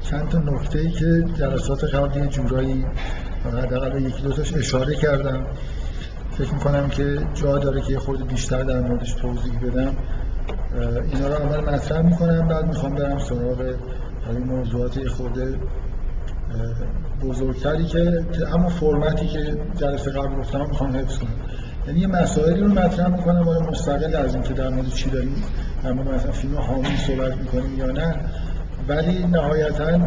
چند تا نکته ای که جلسات قبل یه جورایی حداقل یکی دو تاش اشاره کردم. فکر می‌کنم که جا داره که خود بیشتر در موردش توضیح بدم. اینا رو اول مطرح می‌کنم بعد می‌خوام برم سراغ موضوعات خود بزرگتری که همون فرمتی که جلسه قبل گفتم می‌خوام حفظ کنم. یعنی یه مسائلی رو مطرح می‌کنم ولی مستقل از اینکه در مورد چی داریم در مورد مثلا فیلم حامی صحبت می‌کنیم یا نه. ولی نهایتا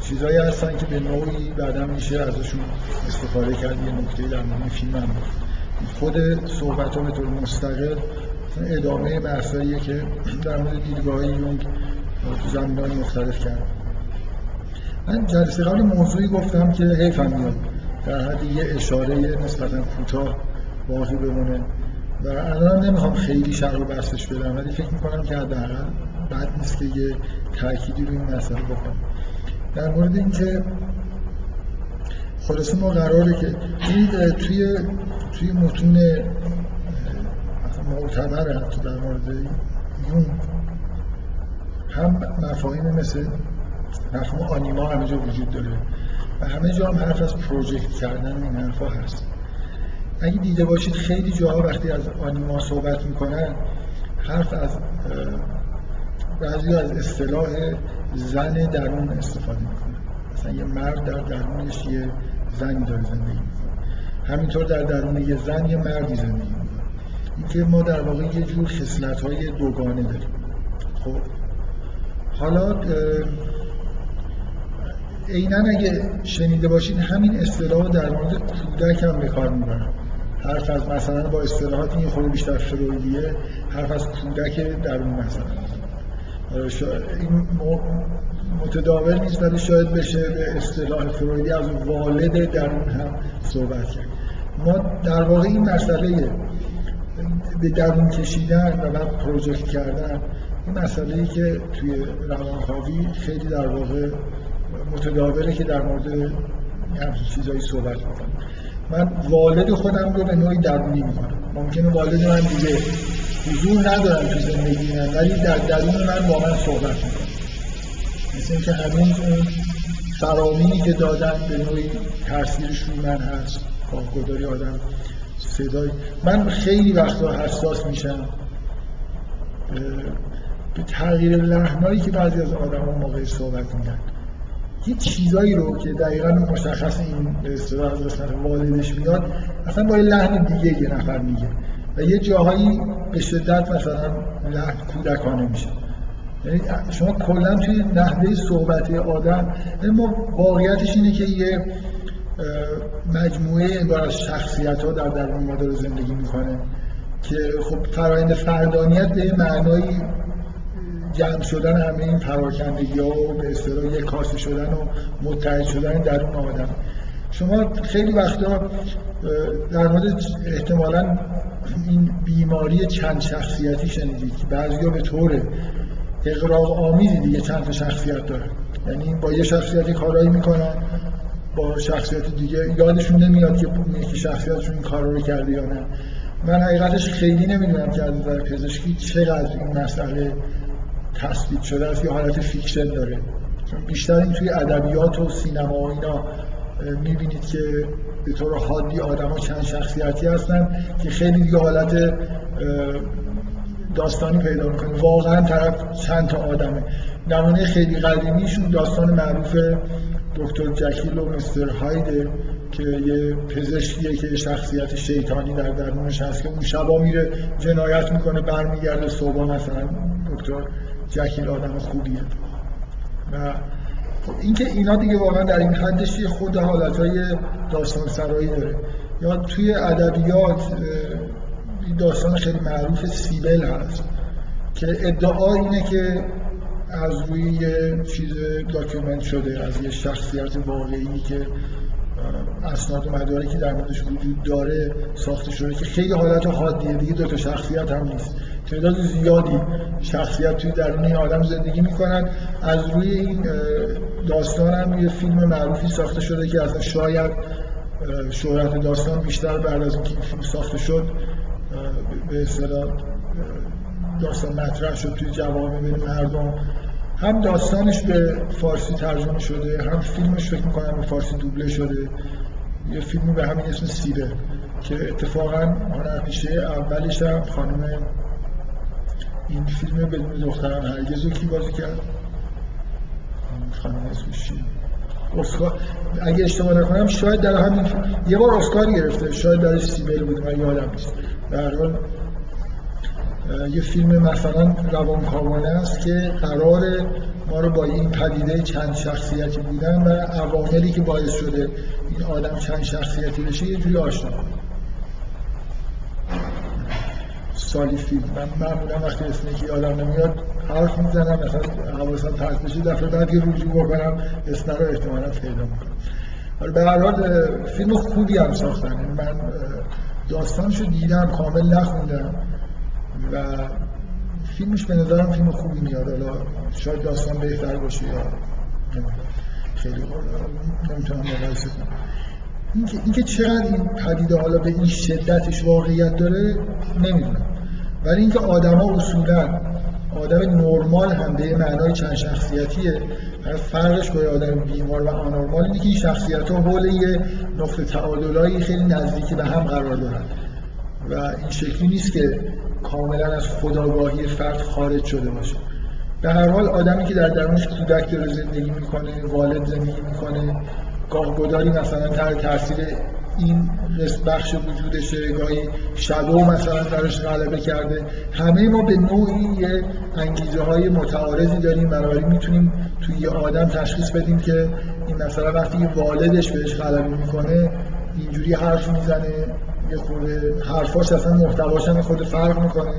چیزایی هستن که به نوعی بعدا میشه ازشون استفاده کرد. یه نکته در مورد فیلم هم. خود صحبت ها به طور مستقل ادامه بحثاییه که در مورد دیدگاه یونگ تو زمین مختلف کرد. من جلسه قبل موضوعی گفتم که حیفم میاد. در حد یه اشاره نسبتا کوتاه باقی بمونه. و الان نمی‌خوام خیلی شرح و بحثش بدم ولی فکر می‌کنم که حداقل بد نیست که یه تأکیدی رو این مسئله بکنم در مورد اینکه خلاصه ما قراره که توی توی متون معتبر حتی در مورد یون هم مفاهیم مثل مفهوم آنیما همه جا وجود داره و همه جا هم حرف از پروژکت کردن این حرفا هست. اگه دیده باشید خیلی جاها وقتی از آنیما صحبت می‌کنن حرف از بعضی از اصطلاح زن درون استفاده می‌کنن مثلا یه مرد در درونش یه زنی داره زندگی می‌کنه. همینطور در درون یه زن یه مردی زندگی می‌کنه. اینکه ما در واقع یه جور خصلت های دوگانه داریم. خب حالا عینا اگه شنیده باشید همین اصطلاح در مورد کودک هم به می‌برن حرف از مثلا با اصطلاحات این خود بیشتر فرویدیه حرف از کودک درون مثلا. این متداول نیست ولی شاید بشه به اصطلاح فرویدی از والد درون هم صحبت کرد. ما در واقع این مسئله به درون کشیدن و بعد پروژکت کردن این مسئله ای که توی روانکاوی خیلی در واقع متداوله که در مورد همچین چیزایی صحبت می‌کنم. من والد خودم رو به نوعی درونی می‌کنم. ممکنه والد من دیگه حضور ندارم تو زندگی من ولی در درون من با من صحبت می‌کنم مثل اینکه همین اون فرامینی که دادن به نوعی تاثیرش روی من هست گاهگداری آدم صدای من خیلی وقتا حساس میشم به تغییر لحنایی که بعضی از آدم موقع صحبت میگن یه چیزایی رو که دقیقا مشخص این اصطلاح از قسمت والدش میاد اصلا با یه لحن دیگه یه نفر میگه. و یه جاهایی به شدت مثلا لحن کودکانه میشه. یعنی شما کلا توی نحوه صحبت آدم یعنی ما واقعیتش اینه که یه مجموعه انگار از شخصیت ها در درون ما داره زندگی می‌کنه که خب فرایند فردانیت به معنایی جمع شدن همه این پراکندگی ها و به اصطلاح یک کاسه شدن و متحد شدن درون آدم. شما خیلی وقتا در مورد احتمالا این بیماری چند شخصیتی شنیدید. که بعضیا به طور اغراق آمیزی دیگه چند شخصیت داره یعنی با یه شخصیتی کارایی می‌کنن با شخصیت دیگه یادشون نمیاد که یکی شخصیتشون این کارا رو کرده یا نه. من حقیقتش خیلی نمی‌دونم که از نظر پزشکی چقدر این مسئله تثبیت شده است یا حالت fiction داره. چون بیشتر این توی ادبیات و سینما و اینا می‌بینید که به طور حادی ها چند شخصیتی هستن که خیلی دیگه حالت داستانی پیدا می‌کنه. واقعا طرف چند تا آدمه. نمونه خیلی قدیمیشون داستان معروف دکتر جکیل و مستر هایده که یه پزشکیه که شخصیت شیطانی در درونش هست که اون شبا میره جنایت می‌کنه برمیگرده صبح مثلا دکتر جکیل آدم خوبیه. و اینکه اینا دیگه واقعا در این حدش یه خود حالتهای داستان سرایی داره. یا توی ادبیات داستان خیلی معروف سیبل هست که ادعا اینه که از روی یه چیز document شده از یه شخصیت واقعی که اسناد و مدارکی در موردش وجود داره ساخته شده که خیلی حالت حادیه دیگه دو تا شخصیت هم نیست. تعداد زیادی شخصیت توی درون این آدم زندگی می‌کنن. از روی این داستان هم یه فیلم معروفی ساخته شده که اصلا شاید شهرت داستان بیشتر بعد از اینکه این فیلم ساخته شد به اصطلاح داستان مطرح شد توی جوامع بین مردم. هم داستانش به فارسی ترجمه شده هم فیلمش فکر می‌کنم به فارسی دوبله شده. یه فیلمی به همین اسم سیره که اتفاقا هنرپیشه اولش هم خانم این فیلم بدون دختران هرگز رو کی بازی کرد. خانم اسمش اسکار. اگه اشتباه نکنم شاید در همین یه بار اسکار گرفته. شاید درش سیبل بود من یادم نیست. در حال یه فیلم مثلا روانکاوانه است که قرار ما رو با این پدیده چند شخصیتی بودن و عواملی که باعث شده این آدم چند شخصیتی بشه یه جوری آشنا سالی فیلم من معمولا وقتی اسم یکی آدم نمیاد حرف می‌زنم مثلا حواسم پرت بشه دفعه بعد که رجوع بکنم اسم رو احتمالا پیدا می‌کنم. حالا به هر حال فیلم خوبی هم ساختن. یعنی من داستانش رو دیدم کامل نخوندم و فیلمش به نظرم فیلم خوبی میاد. حالا شاید داستان بهتر باشه یا خیلی نمی‌تونم مقایسه کنم. اینکه اینکه چقدر این پدیده حالا به این شدتش واقعیت داره نمی‌دونم. ولی اینکه آدما اصولا آدم نرمال هم به معنای چند شخصیتیه فرقش با آدم بیمار و آنورمال اینه که این شخصیت ها حول یه نقطه تعادلایی خیلی نزدیکی به هم قرار دارن. و این شکلی نیست که کاملا از خداگاهی فرد خارج شده باشه. به هر حال آدمی که در درونش کودک داره زندگی می‌کنه والد زندگی می‌کنه گاهگداری مثلا تحت تاثیر این بخش وجودشه گاهی شادو مثلا درش غلبه کرده. همه ما به نوعی یه انگیزه های متعارضی داریم بنابراین می‌تونیم توی یه آدم تشخیص بدیم که این مثلا وقتی یه والدش بهش غلبه می‌کنه اینجوری حرف می‌زنه یه خورده حرفاش اصلا محتواش هم خود فرق می‌کنه.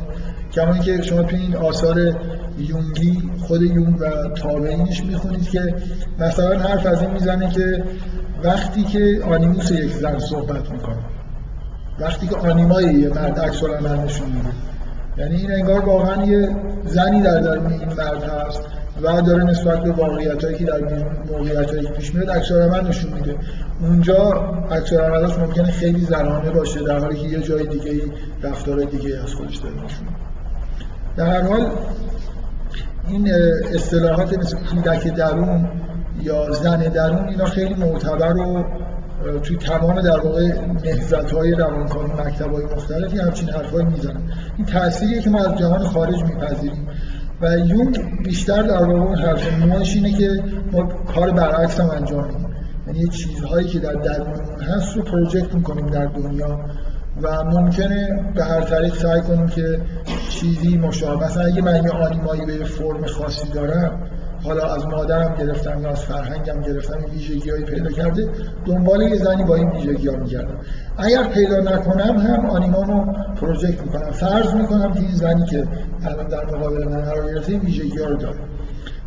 کما اینکه شما توی این آثار یونگی خود یونگ و تابعینش می‌خونید که مثلا حرف از این می‌زنه که وقتی که آنیموس یک زن صحبت می‌کنه وقتی که آنیمای یه مرد عکس نشون میده. یعنی این انگار واقعا یه زنی در درون این مرد هست و داره نسبت به واقعیت هایی که در موقعیت هایی پیش میاد عکس نشون میده. اونجا عکس ممکنه خیلی زنانه باشه در حالی که یه جای دیگه رفتار دیگه از خودش داره نشون در هر حال این اصطلاحات مثل کودک درون یا زن درون اینا خیلی معتبر و توی تمام در واقع نهزت های روانکاوی مکتب های مختلفی همچین حرفایی می‌زنن. این تأثیریه که ما از جهان خارج میپذیریم. و یونگ بیشتر در واقع اون حرف نوعش اینه که ما کار برعکس هم انجام میدیم. یعنی چیزهایی که در درونمون هست رو پروژکت می‌کنیم در دنیا. و ممکنه به هر طریق سعی کنیم که چیزی مشابه مثلا اگه من یه آنیمایی به فرم خاصی دارم حالا از مادرم گرفتم یا از فرهنگم گرفتم ویژگی هایی پیدا کرده دنبال یه زنی با این ویژگی ها میگردم. اگر پیدا نکنم هم آنیمامو پروژکت می‌کنم. فرض می‌کنم که این زنی که الان در مقابل من قرار گرفته این ویژگی ها رو داره.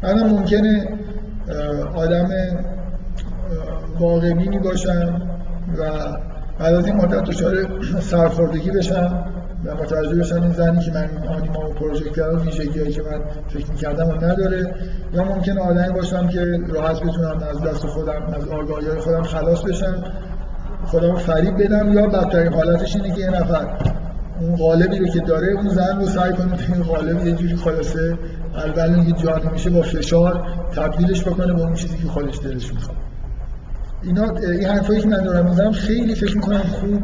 منم ممکنه آدم واقعی باشم و بعد از این مدت دچار سرخوردگی بشم و متوجه بشن این زنی که من آنیما و پروژکت کردم ویژگی هایی که من فکر می‌کردم و نداره یا ممکن آدمی باشم که راحت بتونم از دست خودم از آگاهی خودم خلاص بشم خودم فریب بدم یا بدترین حالتش اینه که یه نفر اون قالبی رو که داره اون زن رو سعی کنه که این قالب یه جوری خلاصه اول یه جانی میشه با فشار تبدیلش بکنه به اون چیزی که خودش دلش می‌خواد. اینا این حرفایی که من دارم می‌زنم خیلی فکر می‌کنم خوب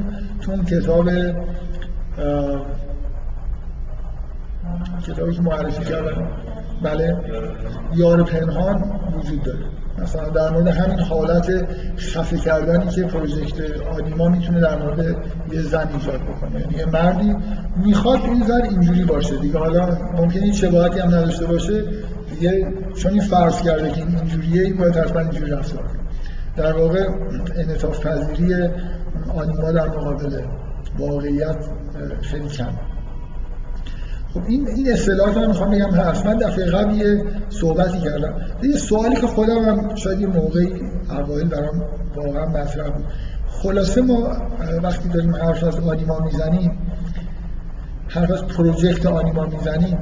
اون کتاب کتابی که معرفی کردم بله یار پنهان وجود داره. مثلا در مورد همین حالت خفه کردنی که پروژکت آنیما می‌تونه در مورد یه زن ایجاد بکنه. یعنی یه مردی می‌خواد این زن اینجوری باشه دیگه. حالا ممکنه هیچ شباهتی هم نداشته باشه دیگه چون این فرض کرده که این اینجوریه این باید حتما اینجوری رفتار در واقع انعطاف پذیری آنیما در مقابل واقعیت خیلی کم خب این این اصطلاحات من می‌خوام بگم هست. من دفعه قبل یه صحبتی کردم. یه سوالی که خودم هم شاید یه موقعی اوایل برام واقعا مطرح بود. خلاصه ما وقتی داریم حرف از آنیما می‌زنیم حرف از پروژکت آنیما می‌زنیم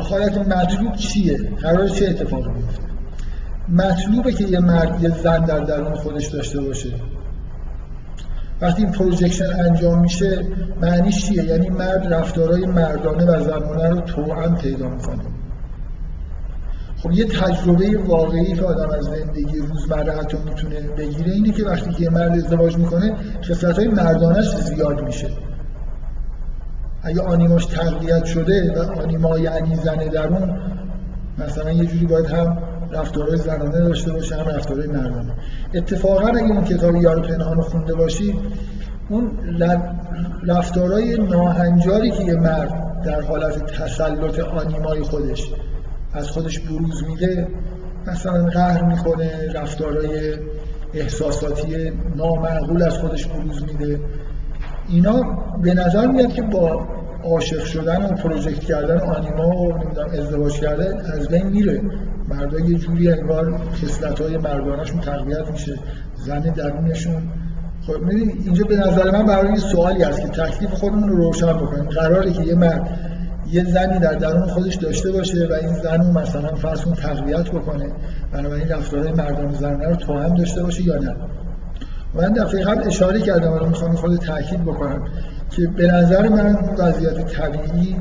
حالت مطلوب چیه؟ قرار چه اتفاقی میفته مطلوبه که یه مرد یه زن در درون خودش داشته باشه. وقتی این پروژکشن انجام میشه معنیش چیه؟ یعنی مرد رفتارهای مردانه و زنانه رو توأم پیدا می‌کنه. خب یه تجربه واقعی که آدم از زندگی روزمره حتی می‌تونه بگیره اینه که وقتی که یه مرد ازدواج می‌کنه خصلت مردانش زیاد میشه. اگه آنیماش تقویت شده و آنیما یعنی زن درون مثلا یه جوری باید هم رفتارهای زنانه داشته باشه هم رفتارهای مردانه اتفاقا اگه اون کتاب یار پنهان خونده باشی اون رفتارهای ناهنجاری که یه مرد در حالت تسلط آنیمای خودش از خودش بروز میده مثلا قهر می‌کنه رفتارهای احساساتی نامعقول از خودش بروز میده. اینا به نظر میاد که با عاشق شدن و پروژکت کردن آنیما و نمی‌دونم ازدواج کردن از بین میره. مردا یه جوری انگار خصلت های مردانشون تقویت میشه زن درونشون. خب اینجا به نظر من برای سوالی هست که تکلیف خودمون رو روشن بکنیم. قراره که یه مرد یه زنی در درون خودش داشته باشه و این زن رو مثلا فرض کن تقویت بکنه. بنابراین رفتارهای مردان زنانه رو توهم داشته باشه یا نه. من دفعه قبل اشاره کردم رو می‌خوام خود تاکید بکنم که به نظر من وضعیت طبیعی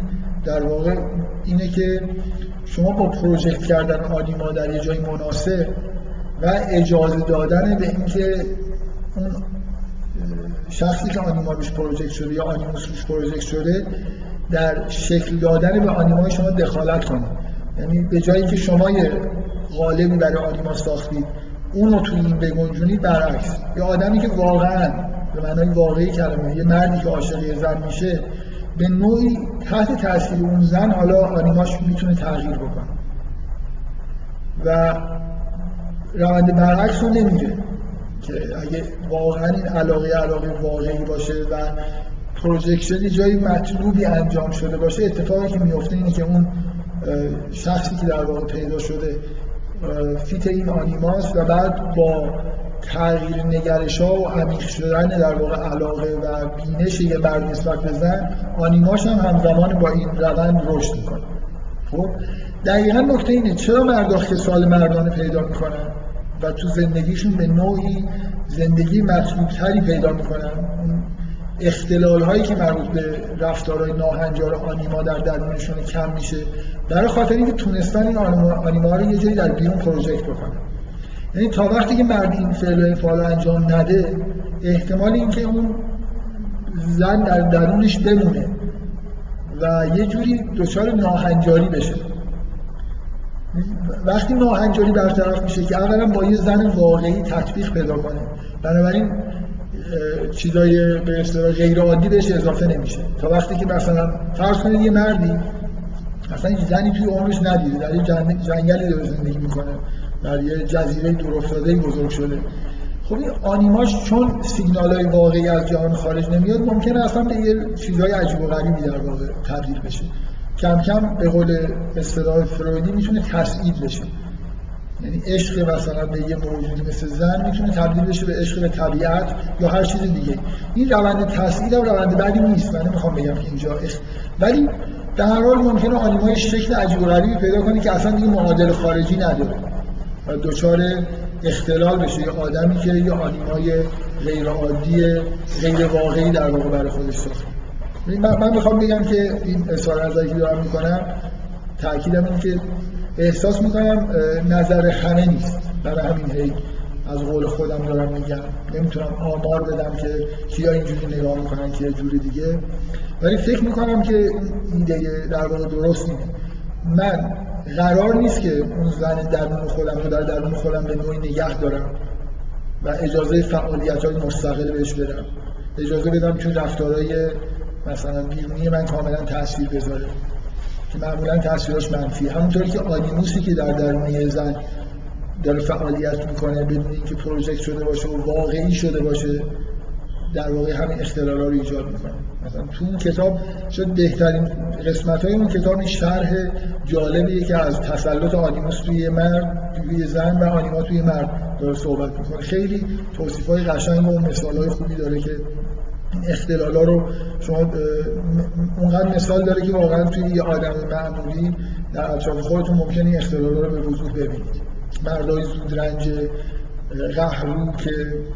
در واقع اینه که شما با پروژکت کردن آنیما در یه جای مناسب و اجازه دادن به اینکه اون شخصی که آنیما روش پروژکت شده یا آنیموس روش پروژکت شده در شکل دادن به آنیمای شما دخالت کنه. یعنی به جایی که شما یه غالبی برای آنیما ساختید اون رو توی این بگنجونید برعکس. یه آدمی که واقعا به معنای واقعی کلمه یه مردی که عاشق یه زن میشه به نوعی تحت تاثیر اون زن حالا آنیماش می‌تونه تغییر بکنه. و روند برعکس رو نمیره که اگه واقعا این علاقه علاقه واقعی باشه و پروژکشن جایی مطلوبی انجام شده باشه اتفاقی که میفته اینه که اون شخصی که در واقع پیدا شده فیت این آنیماس و بعد با تغییر نگرش ها و عمیق شدن در واقع علاقه و بینش یه مرد نسبت به زن آنیماش هم همزمان با این روند رشد می‌کنه. خب؟ دقیقا نکته اینه چرا مردا سال مردانه پیدا می‌کنن؟ و تو زندگیشون به نوعی زندگی مطلوب تری پیدا می‌کنن؟ اختلال هایی که مربوط به رفتارهای ناهنجار آنیما در درونشون کم میشه برای خاطر اینکه تونستن این آنیما رو یه جایی در بیرون پروژکت بکنن. یعنی تا وقتی که مرد این فعل فعال انجام نده احتمال اینکه اون زن در درونش بمونه و یه جوری دچار ناهنجاری بشه. وقتی ناهنجاری برطرف میشه که اولا با یه زن واقعی تطبیق پیدا کنه. بنابراین چیزای به اصطلاح غیر عادی بهش اضافه نمیشه. تا وقتی که مثلا فرض کنید یه مردی اصلا زنی توی عمرش ندیده در یه جنگلی داره زندگی می‌کنه. در یه جزیره دور افتاده بزرگ شده. خب این آنیماش چون سیگنال های واقعی از جهان خارج نمیاد ممکنه اصلا به یه چیزهای عجیب و غریبی در واقع تبدیل بشه. کم کم به قول اصطلاح فرویدی می‌تونه تسعید بشه. یعنی عشق مثلا به یه موجودی مثل زن می‌تونه تبدیل بشه به عشق به طبیعت یا هر چیز دیگه. این روند تسعید هم روند بعدی نیست. من نمی‌خوام بگم که اینجا عشق. ولی در هر حال ممکنه آنیمای شکل عجیب و غریبی پیدا کنه که اصلا دیگه معادل خارجی نداره. دچار اختلال بشه. یه آدمی که یه آنیمای غیر عادی غیر واقعی در واقع برای خودش ساخته. من, من می‌خوام بگم که این اظهار نظری که دارم می‌کنم تاکیدم این که احساس می‌کنم نظر همه نیست. برای همین هی از قول خودم دارم میگم. نمی‌تونم آمار بدم که کیا اینجوری نگاه می‌کنن کیا جوری دیگه. ولی فکر می‌کنم که این در واقع درست نیست من قرار نیست که اون زن درون خودم رو در درون خودم به نوعی نگه دارم و اجازه فعالیت های مستقل بهش بدم. اجازه بدم چون رفتارهای مثلا بیرونی من کاملا تاثیر بذاره. که معمولا تاثیرش منفی همونطوری که آنیموسی که در درون زن داره فعالیت می‌کنه بدون اینکه پروژکت شده باشه و واقعی شده باشه در واقع همین اختلال رو ایجاد می‌کنه. مثلا تو اون کتاب شد بهترین قسمت های اون کتاب شرح جالبیه که از تسلط آنیموس توی مرد توی زن و آنیما توی مرد داره صحبت می‌کنه. خیلی توصیف های قشنگ و مثال های خوبی داره که اختلال ها رو شما اونقدر مثال داره که واقعا توی یه آدم معمولی در اطراف خودتون ممکنه این اختلال رو به وضوح ببینید. مردای زود رنج قهرو که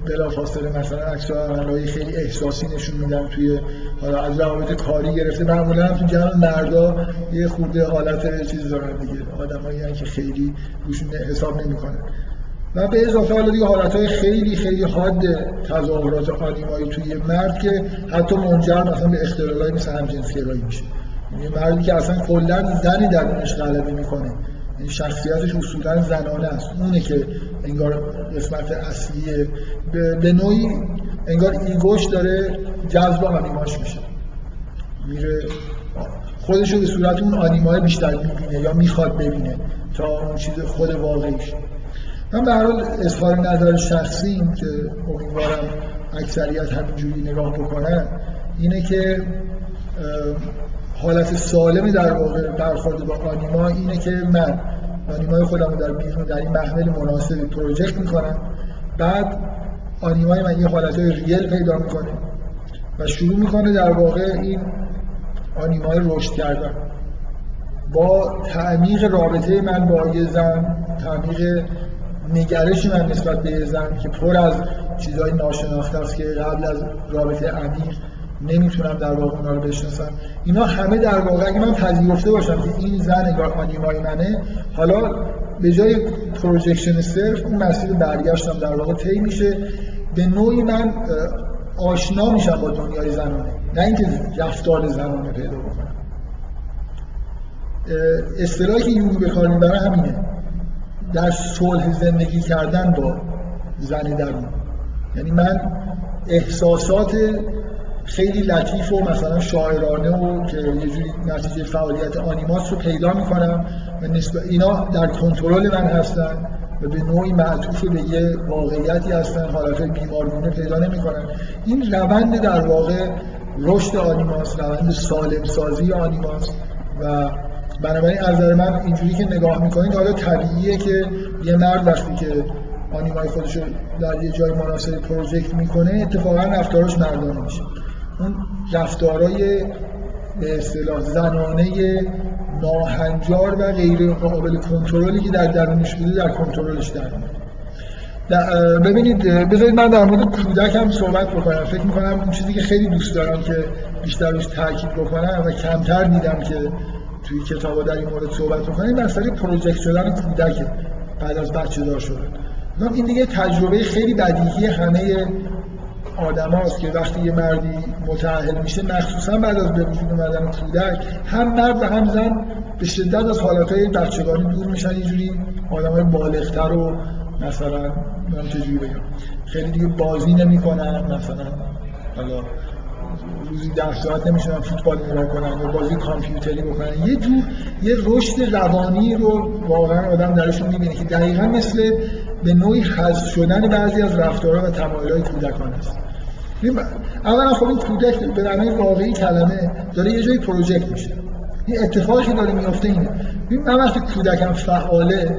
بلافاصله مثلا عکس های خیلی احساسی نشون میدن توی حالا از روابط کاری گرفته معمولا تو جمع مردا یه خورده حالت چیز دارن دیگه آدمایی که خیلی روشون حساب نمی‌کنن. و به اضافه حالا دیگه حالت خیلی خیلی حاد تظاهرات آنیمایی توی مرد که حتی منجر مثلا به اختلالایی مثل همجنسگرایی میشه. یه مردی که اصلا کلا زنی درونش غلبه می‌کنه. شخصیتش اصولا زنانه است. اونه که انگار قسمت اصلی به نوعی انگار ایگوش داره جذب آنیماش میشه. میره خودش رو به صورت اون آنیمای بیشتر می‌بینه یا می‌خواد ببینه تا اون چیز خود واقعیش. من به هر حال اظهار نظر شخصی که امیدوارم اکثریت همینجوری نگاه بکنن اینه که حالت سالم در واقع برخورد با آنیما اینه که من آنیمای خودم رو در بیرون در این محمل مناسبی پروژکت می‌کنم. بعد آنیمای من یه حالت ریل پیدا می‌کنه و شروع می‌کنه در واقع این آنیمای رشد کردن. با تعمیق رابطه من با یه زن تعمیق نگرش من نسبت به یه زن که پر از چیزهای ناشناخته است که قبل از رابطه عمیق نمی‌تونم در واقع اونا رو بشناسم. اینا همه در واقع اگه من پذیرفته باشم که این زن انگار آنیمای منه حالا به جای پروژکشن صرف اون مسیر برگشتم در واقع طی میشه. به نوعی من آشنا میشم با دنیای زنانه. نه اینکه رفتار زنانه پیدا بکنم. اصطلاحی که یونگ به کار همینه. در صلح زندگی کردن با زن درون. یعنی من احساسات خیلی لطیف و مثلا شاعرانه و که یه جوری نتیجه فعالیت آنیماس رو پیدا می‌کنم و نسبت اینا در کنترل من هستن و به نوعی معطوف به یه واقعیتی هستن. حالت بیمارگونه پیدا نمی‌کنن این روند در واقع رشد آنیماس روند سالم سازی آنیماس و بنابراین از نظر من اینجوری که نگاه می‌کنید حالا طبیعیه که یه مرد وقتی که آنیمای خودش رو در یه جای مناسب پروژکت می‌کنه اتفاقا رفتارش مردانه میشه. اون رفتارای به اصطلاح زنانه ناهنجار و غیر قابل کنترلی که در درونش بوده در کنترلش در ببینید بذارید من در مورد کودک هم صحبت بکنم. فکر می‌کنم اون چیزی که خیلی دوست دارم که بیشتر روش تاکید بکنم و کمتر دیدم که توی کتابا در این مورد صحبت بکنم این مسئله پروژکت شدن کودک بعد از بچه دار شدن این دیگه تجربه خیلی بدیهی همه آدم هاست که وقتی یه مردی متعهل میشه مخصوصا بعد از به وجود اومدن کودک هم مرد و هم زن به شدت از حالتهای بچگانی دور میشن یه جوری آدم های بالغتر و مثلا من چجوری بگم. خیلی دیگه بازی نمی‌کنن مثلا حالا روزی ده ساعت نمیشونن فوتبال نگاه کنن یا بازی کامپیوتری بکنن. یه جور یه رشد روانی رو واقعا آدم درشون می‌بینه که دقیقا مثل به نوعی حذف شدن بعضی از رفتارها و تمایلات کودکان است اولا خب این کودک به معنای واقعی کلمه داره یه جایی پروژکت میشه. این اتفاقی که داره میفته اینه. من وقتی کودکم فعاله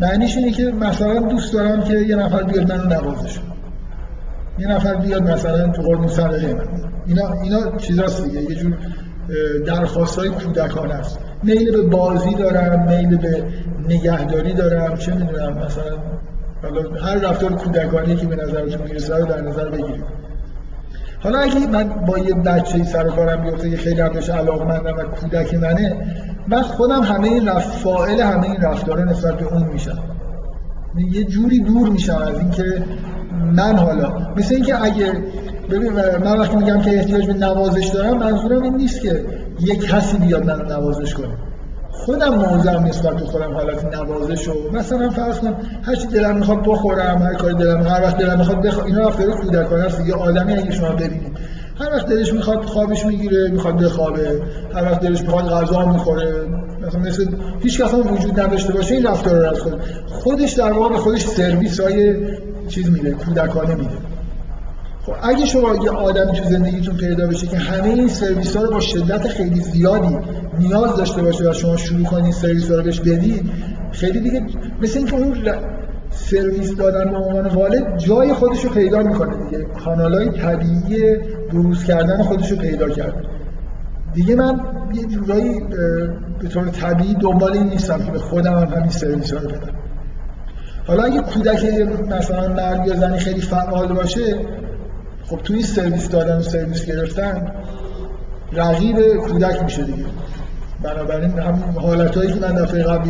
معنیش اینه که مثلا دوست دارم که یه نفر بیاد منو نوازش یه نفر بیاد مثلا تو قربون صدقه من. اینا اینا چیزاست دیگه. یه جور درخواست های کودکانه است میل به بازی دارم میل به نگهداری دارم چه می‌دونم مثلا هر رفتار کودکانی که به نظرتون می‌رسه رو در نظر بگیرید. حالا اگه من با یه بچه سر کارم بیفته که خیلی بهش علاقمندم و کودک منه من خودم همه این فائل همه این رفتارا نسبت به اون میشم. یه جوری دور میشم از اینکه من حالا مثل اینکه اگه ببین من وقتی میگم که احتیاج به نوازش دارم منظورم این نیست که یه کسی بیاد منو نوازش کنه. خودم موضوعم نسبت به خودم حالت نوازش و مثلا فرض کن هر چی دلم می‌خواد بخورم هر کاری دلم هر وقت دلم می‌خواد بخ... اینا رفتار کودکانه است یه آدمی اگه شما ببینید هر وقت دلش می‌خواد خوابش می‌گیره می‌خواد بخوابه. هر وقت دلش می‌خواد غذا می‌خوره. مثلا مثل هیچ کس هم وجود نداشته باشه این رفتار رو از خود خودش در واقع خودش سرویس های چیز میده کودکانه میده. خب اگه شما یه آدمی تو زندگیتون پیدا بشه که همه این سرویس ها رو با شدت خیلی زیادی نیاز داشته باشه و شما شروع کنید سرویس ها رو بهش بدید خیلی دیگه مثل اینکه اون سرویس دادن به عنوان والد جای خودش رو پیدا می‌کنه دیگه. کانال های طبیعی بروز کردن خودش رو پیدا کرده. دیگه من یه جورایی به طور طبیعی دنبال این نیستم که به خودم هم همین سرویس ها رو بدم. حالا اگه کودک مثلا مرد یا زنی خیلی فعال باشه خب توی سرویس دادن و سرویس گرفتن رقیب کودک میشه دیگه. بنابراین هم حالتهایی که من دفعه قبل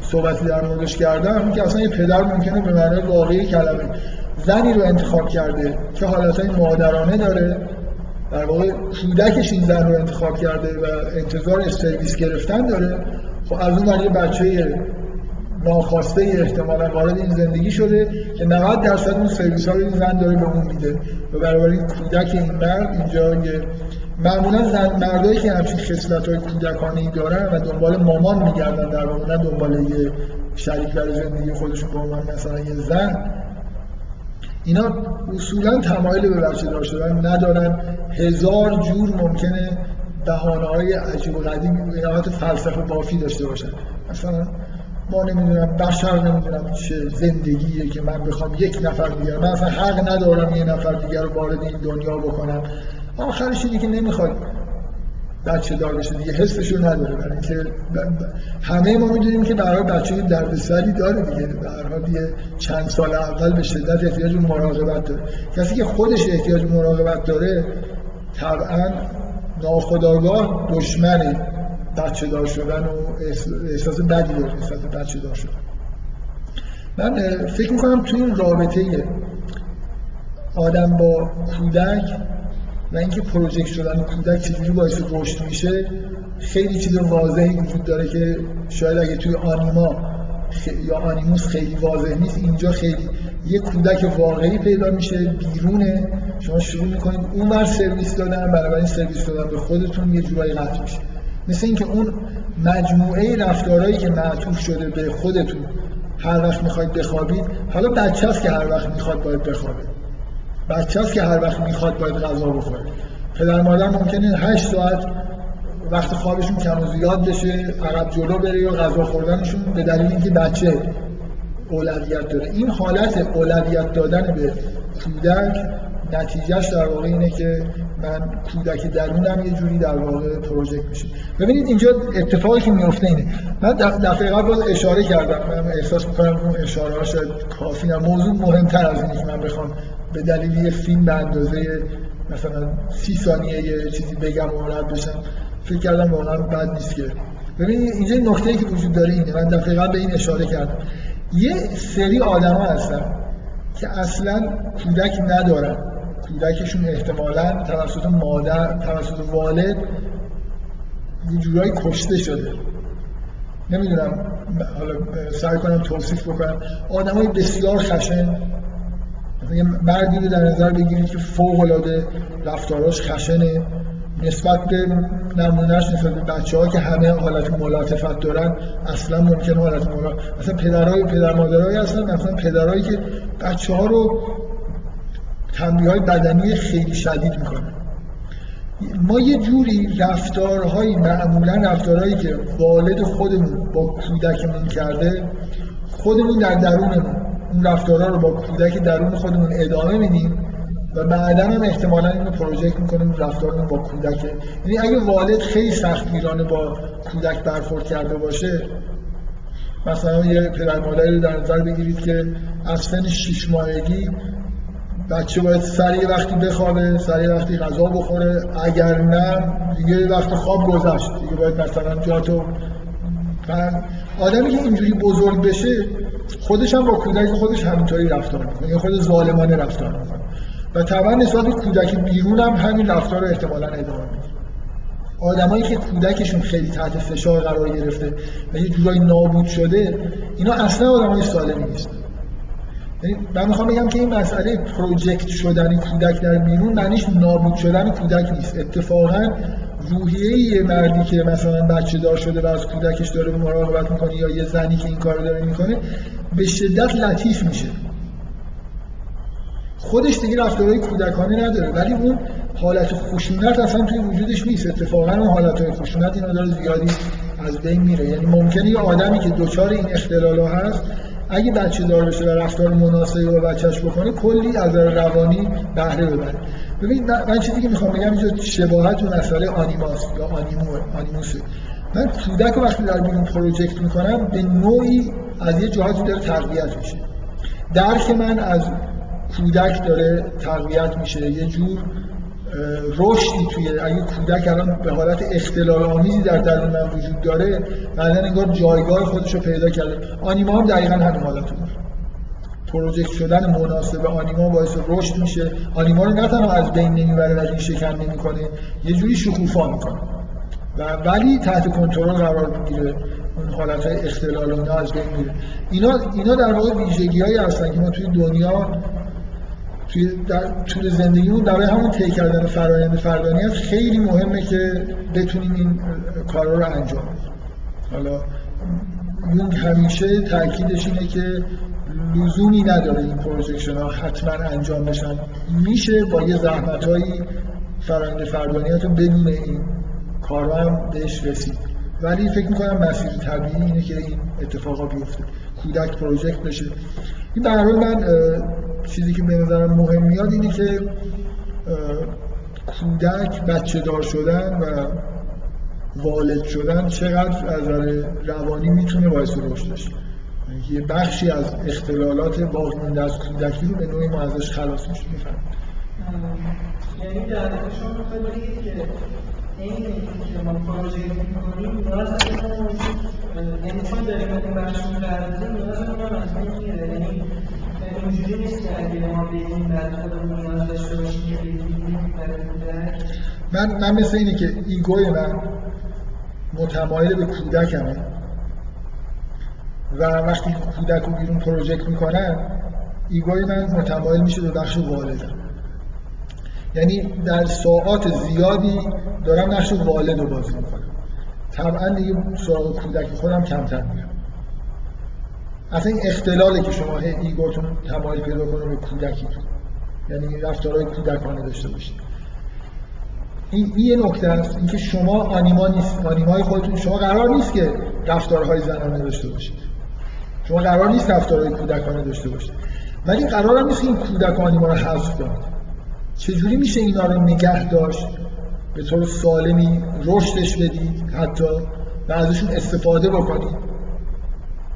صحبتی در موردش کردم که اصلا یه پدر ممکنه به معنای واقعی کلمه زنی رو انتخاب کرده که حالتهای مادرانه داره. در واقع کودکش این زن رو انتخاب کرده و انتظار سرویس گرفتن داره. خب از اون یه بچه ناخواسته احتمالا وارد این زندگی شده که 90 درصد اون سرویس ها این زن داره به اون میده. و برای کودک این مرد اینجا یه معمولا زن مردایی که همچین خصلت های کودکانه دارن و دنبال مامان میگردن در واقع نه دنبال یه شریک برای زندگی خودشون به عنوان مثلا یه زن. اینا اصولا تمایل به بچه دار شدن ندارن. هزار جور ممکنه بهانه های عجیب و قدیم فلسفه بافی داشته باشن. مثلا ما نمی‌دونم بشر نمی‌دونم چه زندگیه که من بخوام یک نفر دیگر من اصلا حق ندارم یه نفر دیگر رو وارد این دنیا بکنم. آخرش اینه که نمی‌خواد بچه دار بشه دیگه حسش رو نداره. برای اینکه همه ما می‌دونیم که برای بچه دردسری داره دیگه. در یه چند سال اول به شدت احتیاج مراقبت داره. کسی که خودش احتیاج مراقبت داره طبعا ناخداگاه دشمن بچه دار شدن و احساس بدی داره احساس بچه دار شدن. من فکر می‌کنم توی این رابطه آدم با کودک و اینکه پروژکت شدن کودک چجوری باعث رشد میشه خیلی چیز واضحی وجود داره که شاید اگه توی آنیما یا آنیموس خیلی واضح نیست اینجا خیلی یه کودک واقعی پیدا میشه بیرونه. شما شروع می‌کنید اون بر سرویس دادن این سرویس دادن به خودتون یه جورایی قطع میشه. مثل اینکه اون مجموعه رفتارهایی که معطوف شده به خودتون هر وقت می‌خواید بخوابید حالا بچه که هر وقت می‌خواد باید بخوابه. بچه که هر وقت می‌خواد باید غذا بخوره. پدر مادر ممکنه 8 ساعت وقت خوابشون کم و زیاد بشه عقب جلو بره یا غذا خوردنشون به دلیل اینکه بچه اولویت داره. این حالت اولویت دادن به کودک نتیجهش در واقع اینه که من کودک درونم یه جوری در واقع پروژکت میشه. ببینید اینجا اتفاقی که میفته اینه. من دفعه قبل اشاره کردم. من احساس می‌کنم اون اشاره ها شاید کافی نه. موضوع مهمتر از اینه که من بخوام به دلیل یه فیلم به اندازه مثلا سی ثانیه یه چیزی بگم و رد بشم. فکر کردم واقعا بد نیست که. ببینید اینجا نکته ای که وجود داره اینه. من دفعه قبل به این اشاره کردم. یه سری آدما هستن که اصلا کودک ندارن. کودکشون احتمالا توسط مادر توسط والد یه جورایی کشته شده. نمی‌دونم حالا سعی کنم توصیف بکنم. آدمای بسیار خشن. یه مردی رو در نظر بگیرید که فوق العاده رفتاراش خشنه. نسبت به نمونهش نسبت به بچه که همه حالت ملاتفت دارن اصلا ممکن حالت ملاتفت اصلا پدرهای پدر مادرهایی هستن مثلا پدرهایی که بچه ها رو تنبیه های بدنی خیلی شدید می‌کنن ما یه جوری رفتارهایی معمولا رفتارهایی که والد خودمون با کودکمون کرده خودمون در درونمون اون رفتارها رو با کودک درون خودمون ادامه میدیم و بعدا هم احتمالا اینو پروژکت می‌کنیم رفتارمون با کودک. یعنی اگه والد خیلی سخت میرانه با کودک برخورد کرده باشه مثلا یه پدر مادری رو در نظر بگیرید که از سن 6 ماهگی بچه باید سریع وقتی بخوابه سریع وقتی غذا بخوره. اگر نه دیگه وقت خواب گذشت. دیگه باید مثلا جاتو آدمی که اینجوری بزرگ بشه خودش هم با کودک خودش همینطوری رفتار می‌کنه. یا خود ظالمانه رفتار می‌کنه. و طبعا نسبت کودک بیرون هم همین رفتار رو احتمالا ادامه میده. آدمایی که کودکشون خیلی تحت فشار قرار گرفته و یه جورایی نابود شده اینا اصلا آدمای سالمی نیستن. یعنی من می‌خوام بگم که این مسئله پروژکت شدن کودک در بیرون معنیش نابود شدن کودک نیست. اتفاقا روحیه یه مردی که مثلا بچه دار شده و از کودکش داره مراقبت می‌کنه یا یه زنی که این کار داره می‌کنه به شدت لطیف میشه. خودش دیگه رفتارهای کودکانه نداره ولی اون حالت خشونت اصلا توی وجودش نیست. اتفاقا اون حالت خشونت اینا داره زیادی از بین میره. یعنی ممکنه یه آدمی که دچار این اختلال هست اگه بچه دار بشه و رفتار مناسبی با بچهش بکنه کلی از روانی بهره ببره. ببین من چیزی که می‌خوام بگم اینجا شباهت و مسئله آنیماس یا آنیمو آنیموسه من کودک وقتی در بیرون پروژکت می‌کنم به نوعی از یه جهاتی داره تقویت میشه. درک من از کودک داره تقویت میشه. یه جور رشدی توی اگه کودک الان به حالت اختلال آمیزی در درون من وجود داره بعدا انگار جایگاه خودش رو پیدا کرده. آنیما هم دقیقا همین حالت داره پروژکت شدن مناسب آنیما باعث رشد میشه. آنیما رو نه تنها از بین نمی‌بره و ریشه کن نمی‌کنه یه جوری شکوفا می‌کنه. و ولی تحت کنترل قرار می‌گیره. اون حالت اختلال اینا از بین میره. اینا اینا در واقع ویژگی هایی هستن که ما توی دنیا توی در طول زندگیمون برای همون طی کردن فرآیند فردانیت خیلی مهمه که بتونیم این کارا رو انجام بدیم. حالا یونگ همیشه تاکیدش اینه که لزومی نداره این projection ها حتما انجام بشن. میشه با یه زحمت هایی فرآیند فردانیت رو بدون این کارا هم بهش رسید. ولی فکر می‌کنم مسیر طبیعی اینه که این اتفاقا بیفته. کودک project بشه. این به من چیزی که به نظرم مهم میاد اینه که کودک بچه دار شدن و والد شدن چقدر از روانی می‌تونه باعث رشدش یه بخشی از اختلالات باقی از کودکی رو به نوعی ما ازش خلاص میشه یعنی در شما می‌خواید که این که ما پروژه می‌کنیم نیاز یعنی چون داریم این بخش می‌پردازیم نیاز هم از بین میره یعنی اینجوری نیست که اگه ما بگیم بعد خودمون نیاز داشته باشیم من من مثل اینه که ego ی من متمایل به کودکمه. و وقتی کودک رو بیرون project می‌کنن ego ی من متمایل میشه به بخش والدم یعنی در ساعات زیادی دارم نقش والد رو بازی می‌کنم. طبعا دیگه سراغ کودک خودم کمتر میرم. اصلا این اختلاله که شما ego تون تمایل پیدا کنه به کودکیتون. یعنی رفتارهای کودکانه داشته باشید. این یه نکته است. اینکه شما آنیما نیست. آنیمای خودتون شما قرار نیست که رفتارهای زنانه داشته باشید. شما قرار نیست رفتارهای کودکانه داشته باشید. ولی قرار نیست این کودک آنیما رو حذف کنید. چجوری میشه اینا رو نگه داشت؟ به طور سالمی رشدش بدید؟ حتی و ازشون استفاده بکنید.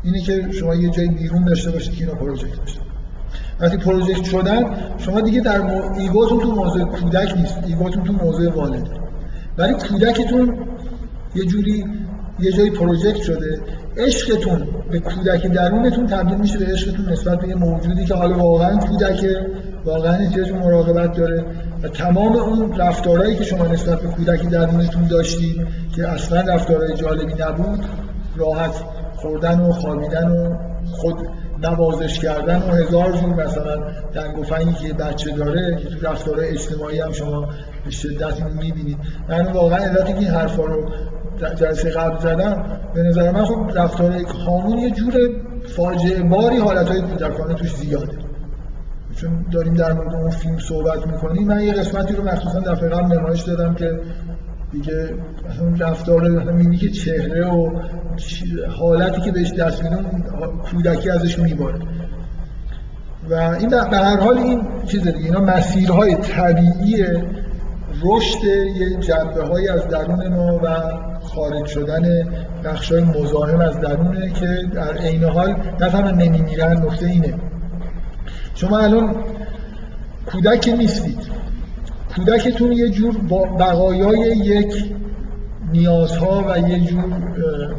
اینه که شما یه جای بیرون داشته باشید که اینا پروژکت بشه وقتی project شدن شما دیگه در مو... ego تون تو موضوع کودک نیست ego تون تو موضوع والد. ولی کودکتون یه جوری یه جایی project شده عشقتون به کودک درونتون تبدیل میشه به عشقتون نسبت به یه موجودی که حالا واقعا کودکه واقعا احتیاج مراقبت داره و تمام اون رفتارهایی که شما نسبت به کودکی درونتون داشتید که اصلا رفتارهای جالبی نبود راحت خوردن و خوابیدن و خود نوازش کردن و هزار جور مثلا دنگ که بچه داره تو رفتارهای اجتماعی هم شما به شدت می‌بینید. من واقعا علتی که این حرفا رو جلسه قبل زدم به نظر من خب رفتار هامون یه جور فاجعه باری حالتهای کودکانه توش زیاده. چون داریم در مورد اون فیلم صحبت می‌کنیم من یه قسمتی رو مخصوصا دفعه قبل نمایش دادم که دیگه اون رفتار همینی که چهره و حالتی که بهش دست میدن کودکی ازش میباره. و این به هر حال این چیز دیگه اینا مسیرهای طبیعی رشد یه جنبه های از درون ما و خارج شدن بخش های مزاحم از درونه که در عین حال نه تنها نمیمیرن نکته اینه. شما الان کودک نیستید. کودکتون یه جور بقایای یک نیازها و یه جور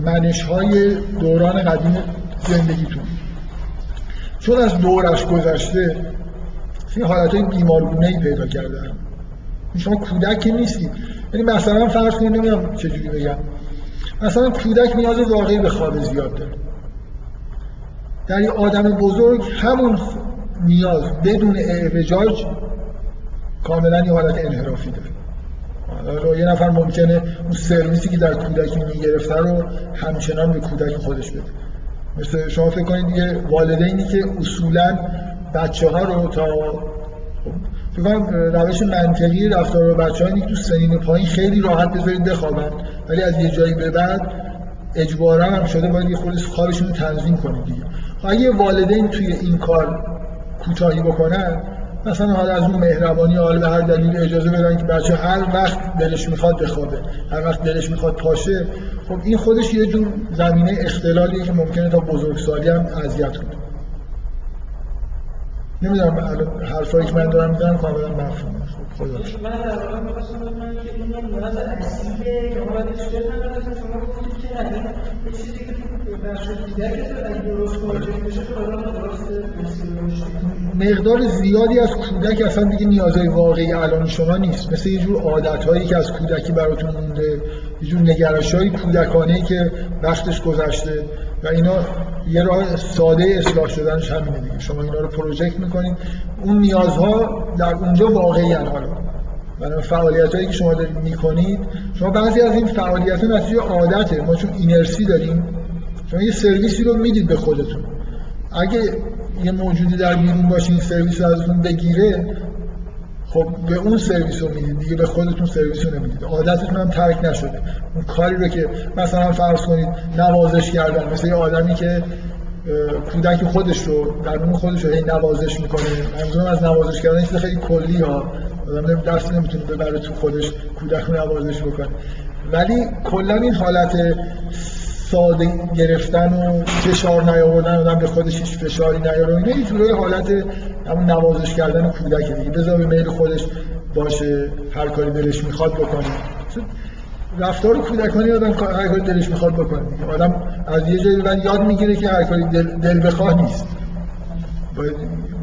منشهای دوران قدیم زندگیتون. چون از دورش گذشته این حالت های بیمارگونه ای پیدا کرده شما کودک نیستید یعنی مثلا فرض کنید نمی‌دونم چجوری بگم. مثلا کودک نیاز واقعی به خواب زیاد داره. در یه آدم بزرگ همون نیاز بدون اعوجاج کاملا یه حالت انحرافی داره. یه نفر ممکنه اون سرویسی که در کودکی می‌گرفته رو همچنان به کودک خودش بده. مثل شما فکر کنید یه والدینی که اصولا بچه ها رو تا فکر روش منطقی رفتار بچه ها تو سنین پایین خیلی راحت بذارید بخوابن ولی از یه جایی به بعد اجبارا هم شده باید یه خود خوابشون رو تنظیم کنید دیگه. اگه والدین توی این کار کوتاهی بکنن مثلا حالا از اون مهربانی حالا به هر دلیل اجازه بدن که بچه هر وقت دلش می‌خواد بخوابه هر وقت دلش می‌خواد پاشه خب این خودش یه جور زمینه اختلالیه که ممکنه تا بزرگسالی هم اذیت کنه. نمی‌دونم حرفایی که من دارم می‌زنم کاملا مفهومه خب خدا من در واقع می‌خواستم بدونم که این نیاز اصیله یا باید اشتباه نکنم شما گفتید که نه این چیزی که بخش کودکت اگه درست توجه بشه تو آدم درست مسیر رشد مقدار زیادی از کودک اصلا دیگه نیازهای واقعی الان شما نیست. مثل یه جور عادتهایی که از کودکی براتون مونده یه جور نگرشهای کودکانه که وقتش گذشته و اینا یه راه ساده اصلاح شدنش همینه دیگه. شما اینا رو پروژکت می‌کنید اون نیازها در اونجا واقعی حالا برای فعالیت هایی که شما دارید می‌کنید شما بعضی از این فعالیت ها نتیجه عادته. ما چون اینرسی داریم شما یه سرویسی رو می‌دید به خودتون. اگه یه موجودی در بیرون باشه این سرویس رو ازتون بگیره خب به اون سرویس رو می‌دید دیگه به خودتون سرویس رو نمی‌دید. عادتتون هم ترک نشده. اون کاری رو که مثلا فرض کنید نوازش کردن مثل یه آدمی که کودک خودش رو در اون خودش رو هی نوازش می‌کنه. منظورم از نوازش کردن چیز خیلی کلی ها آدم دست نمی‌تونه ببره تو خودش کودک رو نوازش بکنه. ولی کلا این حالت ساده گرفتن و فشار نیاوردن آدم به خودش هیچ فشاری نیاره اینا یه حالت همون نوازش کردن کودک دیگه بذار به میل خودش باشه هر کاری دلش می‌خواد بکنه. رفتار کودکانی آدم هر کاری دلش می‌خواد بکنه. آدم از یه جایی بعد یاد می‌گیره که هر کاری دل, دل بخواه نیست. باید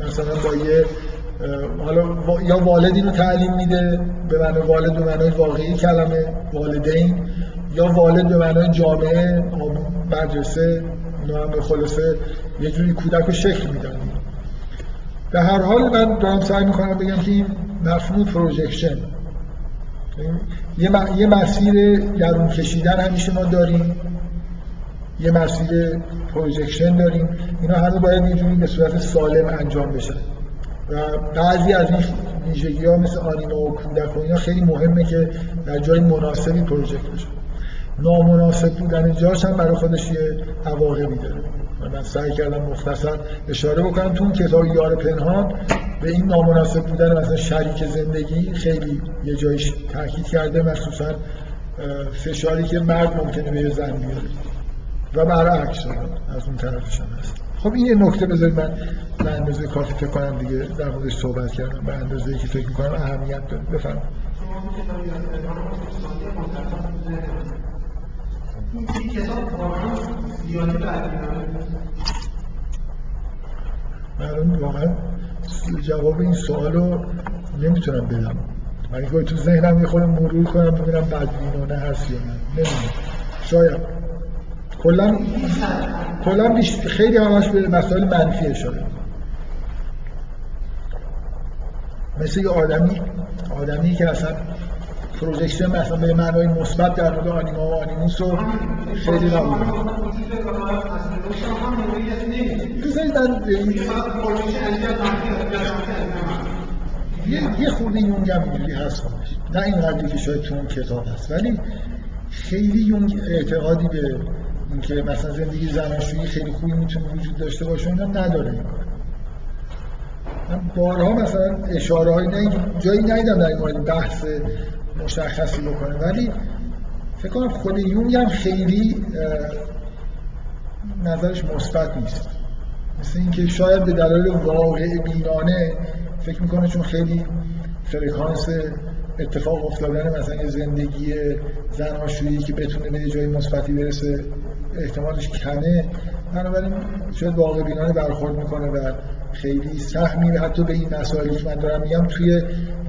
مثلا با یه حالا یا والدین رو تعلیم میده به معنی والد به معنای واقعی کلمه والدین. یا والد به معنای جامعه مدرسه اینا هم به خلاصه یه جوری کودک رو شکل میدن. به هر حال من دارم سعی می‌کنم بگم که این مفهوم پروژکشن یه, یه مسیر درون کشیدن همیشه ما داریم. یه مسیر projection داریم. اینا همه باید یه جوری به صورت سالم انجام بشن و بعضی از این ویژگی ها مثل آنیما و کودک و اینا خیلی مهمه که در جای مناسبی project بشه. نامناسب بودن جاش هم برای خودش یه عواقبی داره. من سعی کردم مختصر اشاره بکنم. تو اون کتاب یار پنهان به این نامناسب بودن مثلا شریک زندگی خیلی یه جایش تاکید کرده مخصوصا فشاری که مرد ممکنه به زن بیاره. و برعکس از اون طرفش هم هست. خب این یه نکته بذارید من به اندازه کافی فکر کنم دیگه در موردش صحبت کردم. به اندازه که فکر می‌کنم اهمیت داره. بفرمایید. این کتاب واقعا. زیادی من واقعا جواب این سوال رو نمی‌تونم بدم. من که تو ذهنم یه خود مرور کنم ببینم بدبینانه هست یا نه. نمی‌دونم. شاید. کلا کلا خیلی همش به مسائل منفی اشاره مثل یه آدمی آدمی که اصلا پروژکشن مثلا به معنای مثبت در مورد آنیما و آنیموس رو خیلی قبول بذارید یه خورده یونگ هم اینجوری هست خودش نه این قدری که شاید تو اون کتاب هست ولی خیلی یونگ اعتقادی به اینکه مثلا زندگی زناشویی خیلی خوبی می‌تونه وجود داشته باشه اینا نداره من بارها مثلا اشاره های نه جایی ندیدم در این مورد بحث مشخصی بکنه. ولی فکر کنم خود یونگ هم خیلی نظرش مثبت نیست. مثل اینکه شاید به دلایل واقع بینانه فکر می‌کنه چون خیلی فرکانس اتفاق افتادن مثلا یه زندگی زناشویی که بتونه به جای مثبتی برسه احتمالش کمه. بنابراین شاید واقع بینانه برخورد می‌کنه و خیلی سهمی حتی به این مسائلی که من دارم میگم توی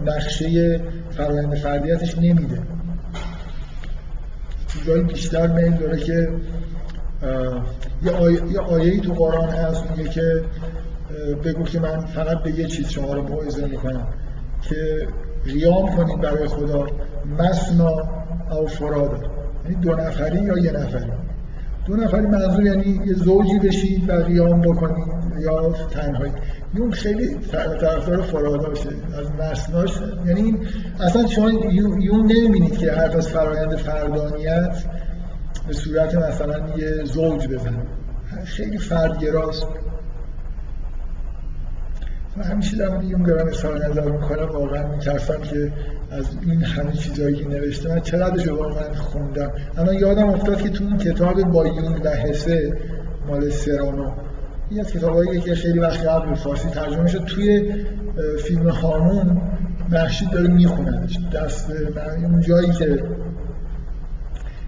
نقشه فرآیند فردیتش نمیده. چیزایی بیشتر میل داره که یه آیه, آیه تو قرآن هست میگه که بگو که من فقط به یه چیز شما رو موعظه می‌کنم. که قیام کنید برای خدا مسنا او فرادا یعنی دو نفری یا یه نفری دو نفری منظور یعنی یه زوجی بشید و قیام بکنید یا تنهایی. یون خیلی طرفدار فراداشه از مسناش یعنی اصلا شما یون نمی‌بینید که حرف از فرایند فردانیت به صورت مثلا یه زوج بزنه. خیلی فردگراست. من همیشه در مورد یون دارم اظهار نظر می‌کنم. واقعا میترسم که از این همه چیزهایی که نوشته من چقدرش واقعا خوندم. اما یادم افتاد که تو اون کتاب با یون و حسه مال سرانو این از کتابایی که خیلی وقت قبل به فارسی ترجمه شد توی فیلم هامون محشید داره میخوندش دست اون جایی که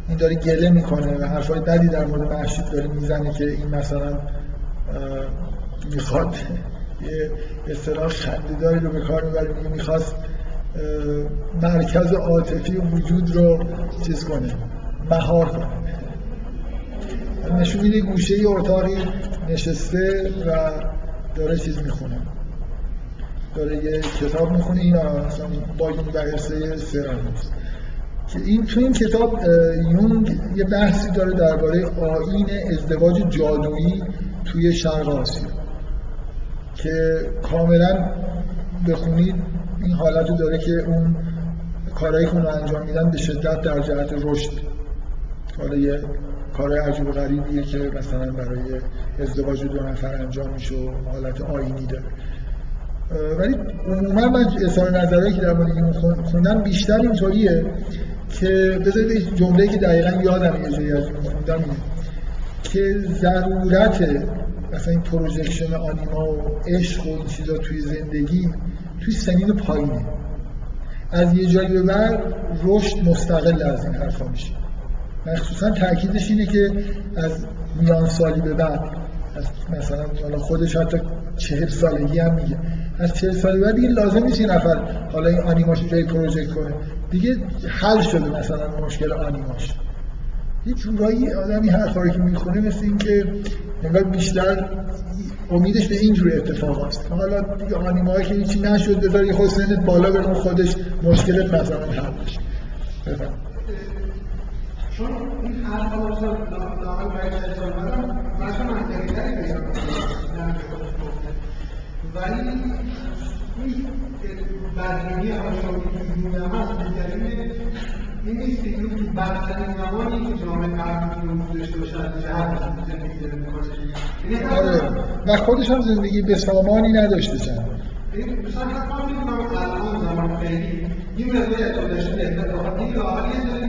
این داره گله می‌کنه و حرفای بدی در مورد محشید داره می‌زنه که این مثلا می‌خواد یه اصطلاح خندهداری رو به کار می‌بره میگه می‌خواست مرکز عاطفی وجود رو چیز کنه مهار کنه. نشون میده گوشه ای اتاقی نشسته و داره چیز می‌خونه. داره یه کتاب می‌خونه این مثلا با این بحثه سرانوس که این تو این کتاب یونگ یه بحثی داره درباره آین ازدواج جادویی توی شرق آسیا. که کاملا بخونید این حالت داره که اون کارهایی که انجام میدن به شدت در جهت رشد حالا یه کارهای عجیب و غریبیه که مثلا برای ازدواج دو نفر انجام میشه و حالت آینی داره. ولی عموما من اظهار نظرهایی که در مورد این خوندم بیشتر اینطوریه که بذارید جمله که دقیقا یادم یه جایی از خوندم که ضرورت مثلا این پروژکشن آنیما و عشق و این چیزا توی زندگی توی سنین پایینه. از یه جایی به بعد رشد مستقل از این حرفا میشه. مخصوصا تاکیدش اینه که از میان سالی به بعد از مثلا حالا خودش حتی چهل سالگی هم میگه. از چهل سال بعد دیگه لازم نیست نفر حالا این آنیماش جای پروژکت کنه. دیگه حل شده مثلا مشکل آنیماش. یه جورایی آدمی رو که می‌خونه مثل این که انگار بیشتر امیدش به اینجور اتفاق است حالا دیگه آنیمایی که هیچی نشد بذار یه خود سنت بالا بره خودش مشکلت مثلا حل بشه. چون این حرف ها مثلا لاقل برای چه سال بعدم مثلا منطقی تری بیان ولی این بدبینی که دیونه هست به دلیل این نیست که تو بدترین زمانی که جامعه غرب می‌تونه داشته باشه از جهت زندگی داره می‌کنه. آره و خودش هم زندگی به سامانی نداشته چند. مثلا حتی فکر کنم الان زمان خیلی این مقدار اتفاقش اتفاقات این لااقل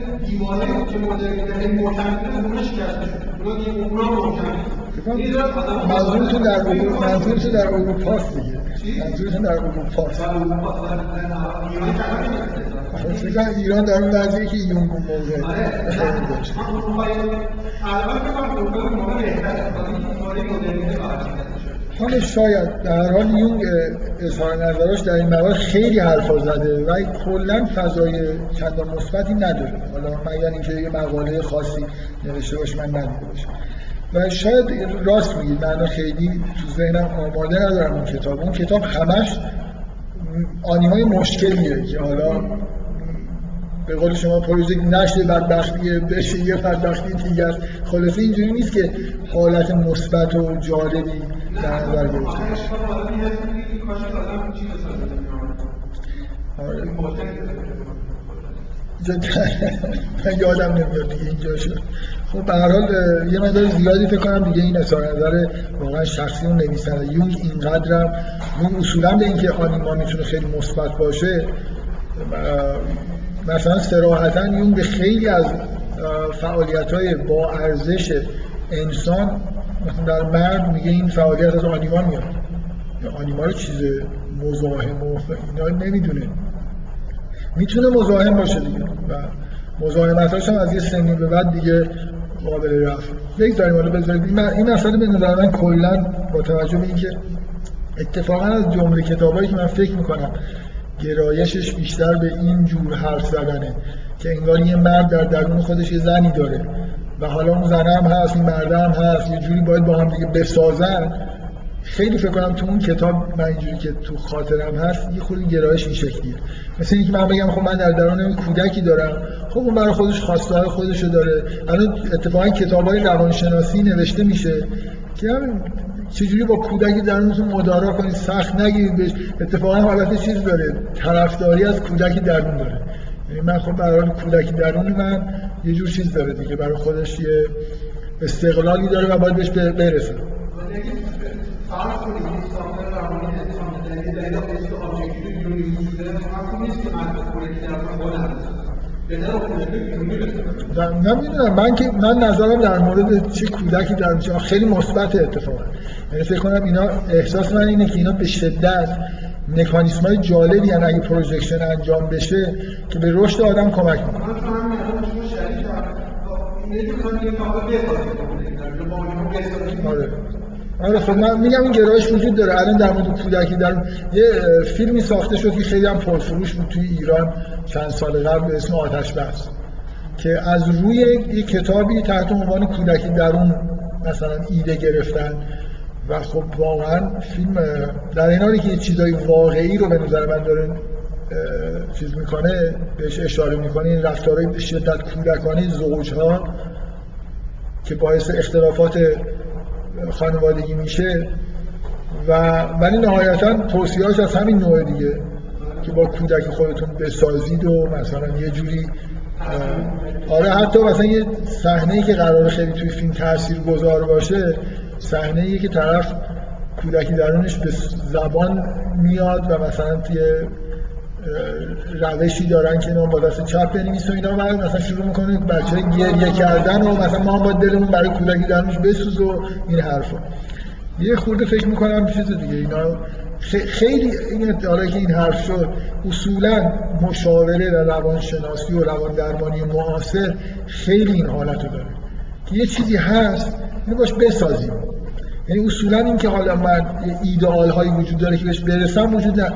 دیوانه که مدرنیته محکم اونا دیگه اونا محکم منظورتون در منظورتون در اروپا است دیگه. منظورتون در اروپا در ایران که فکر ایران در اون وضعی که یونگ اون موقع آره داشت. الان فکر کنم اروپا موقع بهتره ولی مدرنیته حالا شاید در حال یونگ اظهار نظراش در این موارد خیلی حرفا زده و کلا فضای چندان مثبتی نداره. حالا مگر اینکه یه مقاله خاصی نوشته باشه من ندیده و شاید راست میگید من خیلی تو ذهنم آماده ندارم اون کتاب. اون کتاب همش آنیمای مشکلیه که حالا به قول شما پروژه نشر بدبختیه بشه یه بدبختی دیگر. خلاصه اینجوری نیست که حالت مثبت و جالبی در نظر گرفته. آره. من یادم نمیاد دیگه اینجا شد. خب به هر حال یه مقدار زیادی فکر کنم دیگه این اظهار نظر واقعا شخصی اون نویسنده یونگ اینقدرم اون اصولا به اینکه آنیما می‌تونه خیلی مثبت باشه مثلا سراحتا یون به خیلی از فعالیت های با ارزش انسان مثلا در مرد میگه این فعالیت از آنیما میاد. آنیما رو چیز مزاحم و اینا نمی‌دونه. می‌تونه مزاحم باشه دیگه. و مزاحمتاش هم از یه سنی به بعد دیگه قابل رفت. بگذاریم حالا بذارید. این مسئله به نظر من کلا با توجه به اینکه اتفاقا از جمله کتابایی که من فکر می‌کنم گرایشش بیشتر به این جور حرف زدنه که انگار یه مرد در درون خودش یه زنی داره و حالا اون زنه هم هست این مرده هم هست یه جوری باید با هم دیگه بسازن. خیلی فکر کنم تو اون کتاب من اینجوری که تو خاطرم هست یه خود گرایش این شکلیه. مثل اینکه من بگم خب من در درون کودکی دارم خب اون برای خودش خواسته های خودشو داره. الان اتفاقا کتاب های روانشناسی نوشته میشه که چجوری با کودک درونتون مدارا کنید سخت نگیرید بهش. اتفاقا حالت چیز داره. طرفداری از کودک درون داره. یعنی من خب برای کودک درون من یه جور چیز داره دیگه. برای خودش یه استقلالی داره و باید بهش برسه. انسان من که من نظرم در مورد چه کودکی در میشه خیلی مثبت اتفاقا یعنی فکر کنم اینا احساس من اینه که اینا به شدت مکانیسم های جالبی یعنی اگه پروژکشن انجام بشه که به رشد آدم کمک می‌کنه. آره. آره خب من میگم این گرایش وجود داره. الان در مورد کودکی در یه فیلمی ساخته شد که خیلی هم پرفروش بود توی ایران چند سال قبل به اسم آتش بس که از روی یه کتابی تحت عنوان کودکی درون مثلا ایده گرفتن. و خب واقعا فیلم در این حالی که یه چیزای واقعی رو به نظر من داره چیز می‌کنه بهش اشاره می‌کنه این رفتارهای شدت کودکانه زوجها که باعث اختلافات خانوادگی میشه و ولی نهایتا توصیهاش از همین نوع دیگه که با کودک خودتون بسازید و مثلا یه جوری آره حتی مثلا یه صحنه که قرار خیلی توی فیلم تاثیر گذار باشه صحنه که طرف کودکی درونش به زبان میاد و مثلا توی روشی دارن که اینا با دست چپ بنویسن و اینا بعد مثلا شروع می‌کنه بچه گریه کردن و مثلا ما هم با دلمون برای کودکی درونش بسوز و این حرفا. یه خورده فکر می‌کنم چیز دیگه اینا خیلی این حالا که این حرف شد اصولا مشاوره و روانشناسی و روان درمانی معاصر خیلی این حالت رو داره. که یه چیزی هست اینو باش بسازیم. یعنی اصولا این که حالا من ایدئال هایی وجود داره که بهش برسم وجود نه.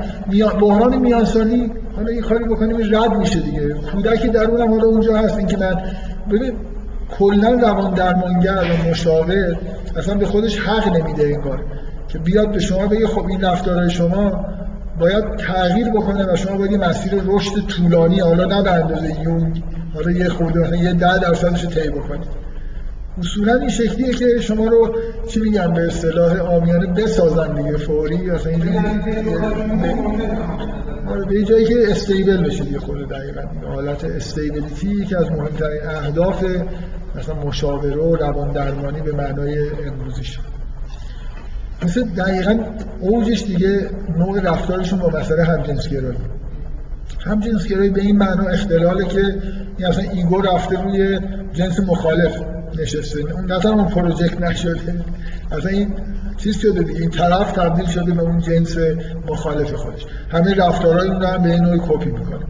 بحران میانسالی حالا یه کاری بکنیم رد میشه دیگه. کودک درونم حالا اونجا هست. این که من ببین کلا روان درمانگر و مشاور اصلا به خودش حق نمیده این کار. که بیاد به شما بگه خب این رفتارهای شما باید تغییر بکنه و شما باید مسیر رشد طولانی حالا نه به اندازه یونگ حالا یه خورده یه ده درصدش رو طی بکنید. اصولا این شکلیه که شما رو چی میگم به اصطلاح آمیانه بسازن دیگه فوری اصلا اینجوری آره به جایی که استیبل بشه دیگه خود دقیقا حالت stability که از مهمترین اهداف مثلا مشاوره و روان درمانی به معنای امروزیش. مثل دقیقا اوجش دیگه نوع رفتارشون با مسئله همجنسگرایی. همجنسگرایی به این معنا اختلاله که این اصلا ego رفته روی جنس مخالف. نشسته اون نه اون project نشده اصلا این چیز شده دیگه. این طرف تبدیل شده به اون جنس مخالف خودش. همه رفتارهای اون هم به نوعی کپی می‌کنه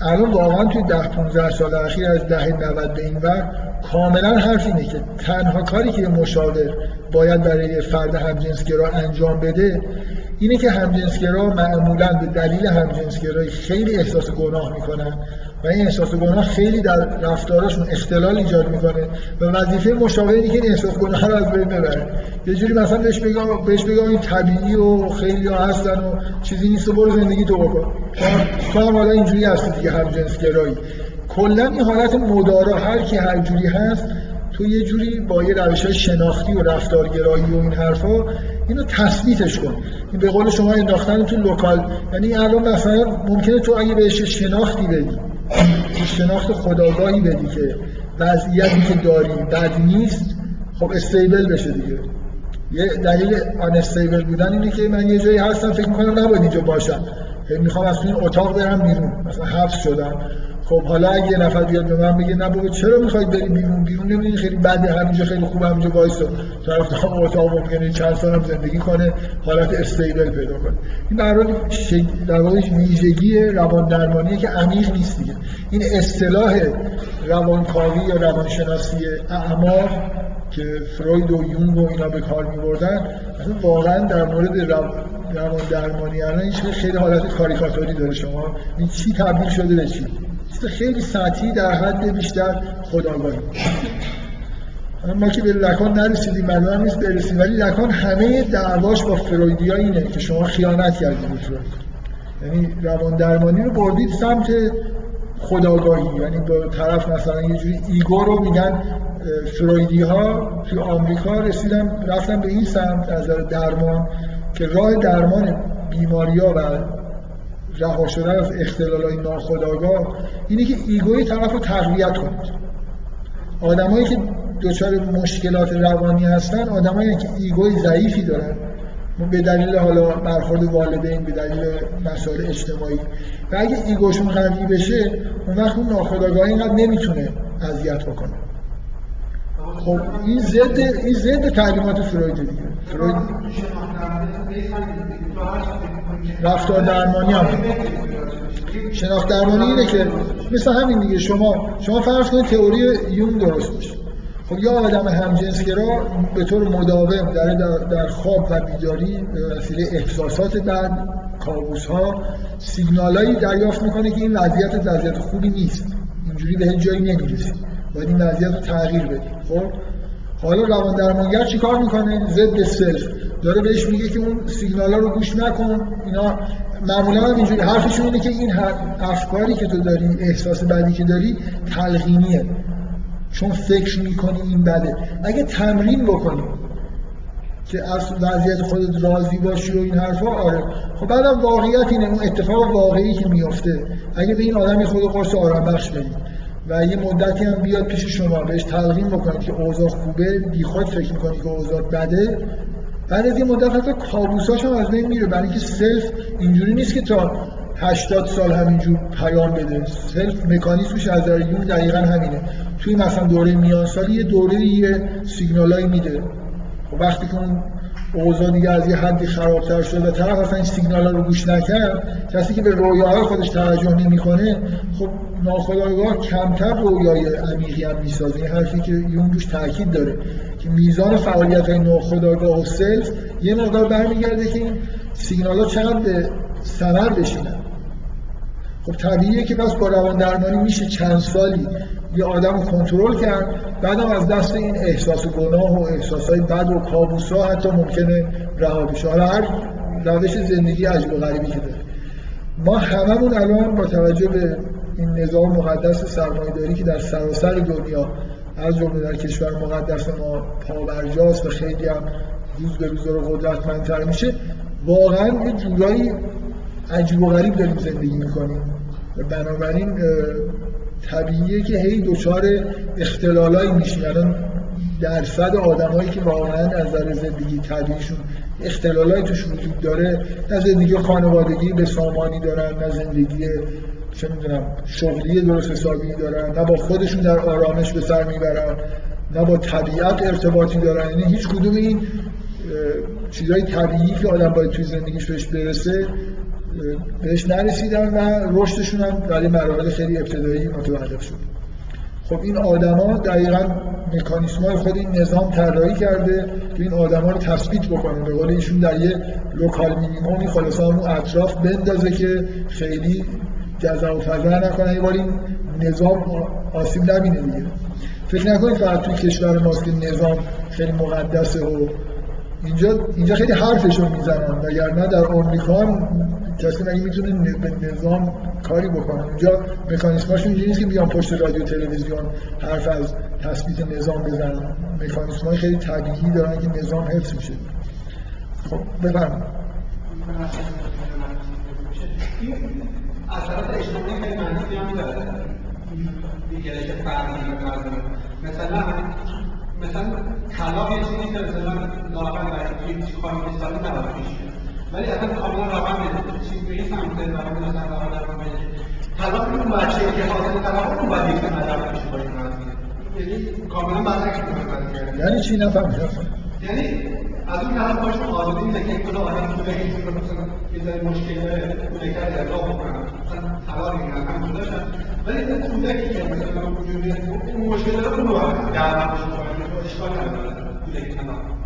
الان واقعا توی ده 15 سال اخیر از دهه 90 به این ور کاملا حرف اینه که تنها کاری که مشاور باید برای فرد همجنسگرا انجام بده اینه که همجنسگرا معمولا به دلیل همجنسگرایی خیلی احساس گناه می‌کنن. و این احساس گناه خیلی در رفتارشون اختلال ایجاد می‌کنه و وظیفه مشاور اینه که این احساس گناه رو از بین ببره یه جوری مثلا بهش بگم بهش بگم این طبیعی و خیلی ها هستن و چیزی نیست و برو زندگی تو بکن. تو هم حالا اینجوری هستی دیگه هم جنس گرایی. کلا این حالت مدارا هر کی هر جوری هست تو یه جوری با یه روش های شناختی و رفتارگرایی و این حرفا اینو تثبیتش کن. این به قول شما انداختن تو لوکال. یعنی الان مثلا ممکنه تو اگه بهش شناختی بدی شناخت خداگاهی بدی که وضعیتی که داری بد نیست خب استیبل بشه دیگه. یه دلیل آن استیبل بودن اینه که من یه جایی هستم فکر می‌کنم نباید اینجا باشم. می‌خوام از این اتاق برم بیرون. مثلا حبس شدم. خب حالا اگه یه نفر بیاد به من بگه نه بابا چرا می‌خواید بری بیرون؟ بیرون نمی‌دونی خیلی بده همینجا خیلی خوب همینجا وایسا طرف تا اتاق ممکنه چند سال هم زندگی کنه حالت استیبل پیدا کنه. این در حال در واقع ویژگی روان درمانیه که عمیق نیست دیگه. این اصطلاح روانکاوی یا روانشناسی اعماق که فروید و یونگ و اینا به کار می‌بردن اصلا واقعا در مورد روان درمانی الان خیلی حالت کاریکاتوری داره شما. این چی تبدیل شده به چی؟ خیلی سطحی در حد بیشتر خداگاهی ما که به لکان نرسیدیم مردم نیست برسیم ولی لکان همه دعواش با فرویدی اینه که شما خیانت کردید به فروید یعنی روان درمانی رو بردید سمت خودآگاهی یعنی با طرف مثلا یه جوری ego رو میگن فرویدی ها توی آمریکا رسیدن رفتن به این سمت از درمان که راه درمان بیماری ها و رها شدن از های ناخودآگاه اینه که ego ی طرف رو تقویت کنید. آدمایی که دچار مشکلات روانی هستن آدمایی که ego ی ضعیفی دارن به دلیل حالا برخورد والدین به دلیل مسائل اجتماعی. و اگه ایگوشون قوی بشه اون وقت اون ناخودآگاه اینقدر نمی‌تونه اذیت بکنه. خب این ضد این ضد تعلیمات فروید. فروید. رفتار درمانی هم. شناخت درمانی اینه که مثل همین دیگه شما شما فرض کنید تئوری یون درست باشه خب یا آدم همجنسگرا به طور مداوم در در خواب و بیداری به احساسات بعد کابوس ها سیگنالایی دریافت می‌کنه که این وضعیت وضعیت خوبی نیست. اینجوری به جایی نمی‌رسی باید این وضعیت رو تغییر بدی خب؟ حالا روان درمانگر چیکار می‌کنه؟ ضد سلف. داره بهش میگه که اون سیگنالا رو گوش نکن. اینا معمولا هم اینجوری. حرفشون اینه که این افکاری که تو داری احساس بعدی که داری تلقینیه. چون فکر می‌کنی این بده. اگه تمرین بکنی که از وضعیت خودت راضی باشی و این حرفا آره. خب بعدم واقعیت اینه. اون اتفاق واقعی که میفته اگه به این آدم خود قرص آرام بخش بدید و یه مدتی هم بیاد پیش شما بهش تلقین بکنید که اوضاع خوبه. بیخود فکر می‌کنی که اوضاع بده. بعد از یه مدت حتی کابوساش هم از بین میره. برای اینکه سلف اینجوری نیست که تا 80 سال همینجور پیام بده. self مکانیزمش از نظر یونگ دقیقا همینه. توی مثلا دوره میان سالی یه دوره یه سیگنالایی میده. خب وقتی که اون اوضاع دیگه از یه حدی خرابتر شد و طرف اصلا این سیگنال رو گوش نکرد کسی که به رویاهای خودش توجه نمی‌کنه خب ناخودآگاه کمتر رویای عمیقی هم می‌سازه. این حرفی که یونگ روش تاکید داره که میزان فعالیت های ناخودآگاه و self یه مقدار برمیگرده که این سیگنال ها چقدر ثمر بشینن. خب طبیعیه که پس با روان درمانی میشه چند سالی یه آدم کنترل کرد بعدم از دست این احساس گناه و احساس های بد و کابوس ها حتی ممکنه رها بشه. حالا هر روش زندگی عجب و غریبی که داره. ما هممون الان با توجه به این نظام مقدس سرمایه‌داری که در سراسر دنیا از جمله در کشور مقدس ما پابرجاست و خیلی هم روز به روز رو قدرتمندتر میشه واقعا یه جورایی عجیب و غریب داریم زندگی می‌کنیم. و بنابراین طبیعیه که هی دچار اختلالایی میشیم. الان درصد آدمایی که واقعا از نظر زندگی طبیعیشون اختلالایی توش وجود داره نه زندگی خانوادگی به سامانی دارن نه زندگی چه می‌دونم شغلی درست حسابی دارن نه با خودشون در آرامش به سر می‌برن نه با طبیعت ارتباطی دارن. یعنی هیچ کدوم این چیزای طبیعی که آدم باید توی زندگیش بهش برسه بهش نرسیدن و رشدشون هم در مراحل خیلی ابتدایی متوقف شد. خب این آدما دقیقا مکانیسم های خود این نظام طراحی کرده که این آدما رو تثبیت بکنه. به قول ایشون در یه لوکال مینیمومی خلاص همون اطراف بندازه که خیلی جزا و فضا نکنه. یه این نظام آسیب نبینه دیگه. فکر نکنید فقط توی کشور ماست که نظام خیلی مقدسه و اینجا اینجا خیلی حرفشون می‌زنن. وگرنه در آمریکا کسی مگه می‌تونه به نظام کاری بکنه اونجا مکانیسماش اینجوری نیست که بیان پشت رادیو تلویزیون حرف از تثبیت نظام بزنن. مکانیسمای خیلی طبیعی دارن که نظام حفظ میشه. خب بفرمایید. اثرات هم مثلا مثلا طلاق یه چیزی که مثلا لاقل برای یک خانم ساله نباید ولی اصلا کاملا رقم چیز به این سمت رقم مثلا رقم رقم طلاق اون بچه که حاصل طلاق اون باید یک مدرک بشه با این یعنی کاملا برعکس یعنی چی؟ نفهمیدم یعنی از اون طرف باشون آزادی میده که کلا آدم تو که مثلا یه ذره مشکل داره کودکتر ارضا بکنن مثلا طلاق جداشن ولی اون کودکی که مثلا وجود این مشکل رو اون رو در اشکال نداره. کودک طلاق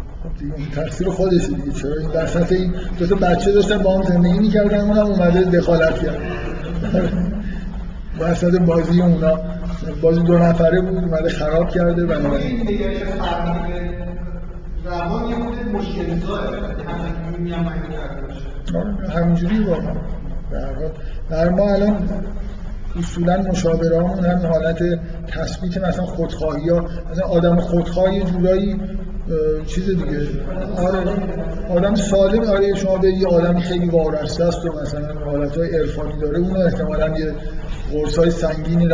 تقصیر خودشه دیگه. چرا این وسط این دو تا بچه داشتن با هم زندگی می‌کردن اونم اومده دخالت کرد. وسط بازی اونا بازی دو نفره بود اومده خراب کرده. بنابراین روان یه مشکل همینجوری واقعا در ما الان اصولا مشاوره همون هم حالت تثبیت مثلا خودخواهی ها مثلا آدم خودخواهی جورایی چیز دیگه. آره آدم سالم آره شما به یه آدم خیلی وارسته است و مثلا حالت های عرفانی داره اون احتمالا یه قرص های سنگینی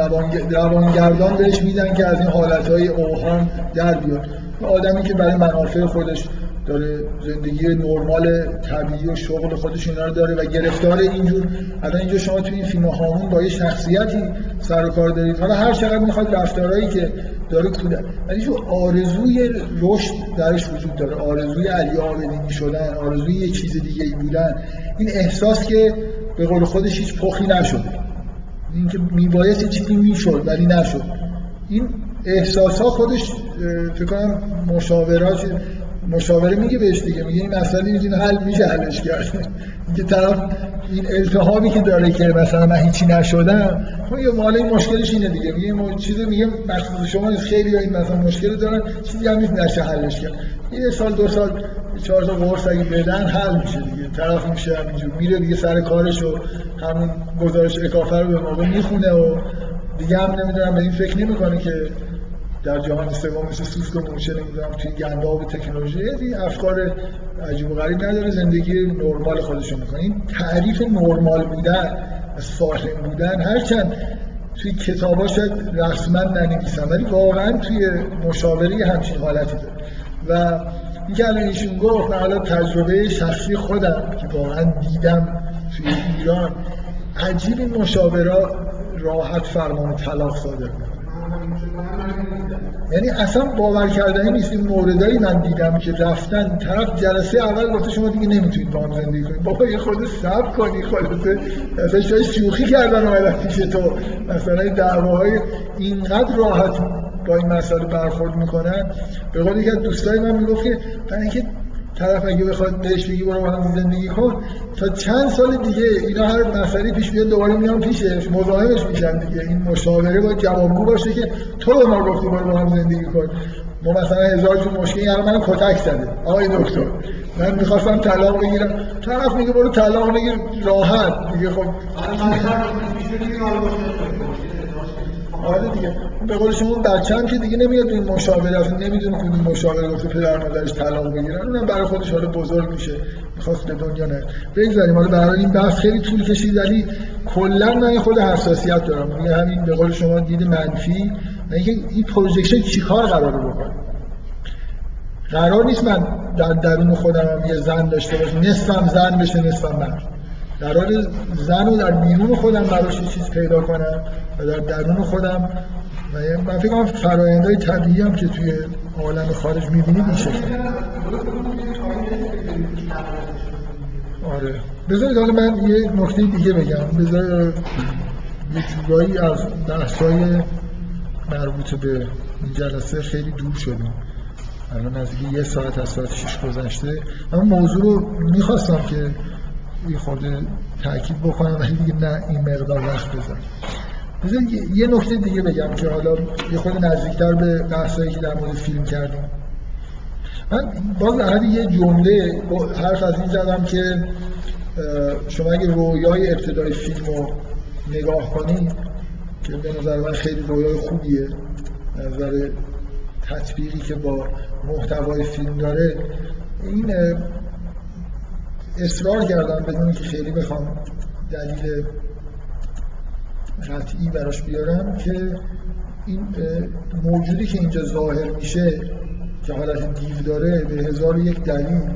روانگردان بهش میدن که از این حالت های اوهام در بیاد. آدمی که برای منافع خودش داره زندگی نرمال طبیعی و شغل خودش اینا رو داره و گرفتار اینجور. الان اینجا شما توی این فیلم هامون با یه شخصیتی سر و کار دارید. حالا هر چقدر می‌خواد رفتارهایی که داره کودک ولی جو آرزوی رشد درش وجود داره. آرزوی علی آبدینی شدن آرزوی یه چیز دیگه ای بودن. این احساس که به قول خودش هیچ پخی نشد. اینکه میبایست چیزی می‌شد ولی نشد. این احساس ها خودش فکر کنم مشاورات مشاوره میگه بهش دیگه. میگه این مسئله این حل میشه حلش کرد. اینکه طرف این التهابی که داره که مثلا من هیچی نشدم خب یه مال این مشکلش اینه دیگه. میگه ما چیزی میگه مخصوص شما خیلی این مثلا مشکل دارن. چیزی هم نیست نشه حلش کرد. یه سال دو سال چهار تا قرص اگه بدن حل میشه دیگه. طرف میشه همینجور. میره دیگه سر کارش و همون گزارش اکافه رو به موقع می‌خونه و دیگه هم نمی‌دونم به این فکر نمی‌کنه که در جهان سوم مثل سوسک و موشه نمی‌دونم توی گنداب تکنولوژی این افکار عجیب و غریب نداره زندگی نرمال خودشون می‌کنه. این تعریف نرمال بودن سالم بودن هرچند توی کتابا شاید رسما ننویسن ولی واقعا توی مشاوره همچین حالتی داره. و این که الان ایشون گفت من حالا تجربه شخصی خودم که واقعا دیدم توی ایران عجیب این مشاورا راحت فرمان طلاق صادر یعنی اصلا باور کردنی نیست این موردایی من دیدم که رفتن. طرف جلسه اول گفته شما دیگه نمی‌تونید با هم زندگی کنید. بابا یه خود صبر کنی. خلاصه مثلا شاید شوخی کردن اومدن پیش تو. مثلا دعواهای اینقدر راحت با این مسئله برخورد می‌کنن. به قول یکی از دوستای من می‌گفت که اینکه طرف اگه بخواد بهش بگی برو هم زندگی کن تا چند سال دیگه اینا هر مسئله پیش بیاد دوباره میان پیشش مزاحمش میشن دیگه این مشاوره باید جوابگو باشه که تو به ما گفتی برو با هم زندگی کن ما مثلا هزار جور مشکلی الان من کتک زده آقای دکتر من می‌خواستم طلاق بگیرم طرف میگه برو طلاق بگیر راحت دیگه خب آره دیگه. به قول شما بچه‌م که دیگه نمیاد این مشاوره اصلا نمی‌دونه کدوم مشاوره گفته پدر مادرش طلاق بگیرن اونم برای خودش حالا بزرگ میشه می‌خواست به دنیا نه. بگذاریم حالا برای این بحث خیلی طول کشید ولی کلا من خود حساسیت دارم. میگه همین به قول شما دید منفی اینکه این پروژکشن چیکار قراره بکنه؟ قرار نیست من در درون خودم هم یه زن داشته باشم نصفم زن بشه نصفم مرد. قرار زن رو در بیرون خودم براش چیز پیدا کنم و در درون خودم و من فکر کنم فرایندهای طبیعی هم که توی عالم خارج می‌بینید این شکل آره. بذارید حالا من یه نکته دیگه بگم. بذار یه جورایی از بحثای مربوط به این جلسه خیلی دور شدیم. الان نزدیک یه ساعت از ساعت شش گذشته. من موضوع رو می‌خواستم که یه خورده تاکید بکنم ولی دیگه نه این مقدار وقت بذارم بذار یه نکته دیگه بگم که حالا یه خود نزدیکتر به بحثایی که در مورد فیلم کردیم. من باز در یه جمله حرف از این زدم که شما اگه رویای ابتدای فیلم رو نگاه کنید که به نظر من خیلی رویای خوبیه نظر تطبیقی که با محتوای فیلم داره این اصرار کردم بدون که خیلی بخوام دلیل قطعی براش بیارم که این موجودی که اینجا ظاهر میشه که حالت دیو داره به هزار یک دلیل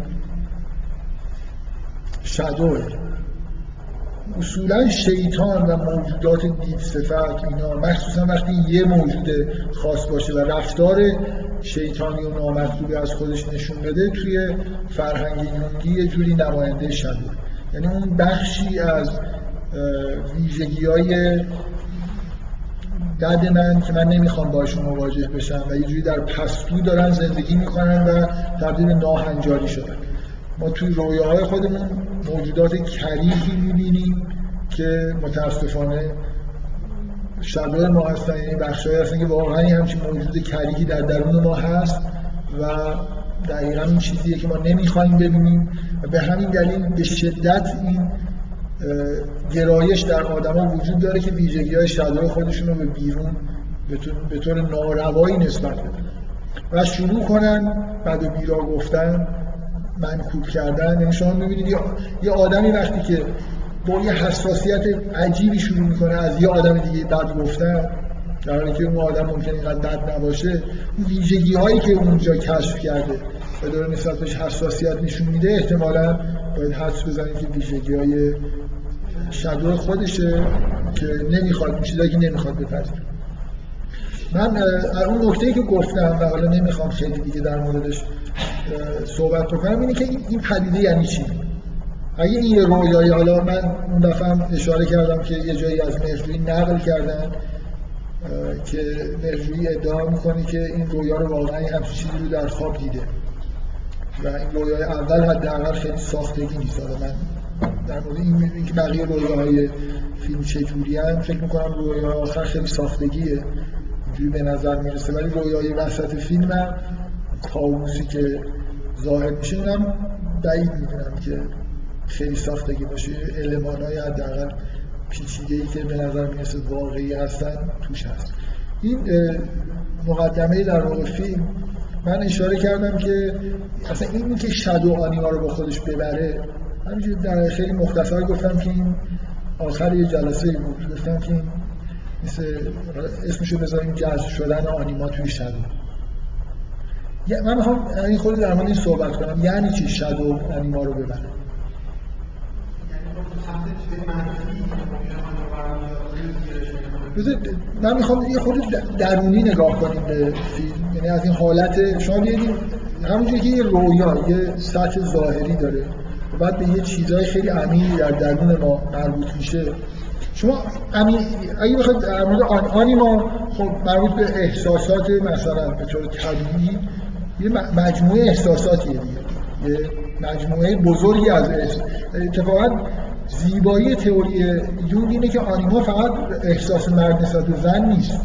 شدوه. اصولا شیطان و موجودات دیو صفت اینا مخصوصا وقتی یه موجود خاص باشه و رفتار شیطانی و نامطلوبی از خودش نشون بده توی فرهنگ یونگی یه جوری نماینده شده. یعنی اون بخشی از ویژگی های بد من که من نمی‌خوام باشون مواجه بشم و یه جوری در پستو دارن زندگی می‌کنن و تبدیل ناهنجاری شدن. ما توی رویاهای خودمون موجودات کریهی می‌بینیم که متاسفانه شبه ما هستن یعنی بخشایی هستن که واقعا همچین موجود کریهی در درون ما هست و دقیقا این چیزیه که ما نمی‌خوایم ببینیم و به همین دلیل به شدت این گرایش در آدما وجود داره که ویژگی های شدای خودشون رو به بیرون به طور ناروایی نسبت بدن. و شروع کنن بعد و بیرا گفتن منکوب کردن. یعنی شما می‌بینید یه آدمی وقتی که با یه حساسیت عجیبی شروع می‌کنه. از یه آدم دیگه بد گفتن. در حالی که اون آدم ممکن اینقدر بد نباشه ویژگی هایی که اونجا کشف کرده و داره نسبت بهش حساسیت نشون میده احتمالا باید حدس بزنید که ویژگی های شدو خودشه که نمی‌خواد چیزایی که نمی‌خواد بپذیره. من اون نکته که گفتم و حالا نمی‌خوام خیلی دیگه در موردش صحبت بکنم اینه که این پدیده یعنی چی؟ اگه این یه رویایی حالا من اون دفعه اشاره کردم که یه جایی از مهرجویی نقل کردن که مهرجویی ادعا می‌کنه که این رویا رو واقعا همچین چیزی رو در خواب دیده. و این رویای اول حداقل خیلی ساختگی نیست. من در مورد این که بقیه رویاهای فیلم چطوری هم فکر می‌کنم رویای آخر خیلی ساختگیه. اینجوری به نظر می‌رسه. ولی رویای وسط فیلم هم کابوسی که ظاهر میشه اینم بعید می‌دونم که خیلی ساختگی باشه. علمان های حداقل پیچیده ای که به نظر می‌رسه واقعی هستن توش هست. این مقدمه در واقع فیلم من اشاره کردم که اصلا این که شادو آنیما رو با خودش ببره همینجوری در خیلی مختصر گفتم که این آخر یه جلسه بود. گفتم که این مثل اسمشو بذاریم جذب شدن آنیما توی شادو. من می‌خوام این خود در این صحبت کنم. یعنی چی شادو آنیما رو ببره؟ من می‌خوام یه خود درونی نگاه کنیم به فیلم. یعنی از این حالت شما بیدیم همونجوری که یه رویا یه سطح ظاهری داره و بعد به یه چیزهای خیلی عمیقی در درون ما مربوط میشه. شما امی... اگه بخواید در مورد آن... ما خب مربوط به احساسات مثلا به طور طبیعی یه مجموعه احساساتیه دیگه. یه مجموعه بزرگی از احساس اتفاقا زیبایی تئوری یونگ اینه که آنیما فقط احساس مرد نسبت به زن نیست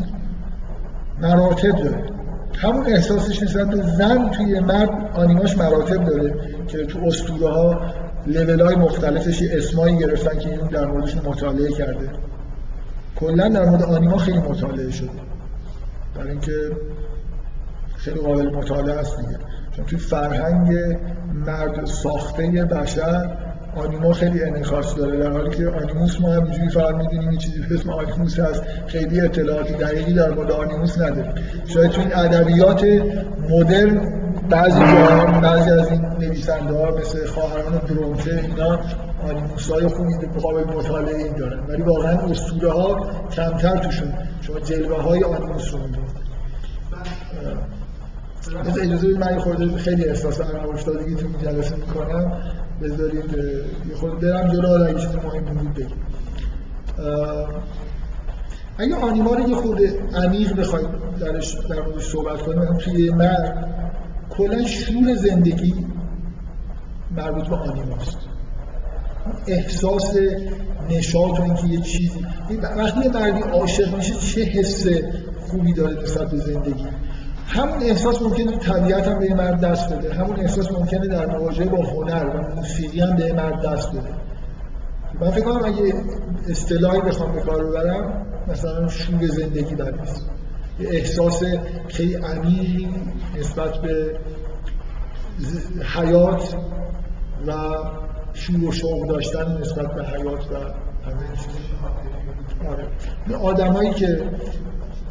مراتب داره. همون احساسش نسبت به زن توی مرد آنیماش مراتب داره که تو اسطوره ها لیول های مختلفش اسمایی گرفتن که یونگ در موردشون مطالعه کرده. کلا در مورد آنیما خیلی مطالعه شده. برای اینکه خیلی قابل مطالعه است دیگه. چون توی فرهنگ مرد ساخته بشر آنیما خیلی انعکاس داره در حالی که آنیموس ما همینجوری فقط می‌دونیم یه چیزی به اسم آنیموس هست. خیلی اطلاعات دقیقی در مورد آنیموس نداریم. شاید تو این ادبیات مدرن بعضی بعضی از این نویسنده ها مثل خواهران درونته اینا آنیموس های خوبی قابل مطالعه این دارن. ولی واقعا اسطوره ها کمتر توشون شما جلوه های آنیموس رو اجازه من خورده خیلی احساس عقب افتادگی تو این جلسه می‌کنم. بذارید یه خود برم جلو اگه چیز مهم بود بگیم اگه آنیما رو یه خود عمیق بخواید درش در موردش صحبت کنیم توی مرد کلا شور زندگی مربوط به آنیماست احساس نشاط و اینکه یه چیزی وقتی مردی عاشق میشه چه حس خوبی داره نسبت به زندگی؟ همون احساس ممکنه طبیعت هم به مرد دست بده. همون احساس ممکنه در مواجهه با هنر و موسیقی هم به مرد دست بده. من فکر کنم اگه اصطلاحی بخوام به کار ببرم مثلا شور زندگی بد یه احساس خیلی عمیقی نسبت به حیات و شور و شوق داشتن نسبت به حیات و همه آره. آدمایی که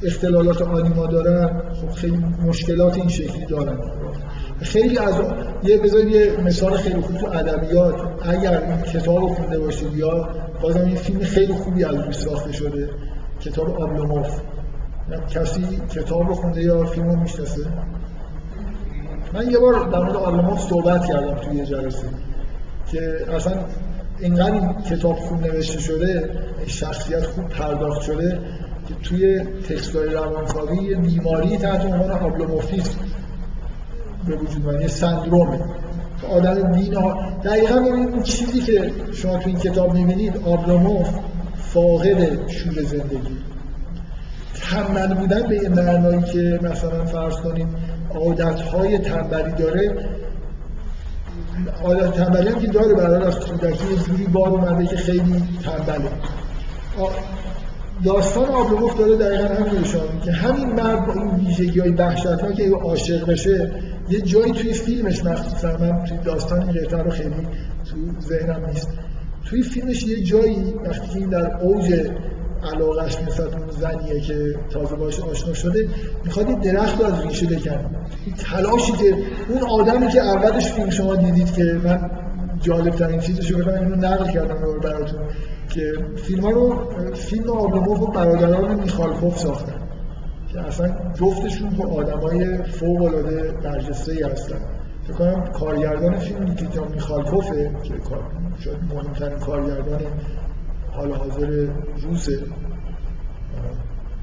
اختلالات آنیما دارن خب خیلی مشکلات این شکلی دارن. خیلی از یه بذارید یه مثال خیلی خوب تو ادبیات اگر این کتاب خونده باشید یا بازم این فیلم خیلی خوبی از روی ساخته شده کتاب آبلوموف. کسی کتاب رو خونده یا فیلم رو می‌شناسه؟ من یه بار در مورد آبلوموف صحبت کردم توی یه جلسه که اصلا اینقدر این کتاب خوب نوشته شده شخصیت خوب پرداخت شده. توی تکستای روانکاوی یه بیماری تحت عنوان آبلوموفیسم به وجود میاد یه سندرومه. آدم دین ها دقیقا ببینید اون چیزی که شما تو این کتاب می‌بینید آبلوموف فاقد شور زندگی. تنبل بودن به یه معنایی که مثلا فرض کنیم عادتهای تنبلی داره. عادت تنبلی که داره برای از کودکی یه جوری بار اومده که خیلی تنبله. داستان آبلوموف داره دقیقا همین نشان که همین مرد با این ویژگی های که عاشق بشه یه جایی توی فیلمش مخصوصا من توی داستان این رو خیلی تو ذهنم نیست. توی فیلمش یه جایی وقتی این در اوج علاقهش نسبت اون زنیه که تازه باش آشنا شده می‌خواد یه درخت رو از ریشه بکنه تلاشی که اون آدمی که اولش فیلم شما دیدید که من جالب ترین چیزشو بگم اینو نقل کردم رو براتون که فیلم رو فیلم آبلوموف و برادران میخالکوف ساختن. که اصلا جفتشون با آدمای فوق العاده برجسته ای هستن. فکر کنم کارگردان فیلم نیکیتا میخالکوفه که کار شاید مهمترین کارگردان حال حاضر روسه.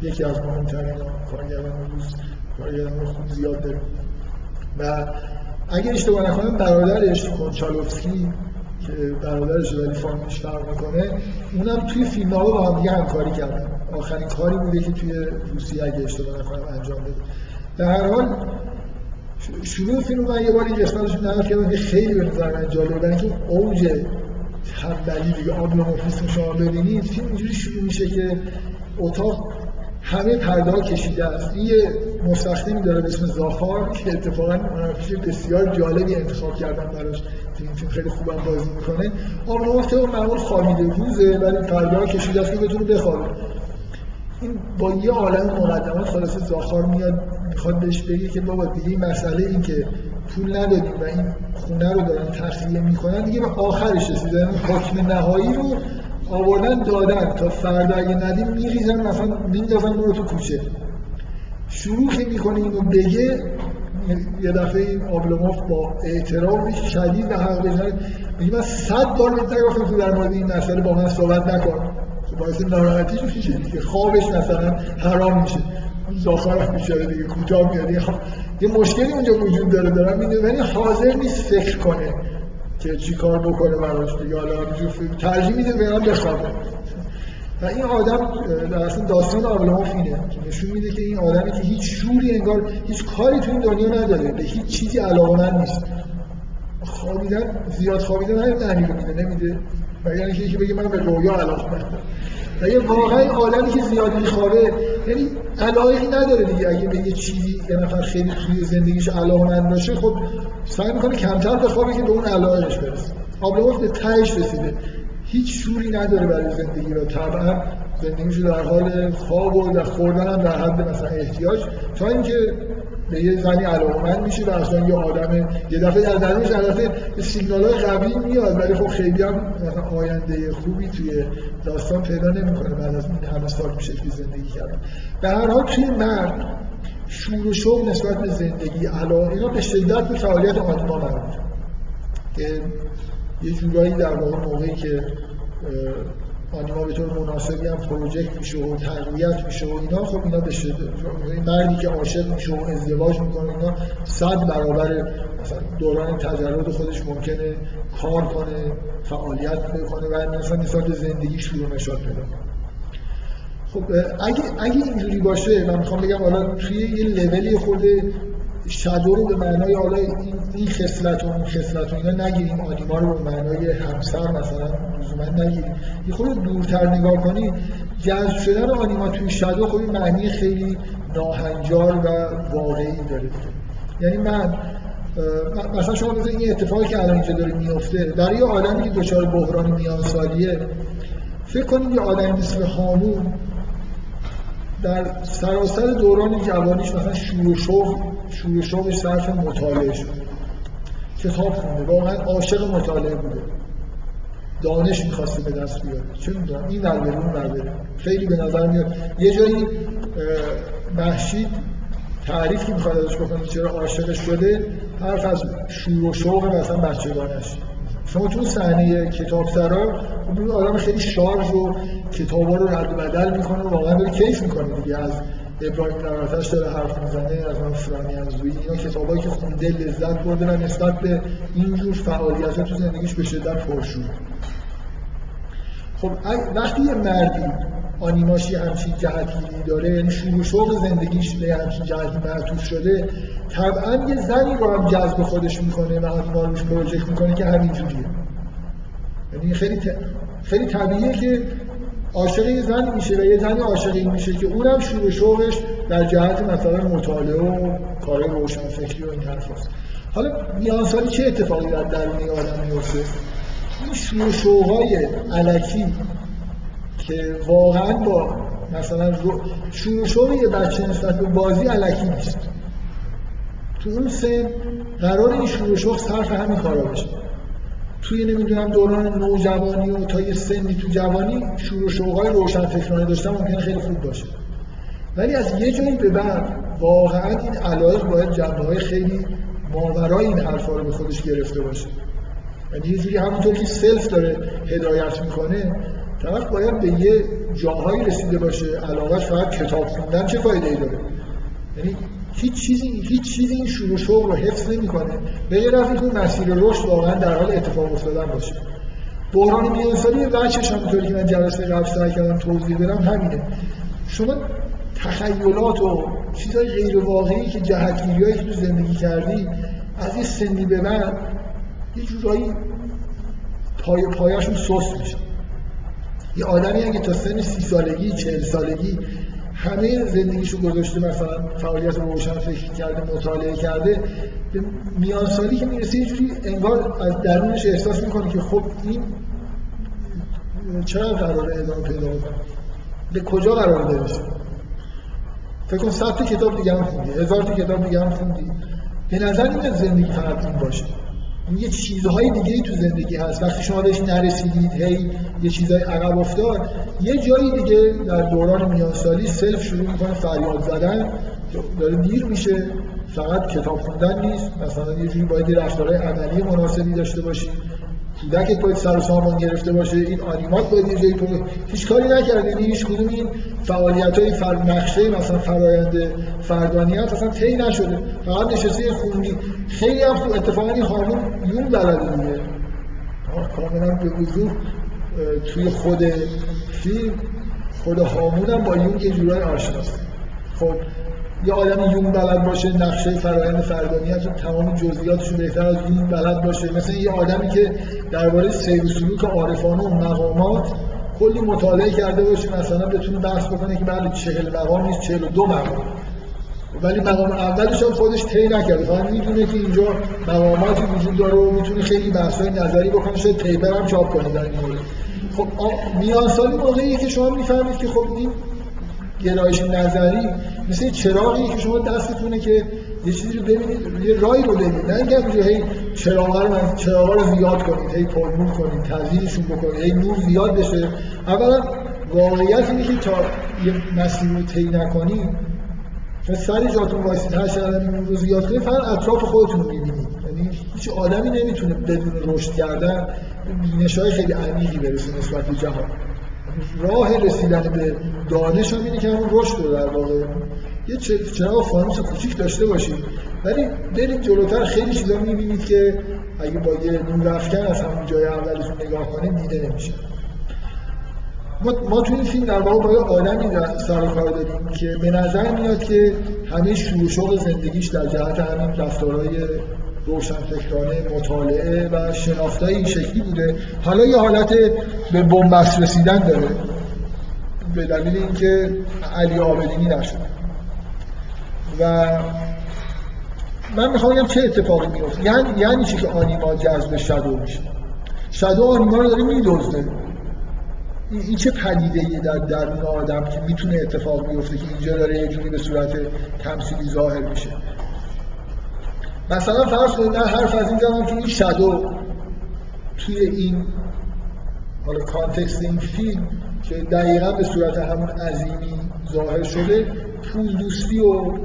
یکی از مهمترین کارگردان روس کارگردان خوب زیاد داره. و اگه اشتباه نکنم برادرش کنچالوفسکی که برادرش ولی فامیلش فرق می‌کنه اونم توی فیلم ها با هم دیگه همکاری کردن. آخرین کاری بوده که توی روسیه اگه اشتباه نکنم انجام بده. در هر حال شروع فیلم من یه باری قسمتش نقل کردم که خیلی به نظر من جالبه برای اینکه اوج تنبلی دیگه آبلوموفیسم شما ببینید فیلم اینجوری شروع میشه که اتاق همه پرده کشیده است. یه مستخدمی داره به اسم زاخار که اتفاقا منافیش بسیار جالبی انتخاب کردن براش. این فیلم خیلی خوبم بازی می‌کنه. آبلوموف طبق معمول خوابیده روزه ولی پرده کشیده است که بتونه بخوابه. این با یه عالم مقدمات خلاصه زاخار میاد می‌خواد بهش بگه که بابا دیگه این مسئله این که پول ندادیم و این خونه رو دارن تخلیه می‌کنن دیگه به آخرش رسیدن. حکم نهایی رو آوردن دادن. تا فردا اگه ندیم میریزن مثلا میندازن رو تو کوچه. شروع که می‌کنه اینو بگه یه دفعه این آبلوموف با اعتراف شدید و حق بزنه میگه من صد بار بهت نگفتم تو در مورد این مسئله با من صحبت نکن. باعث ناراحتیش میشه دیگه. خوابش مثلا حرام میشه. زاخرف بیچاره دیگه. کوتاه میاد یه مشکلی اونجا وجود داره. دارم می‌دونه ولی حاضر نیست فکر کنه. که چی کار بکنه براش دیگه؟ حالا ترجیح میده برام بخوابه. و این آدم در اصل داستان آبلوموف اینه نشون میده که این آدمی که هیچ شوری انگار هیچ کاری تو این دنیا نداره به هیچ چیزی علاقمند نیست. خوابیدن زیاد خوابیدن هم معنی رو میده نمیده. و یعنی که یکی بگه من به رویا علاقمندم و یه واقعا آدمی که زیاد میخوابه یعنی علاقی نداره دیگه. اگه به یه چیزی یه نفر خیلی توی زندگیش علاقمند باشه خب سعی می‌کنه کمتر بخوابه که به اون علاقش برسه. آبلوموف به تهش رسیده. هیچ شوری نداره برای زندگی و طبعا زندگیش در حال خواب و خوردن هم در حد مثلا احتیاج. تا اینکه به یه زنی علاقمند میشه و اصلا یه آدم یه دفعه در درونش در دفعه سیگنال های قوی میاد ولی خب خیلی هم آینده خوبی توی داستان پیدا نمی‌کنه بعد از این همه سال میشه زندگی کردن. به هر حال توی مرد شور و شوق نسبت به زندگی. علاقه اینا به شدت به فعالیت آنیما مربوط که یه جورایی در واقع موقعی که آنیما به طور مناسبی هم پروژکت میشه و تقویت میشه و اینا خب اینا به شده مردی که عاشق میشه و ازدواج می‌کنه اینا صد برابر مثلا دوران تجرد خودش ممکنه کار کنه فعالیت بکنه و مثلا نسبت به زندگی شروع نشاد پیدا خب اگه اگه اینجوری باشه من می‌خوام بگم حالا توی یه لولی خورده شادو رو به معنای حالا این این خصلت و اون خصلت اینا نگیریم. آنیما رو به معنای همسر مثلا لزوما نگیریم. یه خود دورتر نگاه کنی جذب شدن آنیما توی شادو خب معنی خیلی ناهنجار و واقعی داره یعنی من مثلا شما مثلا این اتفاقی که الان اینجا داره میفته برای یه آدمی که دچار بحران میان سالیه فکر کنید یه آدمی مثل هامون در سراسر دوران جوانیش مثلا شور و شوق شور و شوقش صرف مطالعه شد کتاب خونده واقعا عاشق مطالعه بوده. دانش می‌خواسته به دست بیاره. چه می‌دونم این اون ور بره. خیلی به نظر میاد. یه جایی محشید تعریف که می‌خواد ازش بکنه چرا عاشقش شده حرف از شور و شوق مثلا بچگانش. شما تو صحنه کتاب سرا آدم خیلی شارژ و کتابا رو رد بدل می‌کنه و واقعا داره کیف می‌کنه دیگه. از ابراهیم نراتش داره حرف می‌زنه از من فرانی انزوی اینا کتابایی که خونده لذت برده و نسبت به اینجور فعالیت تو زندگیش به شدت پرشور. خب وقتی یه مردی آنیماشی همچین جهتگیری داره یعنی شروع شوق زندگیش به همچین جهتی معطوف شده طبعا یه زنی رو هم جذب خودش می‌کنه و آنیما روش پروژکت می‌کنه که همینجوریه یعنی خیلی ت... خیلی طبیعیه که عاشق یه زنی میشه و یه زنی عاشق میشه که اونم شروع شوقش در جهت مثلا مطالعه و کار روشنفکری و این حرف هست. حالا میان سالی چه اتفاقی در درون آدم میفته این شروع شوقهای علکی که واقعا با مثلا شروع شروع یه بچه نسبت به بازی علکی نیست تو اون سن قرار این شروع شوق صرف همین کارا بشه توی نمی‌دونم دوران نوجوانی و تا یه سنی تو جوانی شروع شوقای روشن فکرانه داشتن ممکنه خیلی خوب باشه. ولی از یه جایی به بعد واقعا این علایق باید جنبه های خیلی ماورای این حرفا رو به خودش گرفته باشه. یعنی یه جوری همونطور که سلف داره هدایت می‌کنه طرف باید به یه جاهایی رسیده باشه علاقش فقط کتاب خوندن چه فایده ای داره؟ یعنی هیچ چیزی هیچ چیزی این شروع شوق رو حفظ نمی‌کنه. به غیر از اینکه مسیر رشد واقعا در حال اتفاق افتادن باشه. بحران میانسالی بچش همونطوری که من جلسه قبل سعی کردم توضیح بدم همینه. شما تخیلات و چیزهای غیر واقعی که جهتگیریایی که تو زندگی کردی از یه سنی به بعد یه جورایی پای پایشون سست میشه. یه آدمی اگه تا سن سی سالگی چهل سالگی همه زندگیشو گذاشته مثلا فعالیت روشن فکر کرده مطالعه کرده. به میان سالی که می‌رسه یه انگار از درونش احساس می‌کنه که خب این چرا قراره ادامه پیدا بکنه به کجا قراره برسه؟ فکر کن صد کتاب دیگه هم خوندی هزار تا کتاب دیگه هم خوندی. به نظر این زندگی فقط این باشه. یه چیزهای دیگه تو زندگی هست. وقتی شما بهش نرسیدید هی یه چیزهای عقب افتاد. یه جایی دیگه در دوران میانسالی سلف شروع می‌کنه فریاد زدن. داره دیر میشه. فقط کتاب خوندن نیست. مثلا یه جوری باید رفتارهای عملی مناسبی داشته باشی. کودکت باید سر و سامان گرفته باشه. این آنیمات باید یه جایی هیچ کاری نکرده یعنی هیچ کدوم این فعالیت های فر... نقشه مثلا فرایند فردانیت اصلا طی نشده. فقط نشسته خوندی خیلی هم خوب اتفاقا این هارمون یون بلده دیگه کاملا به وضوح توی خود فیلم خود هامون هم با یون یه جورای آشناست. خب یه آدمی یون بلد باشه نقشه فرایند فردانیت رو تمام جزئیاتش بهتر از یون بلد باشه. مثل یه آدمی که درباره سیر و سلوک عارفانه و مقامات کلی مطالعه کرده باشه مثلا بتونه بحث بکنه که بله چهل مقام نیست چهل و دو مقام. ولی مقام اولش هم خودش طی نکرده فقط می‌دونه که اینجا مقاماتی وجود داره و می‌تونه خیلی بحث‌های نظری بکنه. شاید پیپر هم چاپ کنه در این مورد. خب میان سالی موقعی که شما می‌فهمید که خب این گرایش نظری مثل چراغی که شما دستتونه که یه چیزی رو ببینید یه رای رو ببینید. نه اینکه همینجا هی چراغا رو چراغا رو زیاد کنید هی پرنور کنید تزیینشون بکنید هی نور زیاد بشه. اولا واقعیت اینه که تا یه مسیر رو طی نکنید سر جاتون وایسید هر چقدر نور رو زیاد کنید فقط اطراف خودتون رو می‌بینید. یعنی هیچ آدمی نمی‌تونه بدون رشد کردن بینش های خیلی عمیقی برسه نسبت به جهان. راه رسیدن به دانش هم اینه که همون رشد رو در واقع. یه چراغ فانوس کوچیک داشته باشید. ولی برید جلوتر خیلی چیزا می‌بینید که اگه با یه نور افکن از همون جای اولتون نگاه کنید دیده نمیشه. ما, ما تو این فیلم در واقع با یه آدمی سر کار داریم که به نظر میاد که همه شروع شوق زندگیش در جهت همین رفتارهای روشنفکرانه مطالعه و شناختای این شکلی بوده. حالا یه حالت به بنبست رسیدن داره به دلیل اینکه علی آبدینی نشد. و من می‌خوام بگم چه اتفاقی میفته یعنی یعنی چی که آنیما جذب شادو میشه؟ شادو آنیما رو داره میدزده. این چه پدیده در درون آدم که می‌تونه اتفاق بیفته که اینجا داره یه جوری به صورت تمثیلی ظاهر میشه؟ مثلا فرض کنید من حرف از این زدم که این شادو توی این حالا کانتکست این فیلم که دقیقا به صورت همون عظیمی ظاهر شده پول دوستی و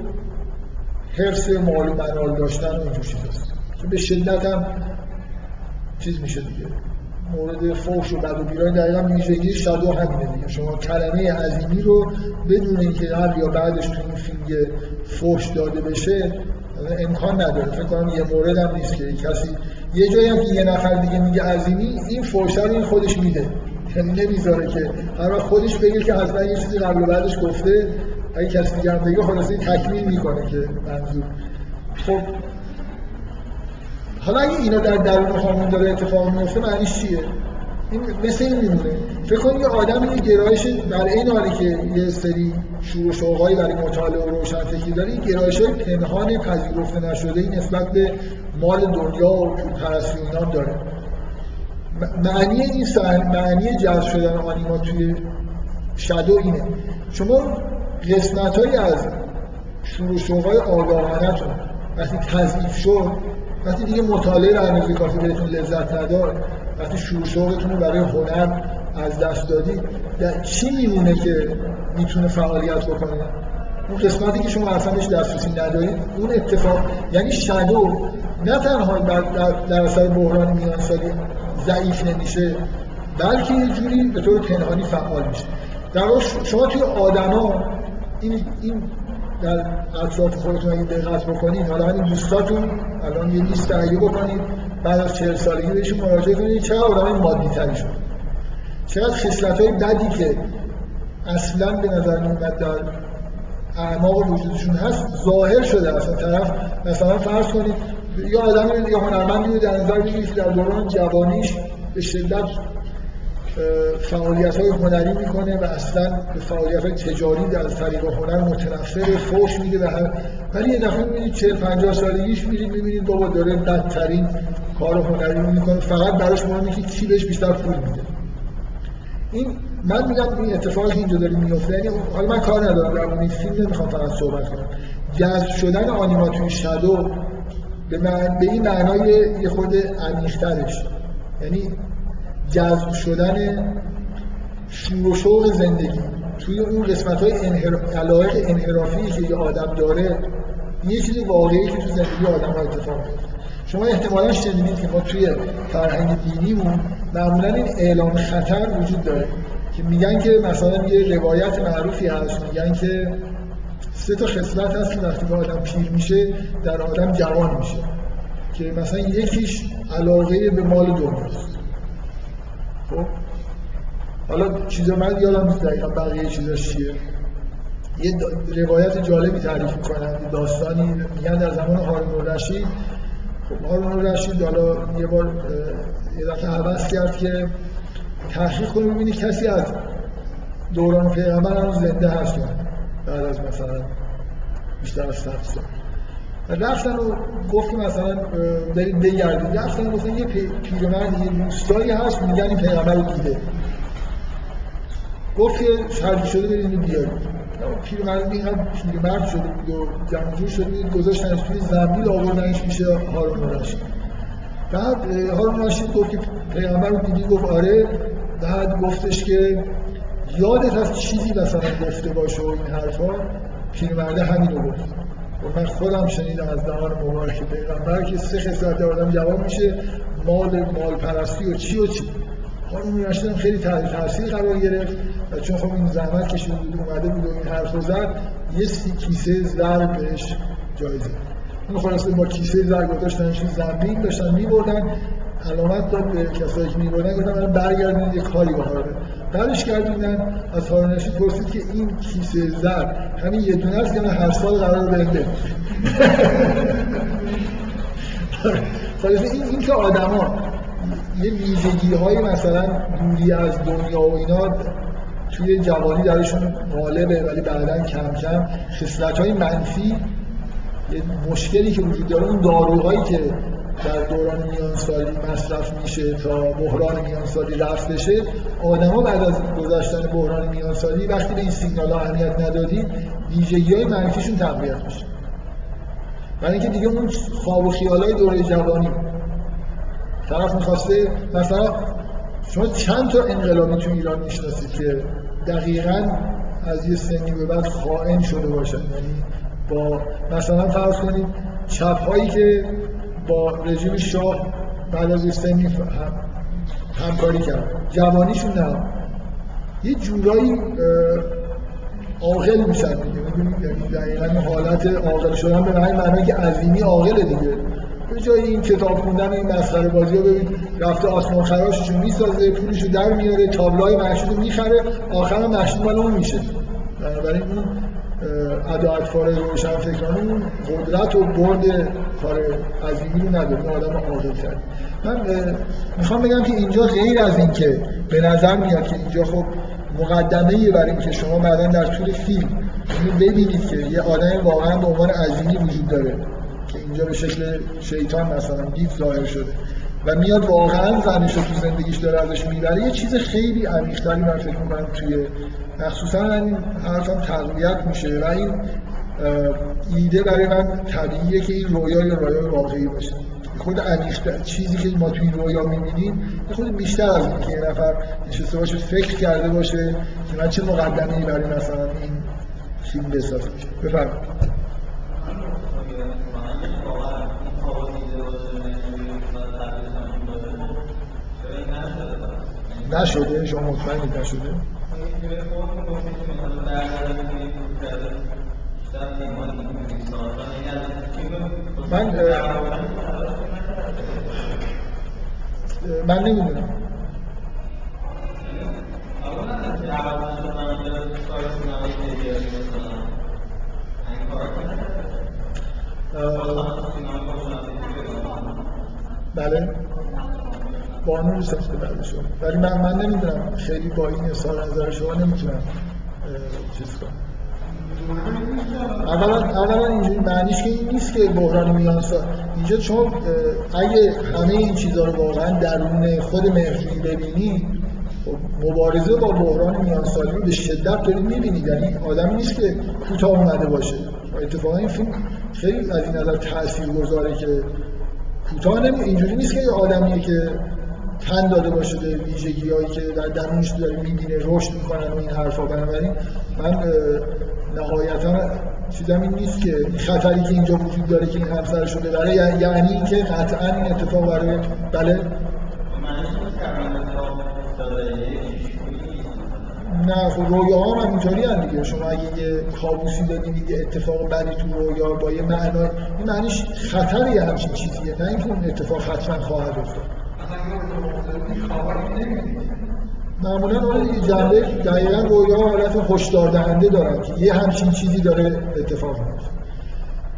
حرس مال و منال داشتن و اینجور چیزاست. که به شدت هم چیز میشه دیگه. مورد فوش و بد و بیرای دقیقا ویژگی شادو همینه دیگه. شما کلمه عظیمی رو بدون اینکه قبل یا بعدش تو این فیلم فوش داده بشه امکان نداره. فکر کنم یه مورد هم نیست که کسی یه جایی هم که یه نفر دیگه میگه عظیمی این فوشه رو این خودش میده. یعنی نمی‌ذاره که هر خودش بگه که حتما یه چیزی قبل و بعدش گفته اگه کسی دیگه هم بگه تکمیل می‌کنه که منظور. خب حالا اگه اینا در درون خانون داره اتفاق میفته معنیش چیه؟ این مثل این میمونه. فکر کنید یه آدم یه گرایش در این حالی که یه سری شور و شوقایی برای مطالعه و روشنفکری داره این گرایش های پنهان پذیرفته نشده ای نسبت به مال دنیا و اینا داره. معنی این سهن، معنی جذب شدن آنیما توی شادو اینه. شما قسمت از شروع شوقای آگاهانتون وقتی تضعیف شد وقتی دیگه مطالعه اندازه کافی بهتون لذت نداد وقتی شوقتون رو برای هنر از دست دادی چی میمونه که می‌تونه فعالیت بکنه؟ اون قسمتی که شما اصلا بهش دسترسی ندارید اون اتفاق یعنی شادو نه تنها در, در, اثر بحران میان سالی ضعیف نمیشه بلکه یه جوری به طور پنهانی فعال میشه. در شما توی آدما این این در اطراف خودتون اگه دقت بکنید حالا همین دوستاتون الان یه لیست تهیه بکنید بعد از چهل سالگی بهشون مراجعه کنید چقدر آدم مادی تری شد. چقدر خصلت های بدی که اصلا به نظر میومد در اعماق وجودشون هست ظاهر شده اصلا. طرف مثلا فرض کنید یا آدم یا هنرمندی در نظر بگیرید در دوران جوانیش به شدت فعالیت های هنری می‌کنه و اصلا به فعالیت های تجاری در طریق هنر متنفر فوش میده و هر ولی یه دفعه می‌بینید 40 50 سالگیش میرید می‌بینید بابا داره بدترین کار هنری رو می‌کنه. فقط براش مهمه که کی بهش بیشتر پول میده. این من میگم این اتفاقی اینجا داره میفته یعنی حالا من کار ندارم در این فیلم نمی‌خوام فقط صحبت کنم. جذب شدن آنیماتوری شادو به, من... به این معنای یه خود عمیق‌ترش یعنی جذب شدن شور و شوق زندگی. توی اون قسمت های انحر... علایق انحرافی که یه آدم داره یه چیز واقعی که تو زندگی آدم ها اتفاق میفته شما احتمالا شنیدید که ما توی فرهنگ دینیمون معمولا این اعلام خطر وجود داره که میگن که مثلا یه روایت معروفی هست میگن که سه تا خصلت هست که وقتی آدم پیر میشه در آدم جوان میشه. که مثلا یکیش علاقه به مال دنیاست. خب؟ حالا چیزا من یادم نیست دقیقا بقیه چیزاش چیه. یه روایت جالبی تعریف می‌کنن. داستانی میگن در زمان هارون الرشید. خب هارون الرشید حالا یه بار یه دفعه حوض کرد که تحقیق کنه ببینی کسی از دوران پیغمبر هم زنده هست بعد از مثلا بیشتر از سال. رفتن و گفت که مثلا برید بگردید رفتن گفتن یه پیرمرد یه روستایی هست میگن این پیغمبر رو دیده. گفت که شرطی شده برید اینو پیرمرد اینقدر پیرمرد شده بود و جمع شده بود گذاشتنش توی زنبیل آوردنش میشه هارون رشید بعد هارون رشید گفت که پیغمبر رو دیدی؟ گفت آره. بعد گفتش که یادت از چیزی مثلا گفته باشه و این حرفا؟ پیرمرده همین رو گفت. و من خودم شنیدم از دهان مبارک پیغمبر که سه خصلت آدم جواب میشه مال مال پرستی و چی و چی؟ خانم رشیدم خیلی تاثیر قرار گرفت و چون خب این زحمت کشیده بود اومده بود و این حرف زد یه سی کیسه زر بهش جایزه اون خلاصه با کیسه زر گذاشتنش زمین داشتن میبردن. علامت داد به کسایی که میبردن گفتن من برگردونید یه کاری بهاره برش گردوندن از هارون رشید پرسید که این کیسه زر همین یه دونه است که من هر سال قرار بنده خلاصه این, این که آدما یه ویژگی های مثلا دوری از دنیا و اینا توی جوانی درشون غالبه ولی بعدا کم کم خصلت های منفی یه مشکلی که وجود داره اون داروهایی که در دوران میانسالی مصرف میشه تا بحران میانسالی رفت بشه. آدما بعد از گذشتن بحران میانسالی وقتی به این سیگنال ها اهمیت ندادید ویژگی های منفیشون تقویت میشه. برای اینکه دیگه اون خواب و خیال های دوره جوانی طرف می‌خواسته مثلا شما چند تا انقلابی تو ایران می‌شناسید که دقیقا از یه سنی به بعد خائن شده باشن. یعنی با مثلا فرض کنید چپ هایی که با رژیم شاه بعد از سنی هم همکاری کرد. جوانیشون نه. یه جورایی عاقل میشن دیگه. یعنی دقیقا حالت عاقل شدن به معنی معنی که عظیمی عاقل دیگه. به جای این کتاب خوندن این مسخره بازی ها ببین رفته آسمان خراششو می‌سازه پولشو در میاره تابلوهای محشود می‌خره آخر محشود مال اون میشه. بنابراین اون اطفال روشن فکرانه قدرت و برد کار عظیمی رو نداره. آدم عادل کرد. من می‌خوام بگم که اینجا غیر از این که به نظر میاد که اینجا خب مقدمه برای اینکه شما بعدا در طول فیلم ببینید که یه آدم واقعا به عنوان عظیمی وجود داره که اینجا به شکل شیطان مثلا دید ظاهر شده و میاد واقعا زنش رو تو زندگیش داره ازش می‌بره یه چیز خیلی عمیق‌تری من فکر می‌کنم توی مخصوصا این حرفم تقویت میشه. و این ایده برای من طبیعیه که این رویا یا رویا واقعی باشه. خود عمیق‌تر چیزی که ما توی رویا می‌بینیم خود بیشتر از این که یه نفر نشسته باشه فکر کرده باشه که من چه مقدمه‌ای برای مثلا این فیلم بسازم. بفرمایید. نشده؟ شما مطمئنید نشده؟ من من نمی‌دونم بله بانو ساخته بعد شما. ولی من من نمی‌دونم. خیلی با این اظهار نظر شما نمی‌تونم چیز کنم. اولا اولا اینجوری معنیش که این نیست که بحران میانسال اینجا چون اگه همه این چیزها رو واقعا درون خود مهرجویی ببینی خب مبارزه با بحران میانسالی رو به شدت دارید می‌بینید. یعنی آدمی نیست که کوتاه اومده باشه. اتفاقا این فیلم خیلی از این نظر تاثیر گذاره که کوتاه نمی اینجوری نیست که یه آدمیه که تن داده باشه به ویژگی هایی که در درونش داره می‌بینه رشد می‌کنن و این حرفا. بنابراین من نهایتا چیزم این نیست که خطری که اینجا وجود داره که این همسرش رو ببره یعنی اینکه قطعا این اتفاق برای بله؟ نه خب رویا هم اینطوری هم دیگه. شما اگه یه کابوسی دارید یه اتفاق بدی تو رویا با یه معنی این معنیش خطر یه همچین چیزیه نه اینکه اون اتفاق حتما خواهد افتاد. معمولا اون جنبه دقیقا رویا حالت هشدار دهنده دارن که یه همچین چیزی داره اتفاق میفته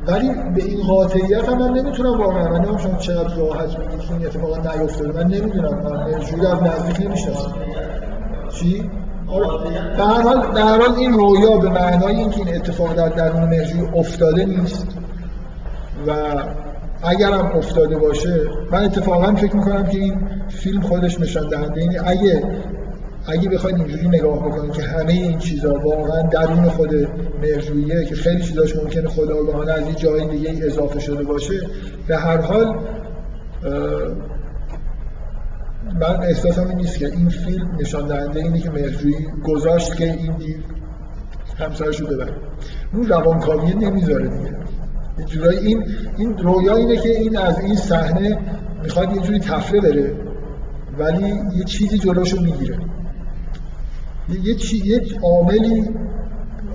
ولی به این قاطعیت هم من نمی‌تونم واقعا. من نمی‌دونم شما چقدر راحت میگید که این اتفاقا نیفتاده من نمی‌دونم. من جوری از نزدیک نمی‌شناسم. چی؟ در حال در حال این رویا به معنای اینکه این اتفاق در درون مرجوی افتاده نیست و اگر هم افتاده باشه من اتفاقا فکر می‌کنم که این فیلم خودش نشان دهنده اینه اگه اگه بخواید اینجوری نگاه بکنید که همه این چیزا واقعا درون خود مرجویه که خیلی چیزاش ممکنه خداگاهانه از این جای دیگه اضافه شده باشه به هر حال من احساسم این نیست که این فیلم نشان دهنده اینه که مرجویی گذاشت که این دیر همسرش رو ببره. اون روانکاوی نمی‌ذاره دیگه. یه جورایی این این رویا اینه که این از این صحنه می‌خواد یه جوری تفره بره ولی یه چیزی جلوشو می‌گیره. یه چی یه عاملی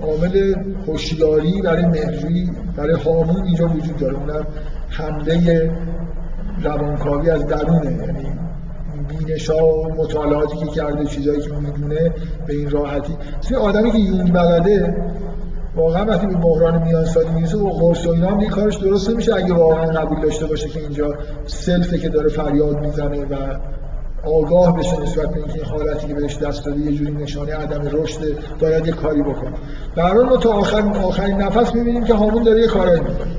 عامل هوشیاری برای مهرجویی برای هامون اینجا وجود داره. اونم حمله روانکاوی از درونه. یعنی بینشا و مطالعاتی که کرده چیزایی که می‌دونه به این راحتی. مثل آدمی که یونگ بلده واقعا وقتی به بحران میان سالی می‌رسه و قرص و اینا کارش درست نمیشه اگه واقعا قبول داشته باشه که اینجا سلفه که داره فریاد می‌زنه و آگاه بشه نسبت به اینکه این حالتی که بهش دست داده یه جوری نشانه عدم رشد باید یه کاری بکنه. در ما تا آخر آخرین نفس می‌بینیم که هامون داره یه کارایی می‌کنه.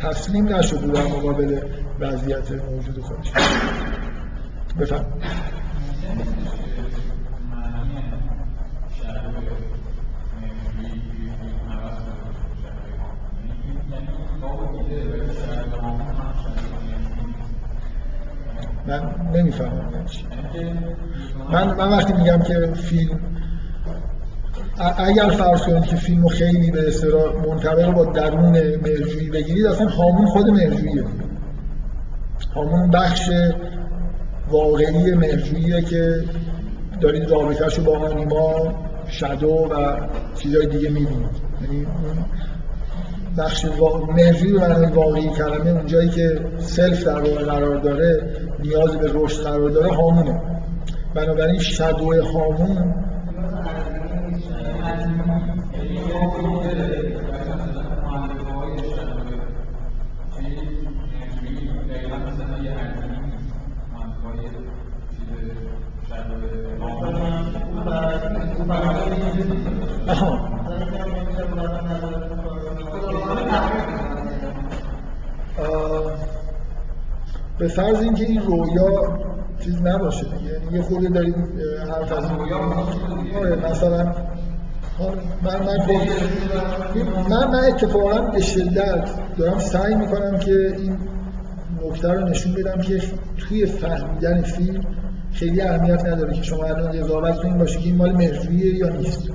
تسلیم نشده در مقابل وضعیت موجود خودش. بفهم من نمی‌فهمم من من وقتی میگم که فیلم اگر فرض کنید که فیلمو خیلی به اصطلاح منطبق با درون مرجویی بگیرید اصلا هامون خود مرجوییه هامون بخش واقعی مرجوییه که دارید رابطهش با آنیما شدو و چیزهای دیگه می‌بینید. یعنی بخش مرجوی به معنای واقعی کلمه اونجایی که سلف در واقع قرار داره نیاز به رشد قرار داره هامونه. بنابراین شدو هامون چیز نباشه دیگه. یعنی یه خورده دارید حرف از آره مثلا من من من من اتفاقا به شدت دارم سعی می‌کنم که این نکته رو نشون بدم که توی فهمیدن فیلم خیلی اهمیت نداره که شما الان قضاوت کنید باشه که این مال مهرجویه یا نیست.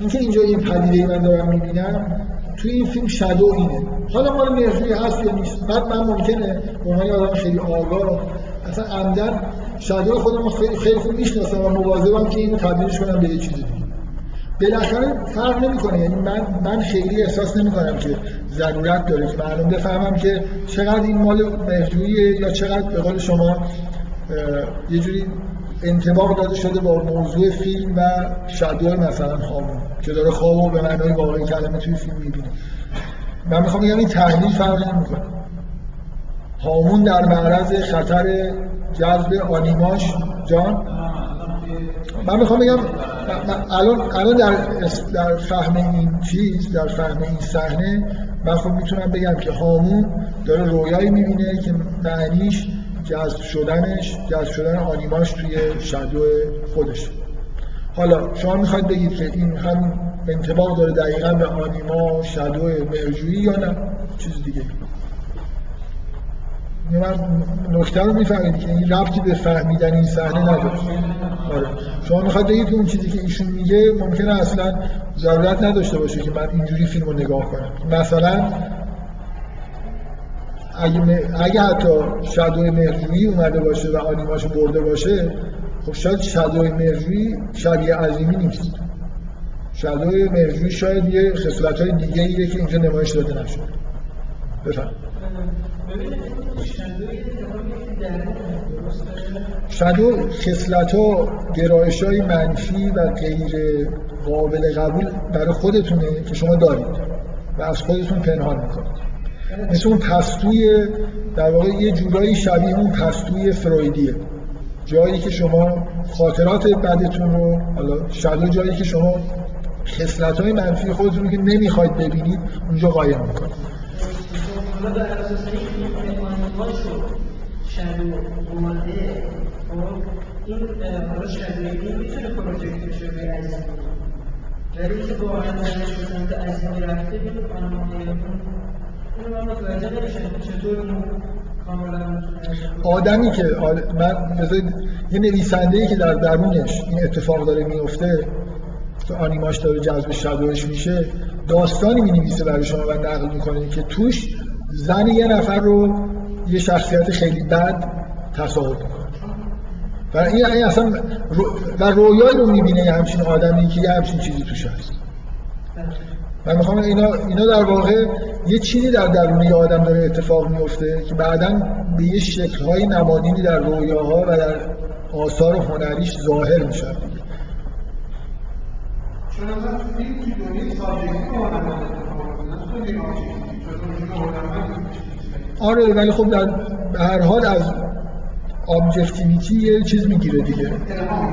اینکه اینجا این پدیده من دارم می‌بینم توی این فیلم شادو اینه. حالا مال مهرجویی هست یا نیست؟ بعد من ممکنه به عنوان آدم خیلی آگاه اصلا عمدن شادو خودم خیلی خیلی خوب می‌شناسم و مواظبم که اینو تبدیلش کنم به چیز دیگه بالاخره فرق نمی‌کنه. یعنی من من خیلی احساس نمی‌کنم که ضرورت داره. که معلوم بفهمم که چقدر این مال مهرجوییه یا چقدر به قول شما یه جوری انتباق داده شده با موضوع فیلم و شادو مثلا هامون که داره خوابو به معنای واقعی کلمه توی فیلم می‌بینه. من می‌خوام بگم این تحلیل فرق نمی‌کنه. هامون در معرض خطر جذب آنیماش جان؟ من می‌خوام بگم الان الان در در فهم این چیز در فهم این صحنه من خب می‌تونم بگم که هامون داره رویایی می‌بینه که معنیش جذب شدنش جذب شدن آنیماش توی شادو خودش. حالا شما می‌خواید بگید که این هم انتباق داره دقیقا به آنیما شادو مرجویی یا نه؟ چیز دیگه. من نکته رو می‌فهمید که این ربطی به فهمیدن این صحنه نداره آره. شما می‌خواید بگید اون چیزی که ایشون میگه ممکنه اصلا ضرورت نداشته باشه که من اینجوری فیلم رو نگاه کنم مثلا اگه, اگه حتی شادوی مهرجویی اومده باشه و آنیماشو برده باشه خب شاید شادوی مهرجویی شبیه عظیمی نیست. شادوی مهرجویی شاید یه خصلت های دیگه ایه که اینجا نمایش داده نشده بفهم شادو خصلت ها گرایش های منفی و غیر قابل قبول برای خودتونه که شما دارید و از خودتون پنهان می‌کنید. مثل اون پستوی در واقع یه جورایی شبیه اون پستوی فرویدیه. جایی که شما خاطرات بدتون رو حالا شادو جایی که شما خصلت های منفی خودتون رو که نمی‌خواید ببینید اونجا قایم می‌کنید. حالا بر اساس این آنیماشو شادو اومده خب این حالا شادویی می‌تونه پروژکت بشه به عزیزی ولی اینکه واقعا درش سمت عزیزی رفته این آنیمای آدمی که من بذارید یه نویسنده که در درونش این اتفاق داره میفته تو آنیماش داره جذب شادوش میشه داستانی می نویسه برای شما و نقل می‌کنه که توش زن یه نفر رو یه شخصیت خیلی بد تصاحب می‌کنه. و این اصلا و رویایی رو می‌بینه یه همچین آدمی که یه همچین چیزی توش هست. من می‌خوام اینا اینا در واقع یه چیزی در درون یه آدم داره اتفاق میفته که بعدا به یه شکل‌های نمادینی در رویاها و در آثار هنریش ظاهر میشه چون اصلا فیلم آره ولی خب در هر حال از objectivity یه چیز می‌گیره دیگه.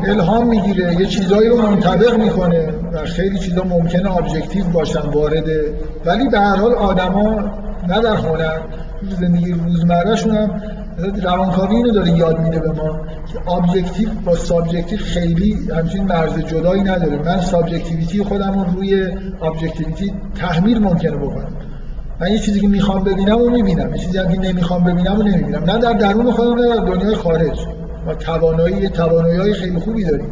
الهام می‌گیره یه چیزایی رو منطبق می‌کنه و خیلی چیزا ممکنه objective باشن وارده. ولی به هر حال آدما نه در هنر زندگی روزمرهشون هم روانکاوی اینو داره یاد میده به ما که objective با subjective خیلی همچین مرز جدایی نداره. من subjectivity خودم رو روی objectivity تحمیل ممکنه بکنم. من یه چیزی که می‌خوام ببینم و می‌بینم یه چیزی که نمی‌خوام ببینم و نمی‌بینم. نه در درون خودم نه در دنیای خارج. ما توانایی توانایی های خیلی خوبی داریم.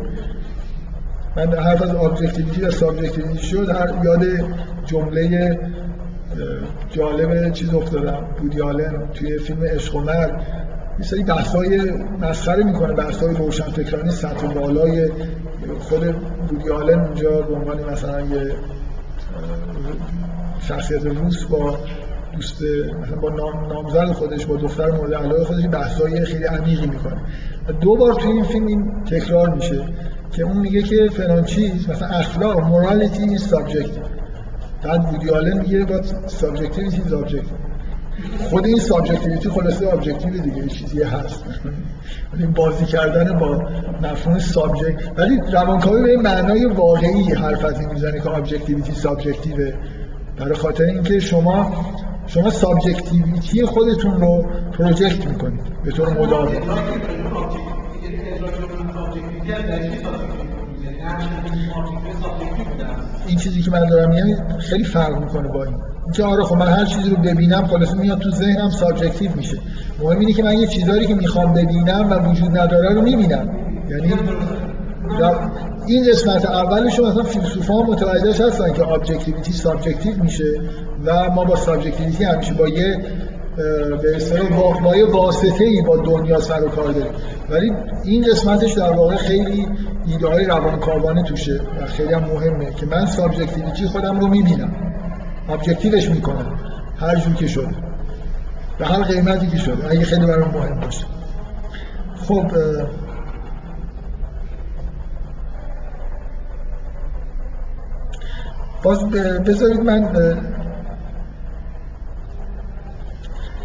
من حرف از objectivity و subjectivity شد هر یاد جمله جالب چیز افتادم. وودی آلن توی فیلم عشق و مرگ. یه سری بحثای مسخره می‌کنه بحثای روشنفکرانه ی سطح بالای خود وودی آلن اونجا به عنوان مثلا یه شخصیت روس با دوست مثلا با نام نامزد خودش با دختر مورد علاقه خودش بحثای خیلی عمیقی می‌کنه. دو بار توی این فیلم این تکرار میشه که اون میگه که فلان چیز مثلا اخلاق morality subjective بعد وودی آلن میگه با subjectivity is خود این subjectivity خلاصه objective دیگه چیزی هست. این بازی کردن با مفهوم subject ولی روانکاوی به معنای واقعی حرف از این می‌زنه که objectivity subjective ه برای خاطر اینکه شما شما subjectivity خودتون رو project می‌کنید به طور مداوم. این چیزی که من دارم میگم خیلی فرق می‌کنه با این. اینکه آره خب من هر چیزی رو ببینم خلاص میاد تو ذهنم subjective میشه. مهم اینه که من یه چیزایی که می‌خوام ببینم و وجود نداره رو می‌بینم. یعنی این قسمت اولش مثلا فیلسوفا متوجهش هستن که objectivity subjective میشه و ما با subjectivity همیشه با یه به اصطلاح با یه واسطه ای با دنیا سر و کار داریم. ولی این قسمتش در واقع خیلی ایده های روانکاوانه توشه و خیلی هم مهمه که من subjectivity خودم رو می‌بینم. objective ش می‌کنم. هر جور که شده. به هر قیمتی که شده. اگه خیلی برام مهم باشه. خب باز بذارید من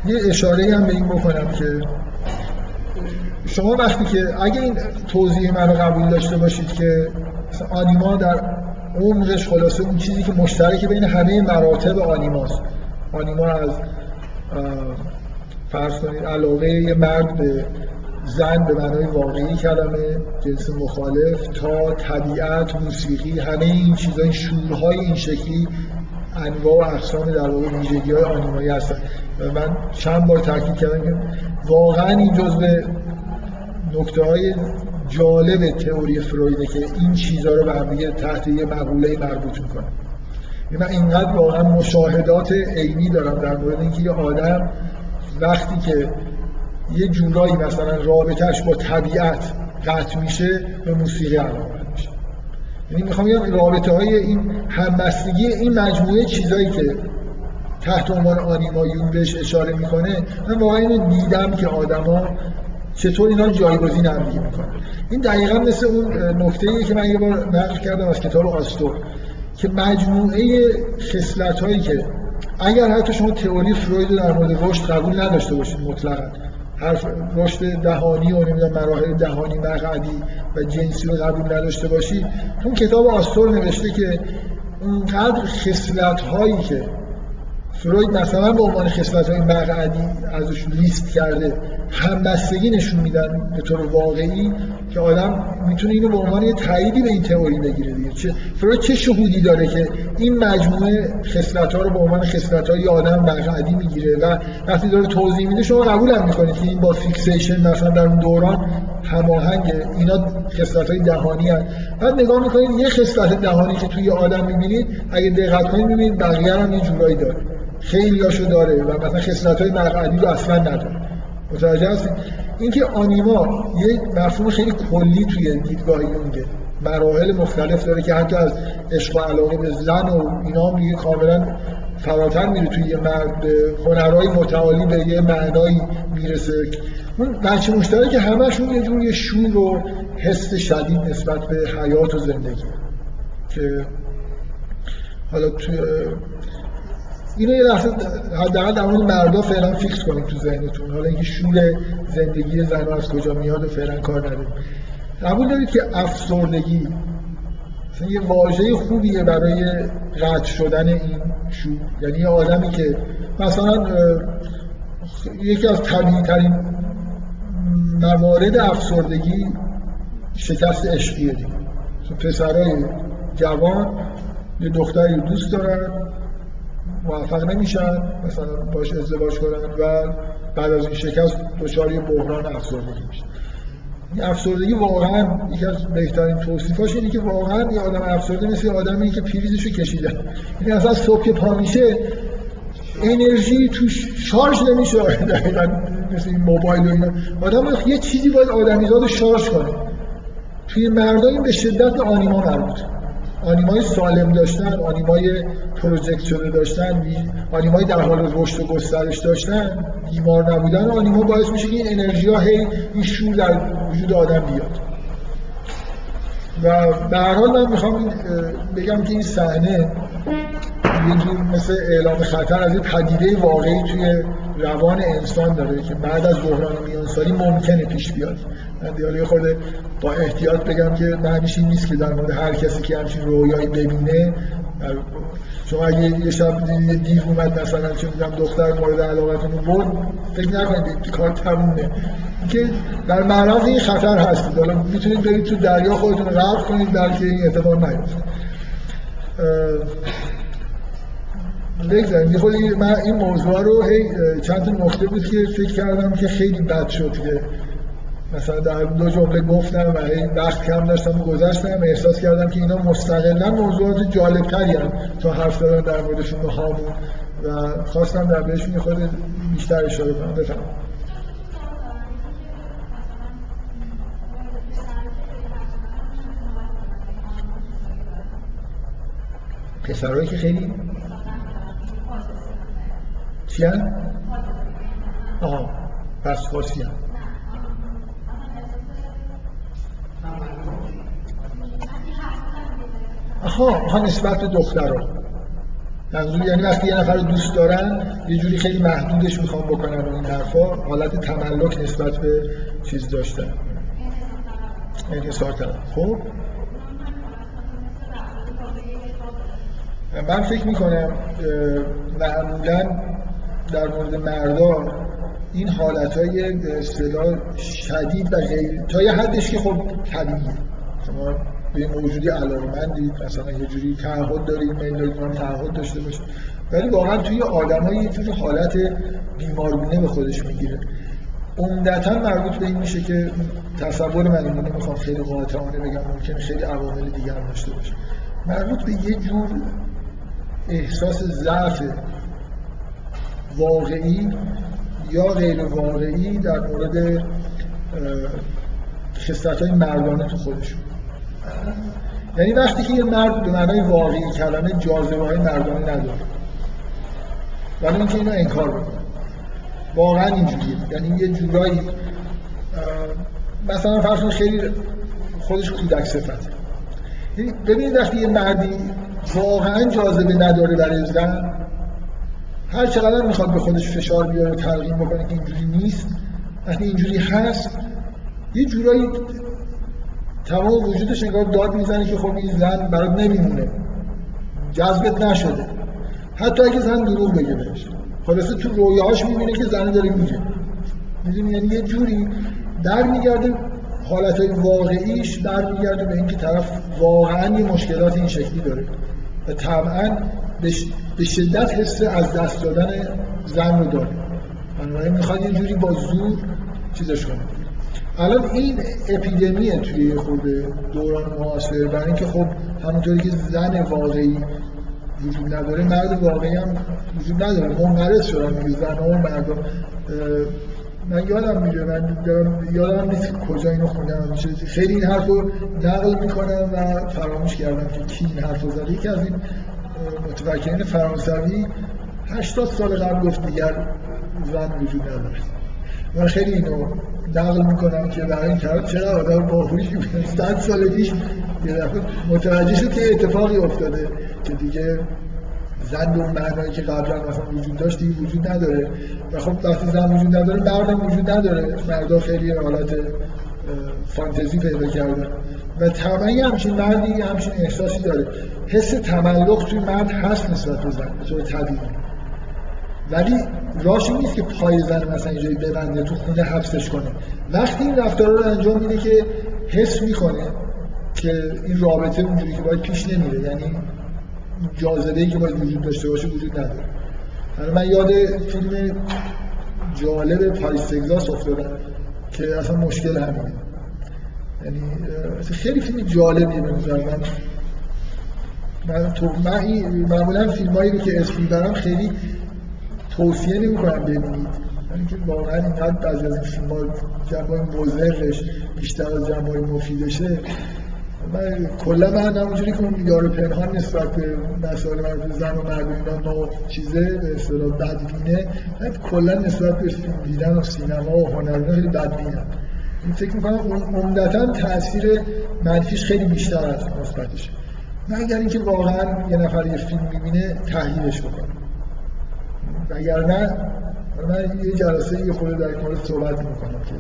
یه اشاره هم به این بکنم که شما وقتی که اگه این توضیح من رو قبول داشته باشید که آنیما در عمقش خلاصه اون چیزی که مشترک بین همه مراتب آنیماست. آنیما از فرض کنید علاقه یه مرد به زن به معنای واقعی کلمه جنس مخالف تا طبیعت موسیقی همه این چیزهای شورهای این شکلی انواع و اقسام در واقع ویژگی های آنیمایی هستن. و من چند بار تاکید کردم که واقعا این جزء نکته های جالب تئوری فرویده که این چیزها رو به هم تحت یه مقوله مربوط می‌کنه. من اینقدر واقعا مشاهدات عینی دارم در مورد اینکه یه آدم وقتی که یه جورایی مثلا رابطهش با طبیعت قطع میشه به موسیقی علاقه میشه. یعنی می‌خوام بگم رابطه های این همبستگی این مجموعه چیزایی که تحت عنوان آنیما یون بهش اشاره می‌کنه من واقعا اینو دیدم که آدما چطور اینا جایگزین هم دیگه می‌کنن. این دقیقا مثل اون نکته که من یه بار نقل کردم از کتاب آستور که مجموعه خصلت هایی که اگر حتی شما تئوری فروید در مورد رشد قبول نداشته باشید مطلقا حرف رشد دهانی و نمی‌دونم مراحل دهانی مقعدی و جنسی رو قبول نداشته باشید اون کتاب استور نوشته که اونقدر خصلت هایی که فروید مثلا به عنوان خصلت های مقعدی ازش لیست کرده همبستگی نشون میدن به طور واقعی که آدم می‌تونه اینو به عنوان یه تاییدی به این تئوری بگیره دیگه. چه فروید چه شهودی داره که این مجموعه خصلت ها رو به عنوان خصلت های آدم می‌گیره و وقتی داره توضیح میده شما قبول هم می‌کنید که این با fixation مثلا در اون دوران هماهنگ اینا خصلت های دهانی هست بعد نگاه می‌کنید یه خصلت دهانی که توی آدم می‌بینید اگه دقت کنید می‌بینید بقیه هم یه جورایی داره. خیلی داره و مثلا خصلت های رو اصلا نداره. متوجه هستید؟ اینکه آنیما یه مفهوم خیلی کلی توی دیدگاه یونگه. مراحل مختلف داره که حتی از عشق و علاقه به زن و اینا هم دیگه کاملا فراتر میره توی یه مرد. هنرهای متعالی به یه معنایی می‌رسه. اون بچه مشترک که همشون یه جور یه شور و حس شدید نسبت به حیات و زندگی. که حالا توی اینو یه لحظه حداقل در مورد مردا فعلا فیکس کنید تو ذهنتون. حالا اینکه شور زندگی زن از کجا میاد و فعلا کار نداریم. قبول دارید که افسردگی یه واژه خوبیه برای قطع شدن این شور. یعنی یه آدمی که مثلا یکی از طبیعی ترین موارد افسردگی شکست عشقیه دیگه. پسرای جوان یه دختری دوست دارن. موفق نمیشن مثلا باش ازدواج کنن و بعد از این شکست دچار بحران افسردگی میشن این افسردگی واقعا یکی از بهترین توصیفاش اینه که واقعا یه آدم افسرده مثل آدمی که پریزشو کشیدن یعنی اصلا صبح که پا میشه انرژی توش شارژ نمیشه. دقیقا مثل این موبایل و اینا. آدم یه چیزی باید آدمیزاد شارژ کنه. توی مردا این به شدت آنیما مربوطه. آنیمای سالم داشتن آنیمای پروژکت شده داشتن آنیمای در حال رشد و گسترش داشتن بیمار نبودن. آنیما باعث میشه که این انرژی ها هی این شور در وجود آدم بیاد. و به هر حال من می‌خوام بگم که این صحنه یه مثل اعلام خطر از یه پدیده واقعی توی روان انسان داره که بعد از بحران میانسالی ممکنه پیش بیاد. من دیالی خود با احتیاط بگم که معنیش این نیست که در مورد هر کسی که همچین رویایی ببینه شما اگه یه شب دیو اومد مثلا چه می‌دونم دختر مورد علاقتون رو برد فکر نکنید کار تمومه. که در معرض این خطر هستید. حالا می‌تونید برید تو دریا خودتون غرق کنید بلکه این اتفاق نیفته بگذاریم. یه خودی من این موضوع رو هی چند تا نقطه بود که فکر کردم که خیلی بد شد که مثلا در دو جمله گفتم و هی وقت کم داشتم و گذشتم. احساس کردم که اینا مستقلا موضوعات جالبتری هم تا حرف زدن در موردشون به و خواستم در بهشون یه خود بیشتر اشاره کنم. بفهم پسرهایی که خیلی چی هم؟ پس فارسی هم. آها آها نسبت به دخترها. منظور یعنی وقتی یه نفر رو دوست دارن یه جوری خیلی محدودش می‌خوام بکنن و این حرفا حالت تملک نسبت به چیز داشتن. انحصار کردن. خب؟ من فکر می‌کنم معمولا در مورد مردا این حالت های به شدید و غیر تا یه حدش که خب طبیعیه. شما به موجودی علاقمندید مثلا یه جوری تعهد دارید میل دارید من تعهد داشته باشید. ولی واقعا توی آدمای یه جوری حالت بیمارگونه به خودش می‌گیره. عمدتا مربوط به این میشه که تصور من اینو نمی‌خوام خیلی قاطعانه بگم ممکنه خیلی عوامل دیگر داشته باشه. مربوط به یه جور احساس ضعف واقعی یا غیر واقعی در مورد خصلت های مردانه تو خودشون یعنی وقتی که یه مرد به معنای واقعی کلمه جاذبه های مردانه نداره ولی اینکه اینو انکار بکنه. واقعا اینجوریه. یعنی یه جورایی مثلا فرض خیلی خودش کودک صفته یعنی ببینید وقتی یه مردی واقعا جاذبه نداره برای زن هر چقدر می‌خواد به خودش فشار بیاره و تلقیم بکنه که اینجوری نیست وقتی اینجوری هست یه جورایی تمام وجودش انگار داد می‌زنه که خب این زن برات نمیمونه. جذبت نشده. حتی اگه زن دروغ بگه بهش. خلاصه تو رویاهاش می‌بینه که زن داره میگه. می‌دونی؟ یعنی یه جوری در میگرده حالتهای واقعیش در میگرده به اینکه طرف واقعا یه مشکلات این شکلی داره. و طبعا به شدت حس از دست دادن زن رو داره بنابراین می‌خواد یه جوری با زور چیزش کنه. الان این اپیدمیه توی خود دوران معاصر برای اینکه خب همونطوری که زن واقعی وجود نداره مرد واقعی هم وجود نداره. منقرض شدن میگه زن و مرد من یادم میره من یادم نیست کجا اینو خوندم. خیلی این حرف رو نقل می‌کنم و فراموش کردم که کی این حرف رو زده. یکی از این متفکرین فرانسوی 80 سال قبل گفت دیگر زن وجود نداره. من خیلی اینو نقل می‌کنم که برای این طرف چرا آدم باهوشی بودن صد سال پیش متوجه شد که اتفاقی افتاده که دیگه زن به اون معنایی که قبلا مثلا وجود داشت دیگه وجود نداره. و خب وقتی زن وجود نداره مردم وجود نداره. مردا خیلی حالت فانتزی پیدا کردن. و طبعا همچین مردی همچین احساسی داره. حس تملق توی مرد هست نسبت به زن طور طبیعی. ولی راش نیست که پای زن مثلا اینجایی ببنده تو خونه حبسش کنه. وقتی این رفتار رو انجام میده که حس می‌کنه که این رابطه اونجوری که باید پیش نمیره یعنی جاذبه که باید وجود داشته باشه وجود نداره. من یاد فیلم جالب پاریس تگزاس افتادم که اصلا مشکل همینه یعنی خیلی فیلم جالبیه به نظر من. من تو معمولا فیلم هایی رو که اسم می‌برم خیلی توصیه نمی کنم ببینید. یعنی که واقعا اینقدر بعضی از این فیلم ها جنبه مزرش بیشتر از جنبه مفیدشه. من کلا من همونجوری که اون یار پنهان نسبت به مسائل مربوط زن و مرد اینا نو چیزه به اصطلاح بدبینه. من کلا نسبت به فیلم دیدن و سینما و هنر خیلی بدبینم این فکر می‌کنم عمدتا تاثیر منفیش خیلی بیشتر از مثبتش. مگر اینکه واقعا یه نفر یه فیلم می‌بینه تحلیلش بکنه. وگرنه من یه جلسه یه خورده در مورد صحبت می‌کنم که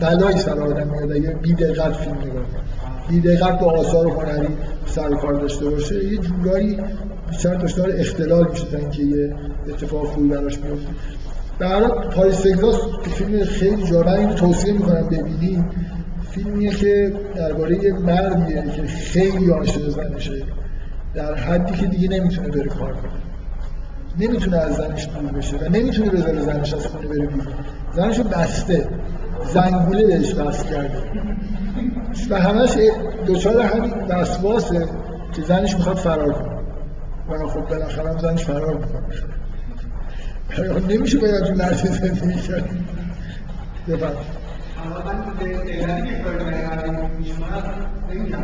بلایی سر آدم میاد اگه بی دقت فیلم نگاه کنه. بی دقت با آثار هنری سر کار داشته باشه یه جورایی بیشتر داشتار اختلال میشه تا اینکه یه اتفاق خوبی براش بیفته. در پاریس تگزاس فیلم خیلی جالب اینو توصیه می‌کنم ببینید فیلمیه که درباره یه مردیه که خیلی عاشق زنشه. در حدی که دیگه نمی‌تونه بره کار کنه. نمی‌تونه از زنش دور بشه و نمی‌تونه بذاره زنش از خونه بره بیرون. زنشو بسته. زنگوله بهش بست کرده. و همش دوچار همین وسواسه که زنش می‌خواد فرار کنه. و خب بالاخره هم زنش فرار می‌کنه. نمیشه باید تو لحظه زندگی کرد بفرد نمیگم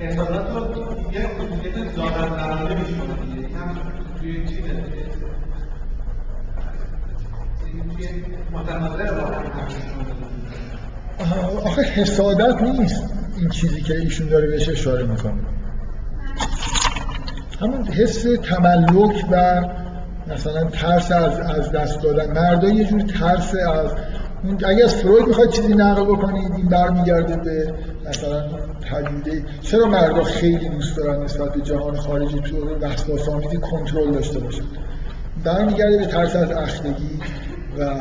احساسات رو یه خصوصیت ظاهر هم توی متناظر واقعا آخه حسادت نیست. این چیزی که ایشون داره بهش اشاره می‌کنه. همون حس تملک و مثلا ترس از از دست دادن. مردا یه جور ترس از اگه از فروید می‌خواد چیزی نقل بکنید این برمیگرده به مثلا پدیده. چرا مردا خیلی دوست دارن نسبت به جهان خارجی تو آمیزی کنترل داشته باشن؟ برمیگرده به ترس از اخلاقی و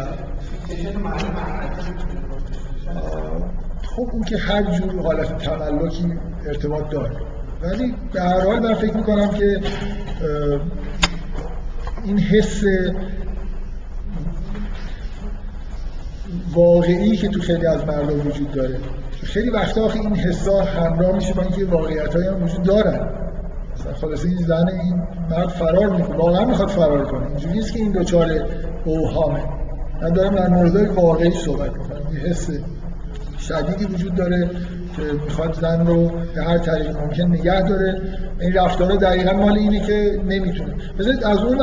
خب اون که هر جور حالت تملکی ارتباط داره. ولی به هر حال من فکر می‌کنم که این حس واقعی که تو خیلی از مردم وجود داره. خیلی وقتا آخه این حسا همراه میشه با اینکه واقعیت هم وجود دارن. مثلا خلاصه این زن این مرد فرار می‌کنه. واقعا می‌خواد فرار کنه. اینجوری نیست که این دوچار اوهامه. من دارم در موردهای واقعی صحبت می‌کنم. یه حس شدیدی وجود داره که می‌خواد زن رو به هر طریق ممکن نگه داره. این رفتارها دقیقا مال اینه که نمی‌تونه. مثلا از اون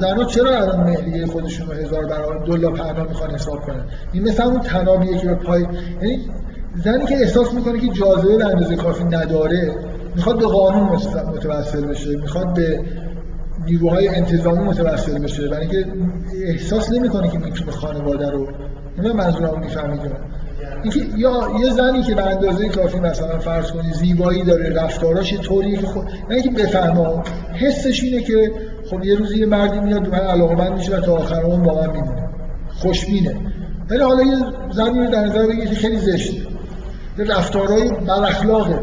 زنها چرا الان مهریه خودشون رو هزار برابر دلا پهنا می‌خوان حساب کنن. این مثل اون تنابیه که به پای یعنی زنی که احساس می‌کنه که جاذبه به اندازه کافی نداره می‌خواد به قانون متوسل بشه می‌خواد به نیروهای انتظامی متوسل بشه برای اینکه احساس نمی‌کنه که می‌تونه خانواده رو اینا منظورم می‌فهمید اینکه یا یه زنی که به اندازه کافی مثلا فرض کنی زیبایی داره رفتاراش طوریه که خب نه اینکه بفهمه. حسش اینه که خب یه روزی یه مردی میاد به من علاقمند میشه و تا آخر اون با من میمونه. خوشبینه. ولی حالا یه زنی رو در نظر بگیرید که خیلی زشته. یه رفتارهای بد اخلاقه.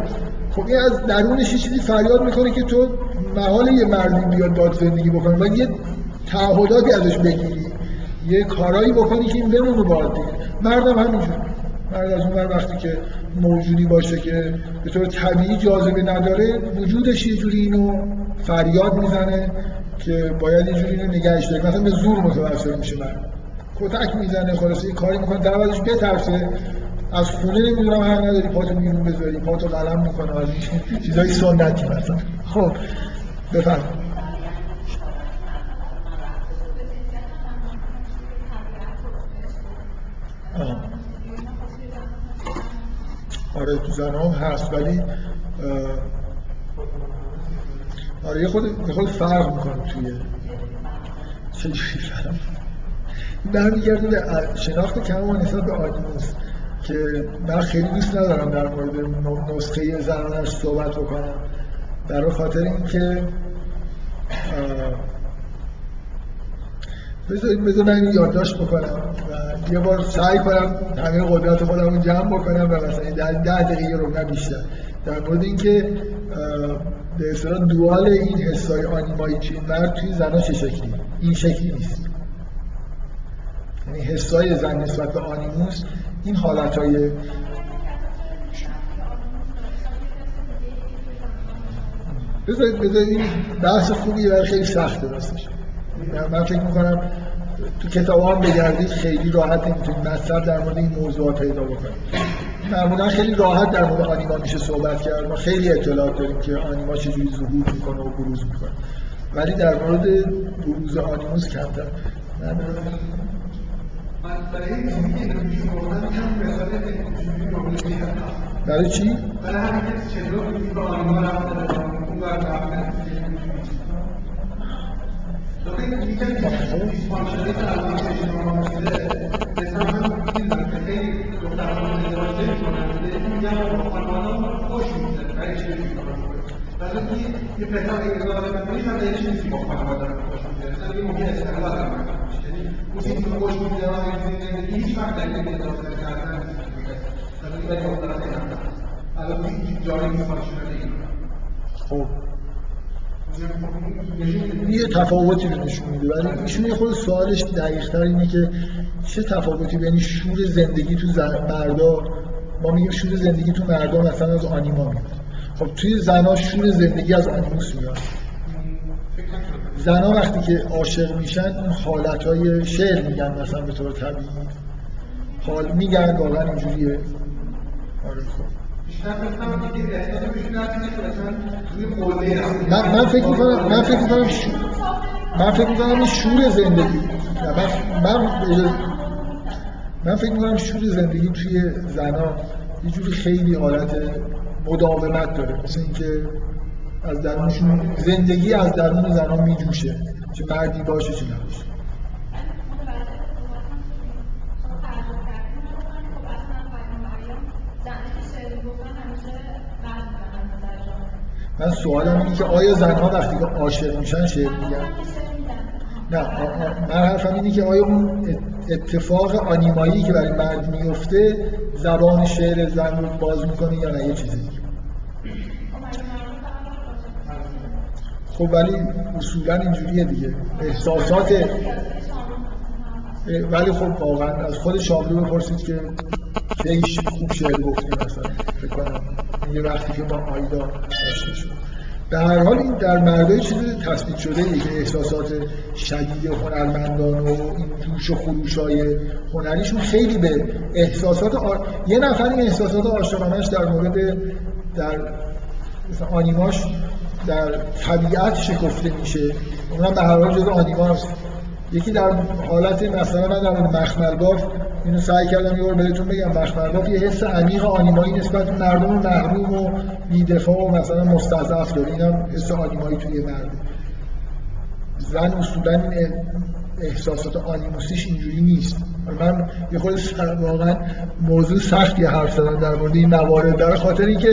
خب این از درونش یه چیزی فریاد می‌کنه که تو محال یه مردی بیاد باد زندگی بکنه. و یه تعهداتی ازش بگیری یه کارایی بکنی که این بمونه باید دیگه. مردم همینجور مرد از اون وقتی که موجودی باشه که به طور طبیعی جاذبه نداره وجودش یه جوری اینو فریاد می‌زنه که باید یه جوری اینو نگهش داره. مثلا به زور متوسل میشه مرد. کتک می‌زنه خلاص یه کاری می‌کنه در بترسه. از خونه نمی‌دونم هر نداری پاتو بیرون بذاری پاتو قلم می‌کنه از این چیزای سنتی مثلا. خب بفرمایید. آره تو هم هست ولی آره یه خود, یه خود فرق می‌کنه توی چجوری فرق برمیگرده به شناخت کم و نسبت به آدموس که من خیلی دوست ندارم در مورد نسخه زنانش صحبت بکنم. برای خاطر اینکه بذارید بذار من یادداشت بکنم و یه بار سعی کنم همه قدرت خودم رو جمع بکنم و مثلا در ده دقیقه رو نه در مورد اینکه به اصطلاح دوال این حسای آنیمایی که مرد توی زنا چه شکلی؟ این شکلی نیست. یعنی حسای زن نسبت به آنیموس این حالت های بذارید بذارید این بحث خوبیه ولی خیلی سخته راستش. من فکر می‌کنم تو کتاب هم بگردید خیلی راحت نمی‌تونید مطلب در مورد این موضوعات پیدا بکنید. معمولا خیلی راحت در مورد آنیما میشه صحبت کرد. ما خیلی اطلاعات داریم که آنیما چجوری ظهور می‌کنه و بروز می‌کنه. ولی در مورد بروز آنیموس کمتر. برای چی؟ برای همین که چطور به آنیما رفته اون دیسفانکشنالی که الان شما میده مثلا من می‌دونم که خیلی دختران ازدواج نمی‌کنن میگن خانواده خوش میگذره ولی چه می‌کنن ولی یه پسر اگه ازدواج نکنی من هم چیزی که خوش میگذره و زندگی هیچ وقت در این اضافه کردن مثلا این دختران خیلی الان جای دیسفانکشنالی خب. یه تفاوتی رو نشون میده. ولی ایشون یه خود سوالش دقیقتر اینه که چه تفاوتی بین شور زندگی تو مردا؟ ما میگیم شور زندگی تو مردا مثلا از آنیما میاد. خب توی زنا شور زندگی از آنیموس میاد. زنا وقتی که عاشق میشن اون حالتهای شعر میگن مثلا به طور طبیعی. حال میگن واقعا اینجوریه. آره خب. من من فکر می‌کنم من فکر می‌کنم من فکر می‌کنم این شور زندگی. من من من فکر می‌کنم شور زندگی توی زنا یه جوری خیلی حالت مداومت داره. مثل اینکه از درونشون زندگی از درون زنا میجوشه چه مردی باشه چه نباشه. من سوالم اینه که آیا زنها وقتی که عاشق میشن شعر میگن؟ نه من حرفم اینه که آیا اون اتفاق آنیمایی که برای مرد میفته زبان شعر زن رو باز می‌کنه یا نه؟ یه چیزی. خب ولی اصولا اینجوریه دیگه. احساسات ولی خب واقعا از خود شاملو بپرسید که خیلی خوب شعر گفتیم مثلا. فکر کنم یه وقتی که با آیدا آشنا شد. در هر حال این در مردای چیزی تثبیت شده ای که احساسات شدید هنرمندان و این جوش و خروش های هنریشون خیلی به احساسات آ... یه نفر این احساسات عاشقانش در مورد در مثلا آنیماش در طبیعت شکفته میشه. اونم به هر حال جز آنیماست یکی در حالت مثلا من در مورد مخمل باف اینو سعی کردم یه بار بهتون بگم باف یه حس عمیق آنیمایی نسبت به مردم محروم و بی‌دفاع و مثلا مستضعف داره. اینم حس آنیمایی توی مرد. زن اصولا احساسات آنیموسیش اینجوری نیست. من یه خود واقعا موضوع سختی حرف زدم در مورد این موارد در خاطر اینکه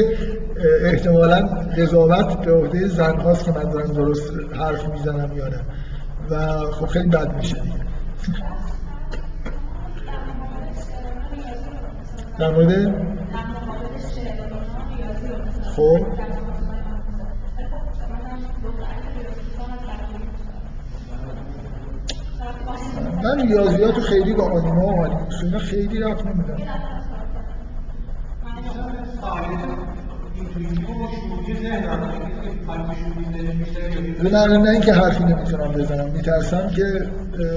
احتمالا قضاوت به عهده زن هاست که من دارم درست حرف می‌زنم یا نه. و خب خیلی بد میشه. دیگه در مورد خب. من ریاضیات خیلی با آنیما و خیلی رفت نمیدم نه اینکه حرفی نمی‌تونم بزنم میترسم که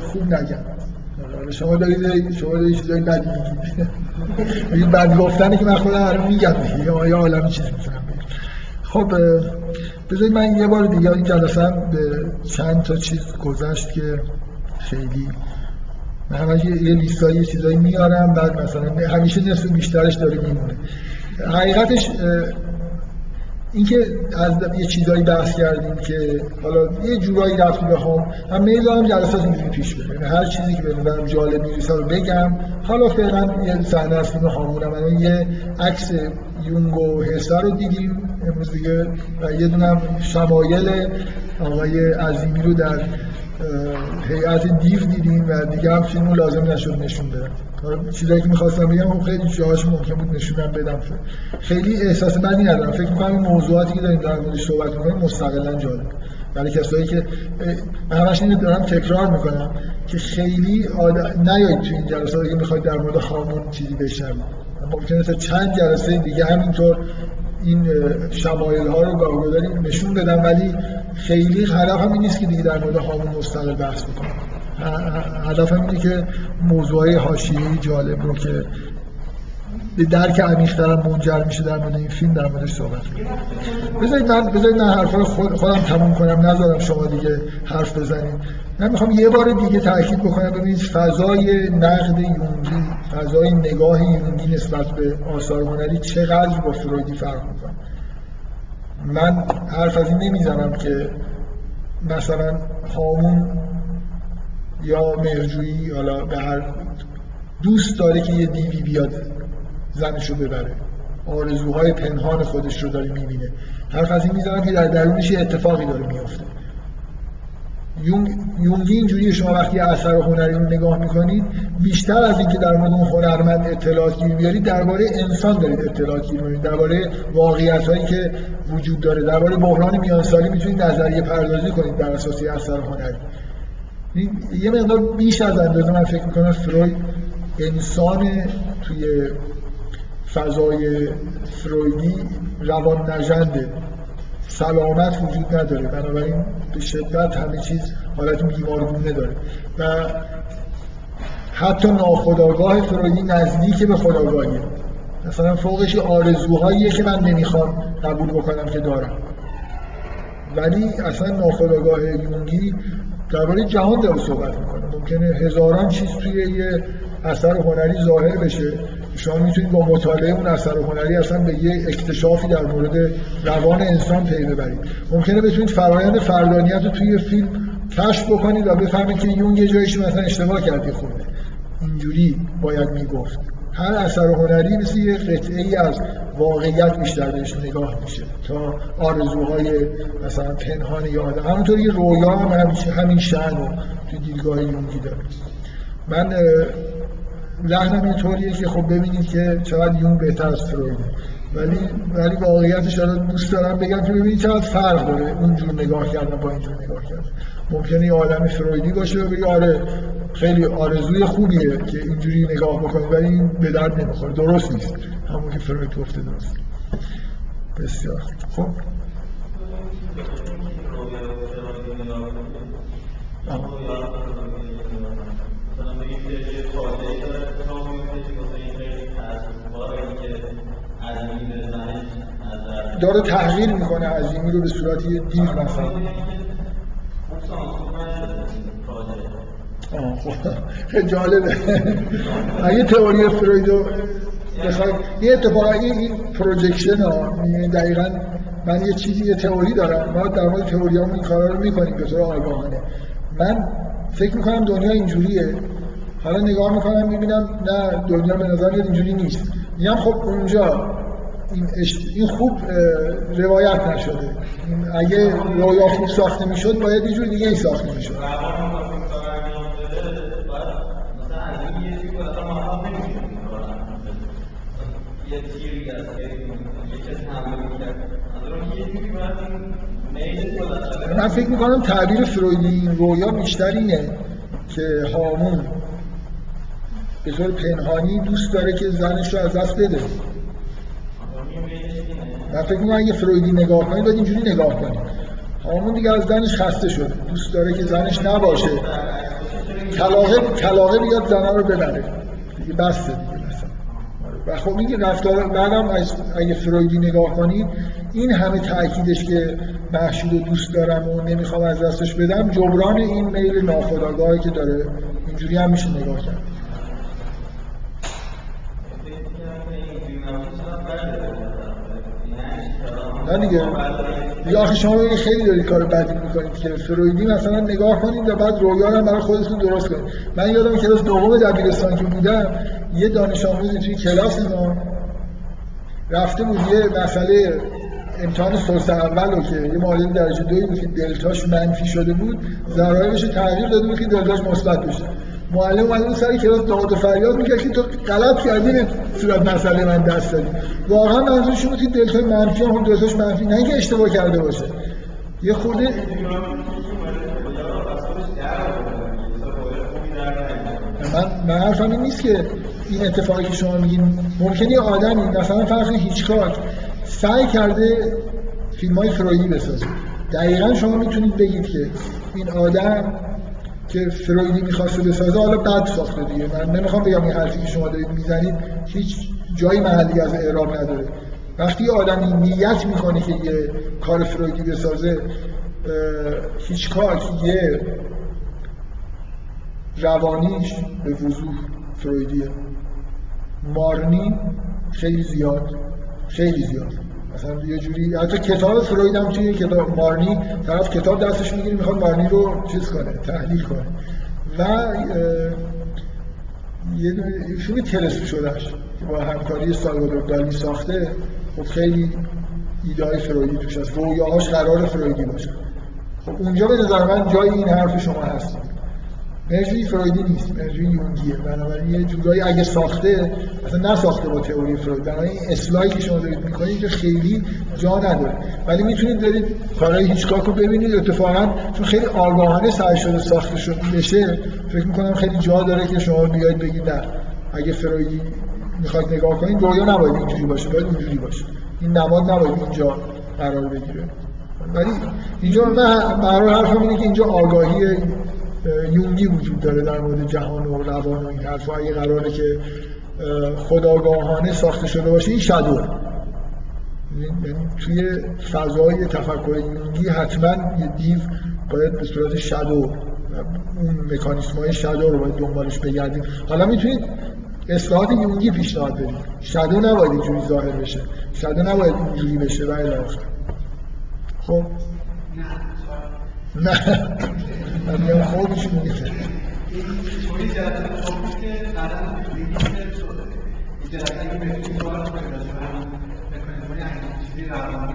خوب نگم. شما دارید شما دارید چیزایی بد میگید بد گفتنه که من خودم الان میگم. یا یه عالم چیز می‌تونم خب بذارید من یه بار دیگه این جلسه به چند تا چیز گذشت که خیلی من همه یه لیستایی چیزایی میارم بعد مثلا همیشه نصف بیشترش داره میمونه. حقیقتش اینکه از یه چیزایی بحث کردیم که حالا یه جورایی رفتی به هم. هم میل دارم جلسات اینجوری پیش بره. یعنی هر چیزی که به نظرم جالب می‌رسه رو بگم. حالا فعلا یه صحنه از فیلم هامونم الان یه عکس یونگ و هسته رو دیدیم امروز دیگه و یه دونم شمایل آقای عظیمی رو در هیئت دیو دیدیم و دیگه هم فیلمو لازم نشد نشون بدم چیزایی که می‌خواستم بگم خب خیلی جاهاش ممکن بود نشونم بدم. خیلی احساس بدی ندارم. فکر می‌کنم این موضوعاتی که داریم در موردش صحبت می‌کنیم مستقلا جالب. برای کسایی که من همش اینو دارم تکرار می‌کنم که خیلی آد... نیایید تو این جلساتی که می‌خواید در مورد هامون چیزی بشنوید. ممکنه تا چند جلسه دیگه همینطور این شمایل ها رو گاهی نشون بدم ولی خیلی هدف هم این نیست که دیگه در مورد هامون مستقل بحث بکنم هدفم اینه که موضوعی حاشیه‌ای جالب رو که به درک عمیق‌تر منجر میشه در مورد این فیلم در موردش صحبت کنم بذارید من بذارید من حرفا خود خودم تموم کنم. نذارم شما دیگه حرف بزنید. من می‌خوام یه بار دیگه تاکید بکنم. ببینید فضای نقد یونگی فضای نگاه یونگی نسبت به آثار هنری چقدر با فرویدی فرق می‌کنه؟ من حرف از این نمی‌زنم که مثلا هامون یا مرجویی حالا به هر دوست داره که یه دیوی بیاد زنشو ببره. آرزوهای پنهان خودش رو داره می‌بینه. حرف از این می‌زنم که در درونش یه اتفاقی داره میفته یونگ یونگی اینجوری شما وقتی اثر هنری رو نگاه می‌کنید بیشتر از اینکه در مورد اون هنرمند اطلاعات بیارید درباره انسان دارید اطلاعات گیری میارید درباره واقعیت هایی که وجود داره درباره بحران میانسالی می‌تونید نظریه پردازی کنید بر اساس اثر هنری. یه مقدار بیش از اندازه من فکر می‌کنم فروید انسان توی فضای فرویدی روان نژنده سلامت وجود نداره. بنابراین به شدت همه چیز حالت بیمارگونه داره و حتی ناخداگاه فرویدی نزدیک به خداگاهیه مثلا فوقش آرزوهاییه که من نمی‌خوام قبول بکنم که دارم. ولی اصلا ناخداگاه یونگی درباره جهان داره صحبت می‌کنه. ممکنه هزاران چیز توی یه اثر هنری ظاهر بشه. شما می‌تونید با مطالعه اون اثر هنری اصلا به یه اکتشافی در مورد روان انسان پی ببرید. ممکنه بتونید فرایند فردانیت رو توی فیلم کشف بکنید و بفهمید که یونگ یه جایش مثلا اشتباه کردی خورده. اینجوری باید می‌گفت. هر اثر هنری مثل یه قطعه ای از واقعیت بیشتر بهش نگاه میشه. تا آرزوهای مثلا پنهان یا آدم. همونطور یه رویا هم همین شأن رو تو دیدگاه یونگی داره. من لحنم اینطوریه که خب ببینید که چقدر یون بهتر از فرویده ولی ولی واقعیتش الان دوست دارم بگم که ببینید چقدر فرق داره اونجور نگاه کردن با اینجور نگاه کردن. ممکنه یه آدم فرویدی باشه و آره خیلی آرزوی خوبیه که اینجوری نگاه بکنید ولی این به درد نمی‌خوره. درست نیست. همون که فروید گفته درست. بسیار خب. داره تحقیر می‌کنه عظیمی رو به صورت یه دیو مثلا. خیلی جالبه. اگه تئوری فرویدو بخوای یه اتفاقا این پروژکشن ها یعنی دقیقا من یه چیزی یه تئوری دارم. ما در مورد تئوری این کارا رو می‌کنیم به طور آگاهانه. من فکر می‌کنم دنیا اینجوریه. حالا نگاه می‌کنم می‌بینم نه دنیا به نظر اینجوری نیست. میگم خب اونجا این, این خوب روایت نشده. اگه رویا خوب ساخته می‌شد باید یه جور دیگه ای ساخته می‌شد. من فکر می‌کنم تعبیر فرویدی رویا بیشتر اینه که هامون به طور پنهانی دوست داره که زنش رو از دست بده. من فکر می‌کنم اگه فرویدی نگاه کنید باید اینجوری نگاه کنید هامون دیگه از زنش خسته شده دوست داره که زنش نباشه. کلاقه کلاقه بیاد زنها رو ببره. دیگه بسته و خب این رفتار بعدم اگه فرویدی نگاه کنید این همه تاکیدش که محشود رو دوست دارم و نمی‌خوام از دستش بدم جبران این میل ناخودآگاهی که داره اینجوری هم میشه نگاه کرد. نه دیگه. یا آخه شما خیلی دارید کار بدی می‌کنید که فرویدی مثلا نگاه کنید و بعد رویا هم برای خودتون درست کنید. من یادم کلاس دوم دبیرستان که بودم یه دانش آموزی توی کلاس ما رفته بود یه مسئله امتحان سورس اول رو که یه معادل درجه دوی بود که دلتاش منفی شده بود ذرایبش رو تغییر داده بود که دلتاش مثبت بشه. معلم اومده سر کلاس داد و فریاد می‌کرد که تو غلط کردی به صورت مسئله من دست دادی. واقعا منظورش بود که دلتای منفی هم دلتاش منفی نه اینکه اشتباه کرده باشه. یه خورده من من حرفم این نیست که این اتفاقی که شما میگین ممکنه یه آدمی مثلا فرض هیچکاک سعی کرده فیلم های فرویدی بسازه. دقیقا شما می‌تونید بگید که این آدم که فرویدی می‌خواسته بسازه حالا بد ساخته دیگه. من نمی‌خوام بگم این حرفی که شما دارید می‌زنید هیچ جایی محلی از اعراب نداره. وقتی آدمی نیت می‌کنه که یه کار فرویدی بسازه هیچ کار یه روانیش به وضوح فرویدیه. مارنی خیلی زیاد خیلی زیاد. مثلا یه جوری حتی کتاب فروید هم توی کتاب مارنی طرف کتاب دستش می‌گیره می‌خواد مارنی رو چیز کنه تحلیل کنه. و یه فیلم تلسم شدهش که با همکاری سالوادور دالی ساخته. خب خیلی ایده های فرویدی توش هست. رویاهاش قرار فرویدی باشه. خب اونجا به نظر من جای این حرف شما هست. انرژی فرویدی نیست. انرژی یونگیه بنابراین یه جورایی اگه ساخته اصلا نساخته با تئوری فروید بنابراین اصلاحی که شما دارید می‌کنید که خیلی جا نداره. ولی می‌تونید دارید کارهای هیچکاک رو ببینید اتفاقا چون خیلی آگاهانه سعی شده ساخته شده بشه. فکر می‌کنم خیلی جا داره که شما بیاید بگید نه. اگه فرویدی می‌خواید نگاه کنید رویا نباید اینجوری باشه. باید اینجوری باشه. این نماد نباید اینجا قرار بگیره. ولی اینجا من برای حرفم اینه که اینجا آگاهی یونگی وجود داره در مورد جهان و روان و این حرفا اگه قراره که خداگاهانه ساخته شده باشه این شادو یعنی توی فضای تفکر یونگی حتما یه دیو باید به صورت شادو اون مکانیسم های شادو رو باید دنبالش بگردیم. حالا می‌تونید اصلاحات یونگی پیشنهاد بدید. شادو نباید اینجوری ظاهر بشه. شادو نباید اینجوری بشه و خب؟ نه. که همون مکانیزم‌های چیزی روانی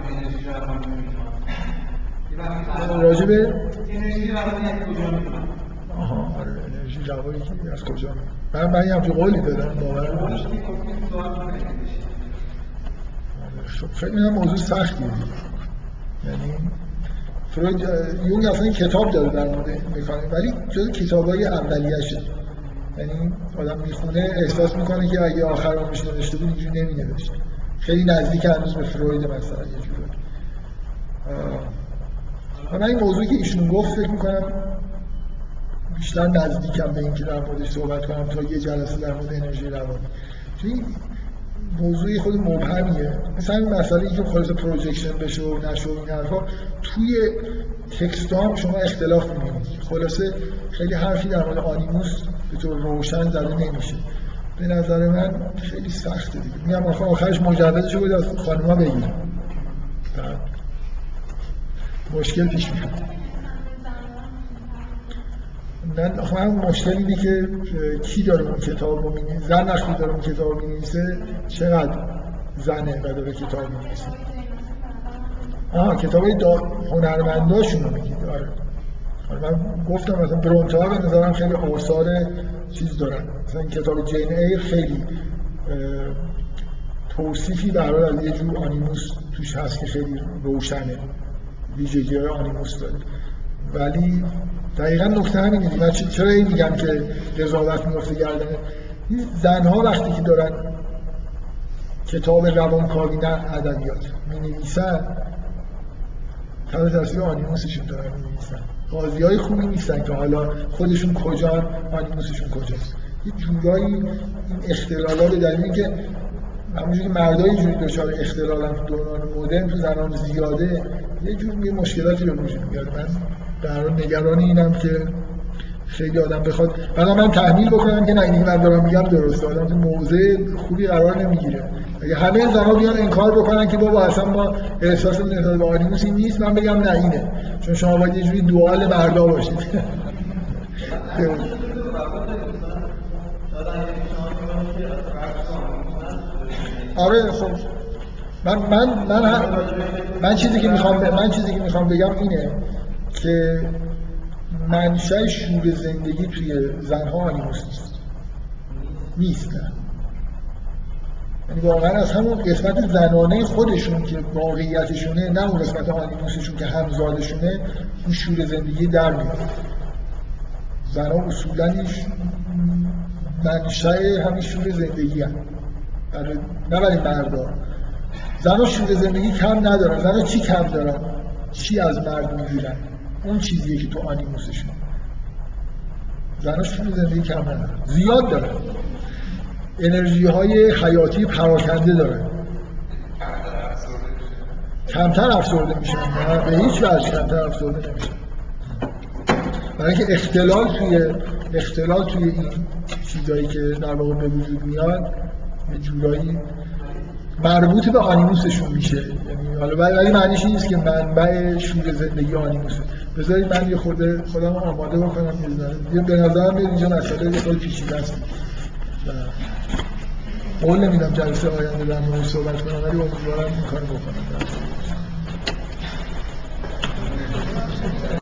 انرژی آها آره انرژی روانی از کجا؟ من من یه قولی دادم باور نمیشه. فکر می‌کنم موضوع سختیه یعنی فروید یونگ اصلا کتاب داره در مورد مکانیک ولی جز کتابای اولیه‌شه یعنی آدم می‌خونه احساس می‌کنه که اگه آخر عمرش نوشته بود اینجوری نمینوشت. خیلی نزدیک هنوز به فروید مثلا یه جوری. من این موضوعی که ایشون گفت فکر می‌کنم بیشتر نزدیکم به اینکه در موردش صحبت کنم تا یه جلسه در مورد انرژی روانی. موضوعی خود مبهمیه. مثلا این مسئله که خلاصه projection بشه و نشه و این حرفا توی text هم شما اختلاف می‌بینید خلاصه خیلی حرفی در مورد آنیموس به طور روشن زده نمیشه. به نظر من خیلی سخته دیگه. میگم آخر آخرش مجردش بود از خانوما بگیر مشکل پیش میاد. من من مشکل اینه که کی داره اون کتاب رو زن وقتی داره اون کتاب رو چقدر زنه و داره کتاب می‌نویسه؟ آها کتاب دا... هنرمنداشون رو میگید. آره. من گفتم مثلا برونتا به نظرم خیلی آثار چیز دارن. مثلا کتاب جین ایر خیلی توصیفی برای از یه جور آنیموس توش هست که خیلی روشنه. ویژگی های آنیموس داره. ولی دقیقا نکته همینه. من چرا این میگم که قضاوت میفته گردن زنها وقتی که دارن کتاب روانکاوی نه ادبیات می نویسن تحت تاثیر آنیموسشون دارن می نویسن قاضی های خوبی نیستن که حالا خودشون کجا آنیموسشون کجاست. یه جورایی این اختلالا به دلیلی که همونجوری که مردای اینجوری دچار اختلالن تو دوران مدرن تو زنان زیاده یه جور یه مشکلاتی به وجود میاد. من در نگران اینم که خیلی آدم بخواد. بعدا من تحمیل بکنم که نه اینی من دارم میگم درسته آدم تو موضع خوبی قرار نمی‌گیره. اگه همه زنها بیان انکار بکنن که بابا اصلا ما احساس به آنیموس این نیست من بگم نه اینه. چون شما باید یه جوری دوال مردا باشید. آره خب. من من من من چیزی که می‌خوام من چیزی که می‌خوام بگم اینه. که منشأ شور زندگی توی زنها آنیموس نیست. نیست. یعنی واقعا از همون قسمت زنانه خودشون که واقعیتشونه نه اون قسمت آنیموسشون که همزادشونه اون شور زندگی در میاد. زنها اصولا منشأ همین شور زندگی هم نه برای مردا. زنها شور زندگی کم ندارن. زنها چی کم دارن؟ چی از مرد می‌گیرن؟ اون چیزیه که تو آنیموسشون زنها شور زندگی کم زیاد دارن انرژی های حیاتی پراکنده دارن کمتر افسرده میشن نه به هیچ وجه کمتر افسرده نمیشن برای اینکه اختلال توی اختلال توی این چیزایی که در واقع به وجود میاد یه جورایی مربوط به آنیموسشون میشه. یعنی حالا ولی معنیش نیست که منبع شور زندگی آنیموسه. بذارید من یه خورده خودم آماده بکنم یه به نظرم میاد اینجا مسئله یه خود پیچیده است. قول نمیدم جلسه آینده در مورد صحبت کنم ولی امیدوارم این کارو بکنم.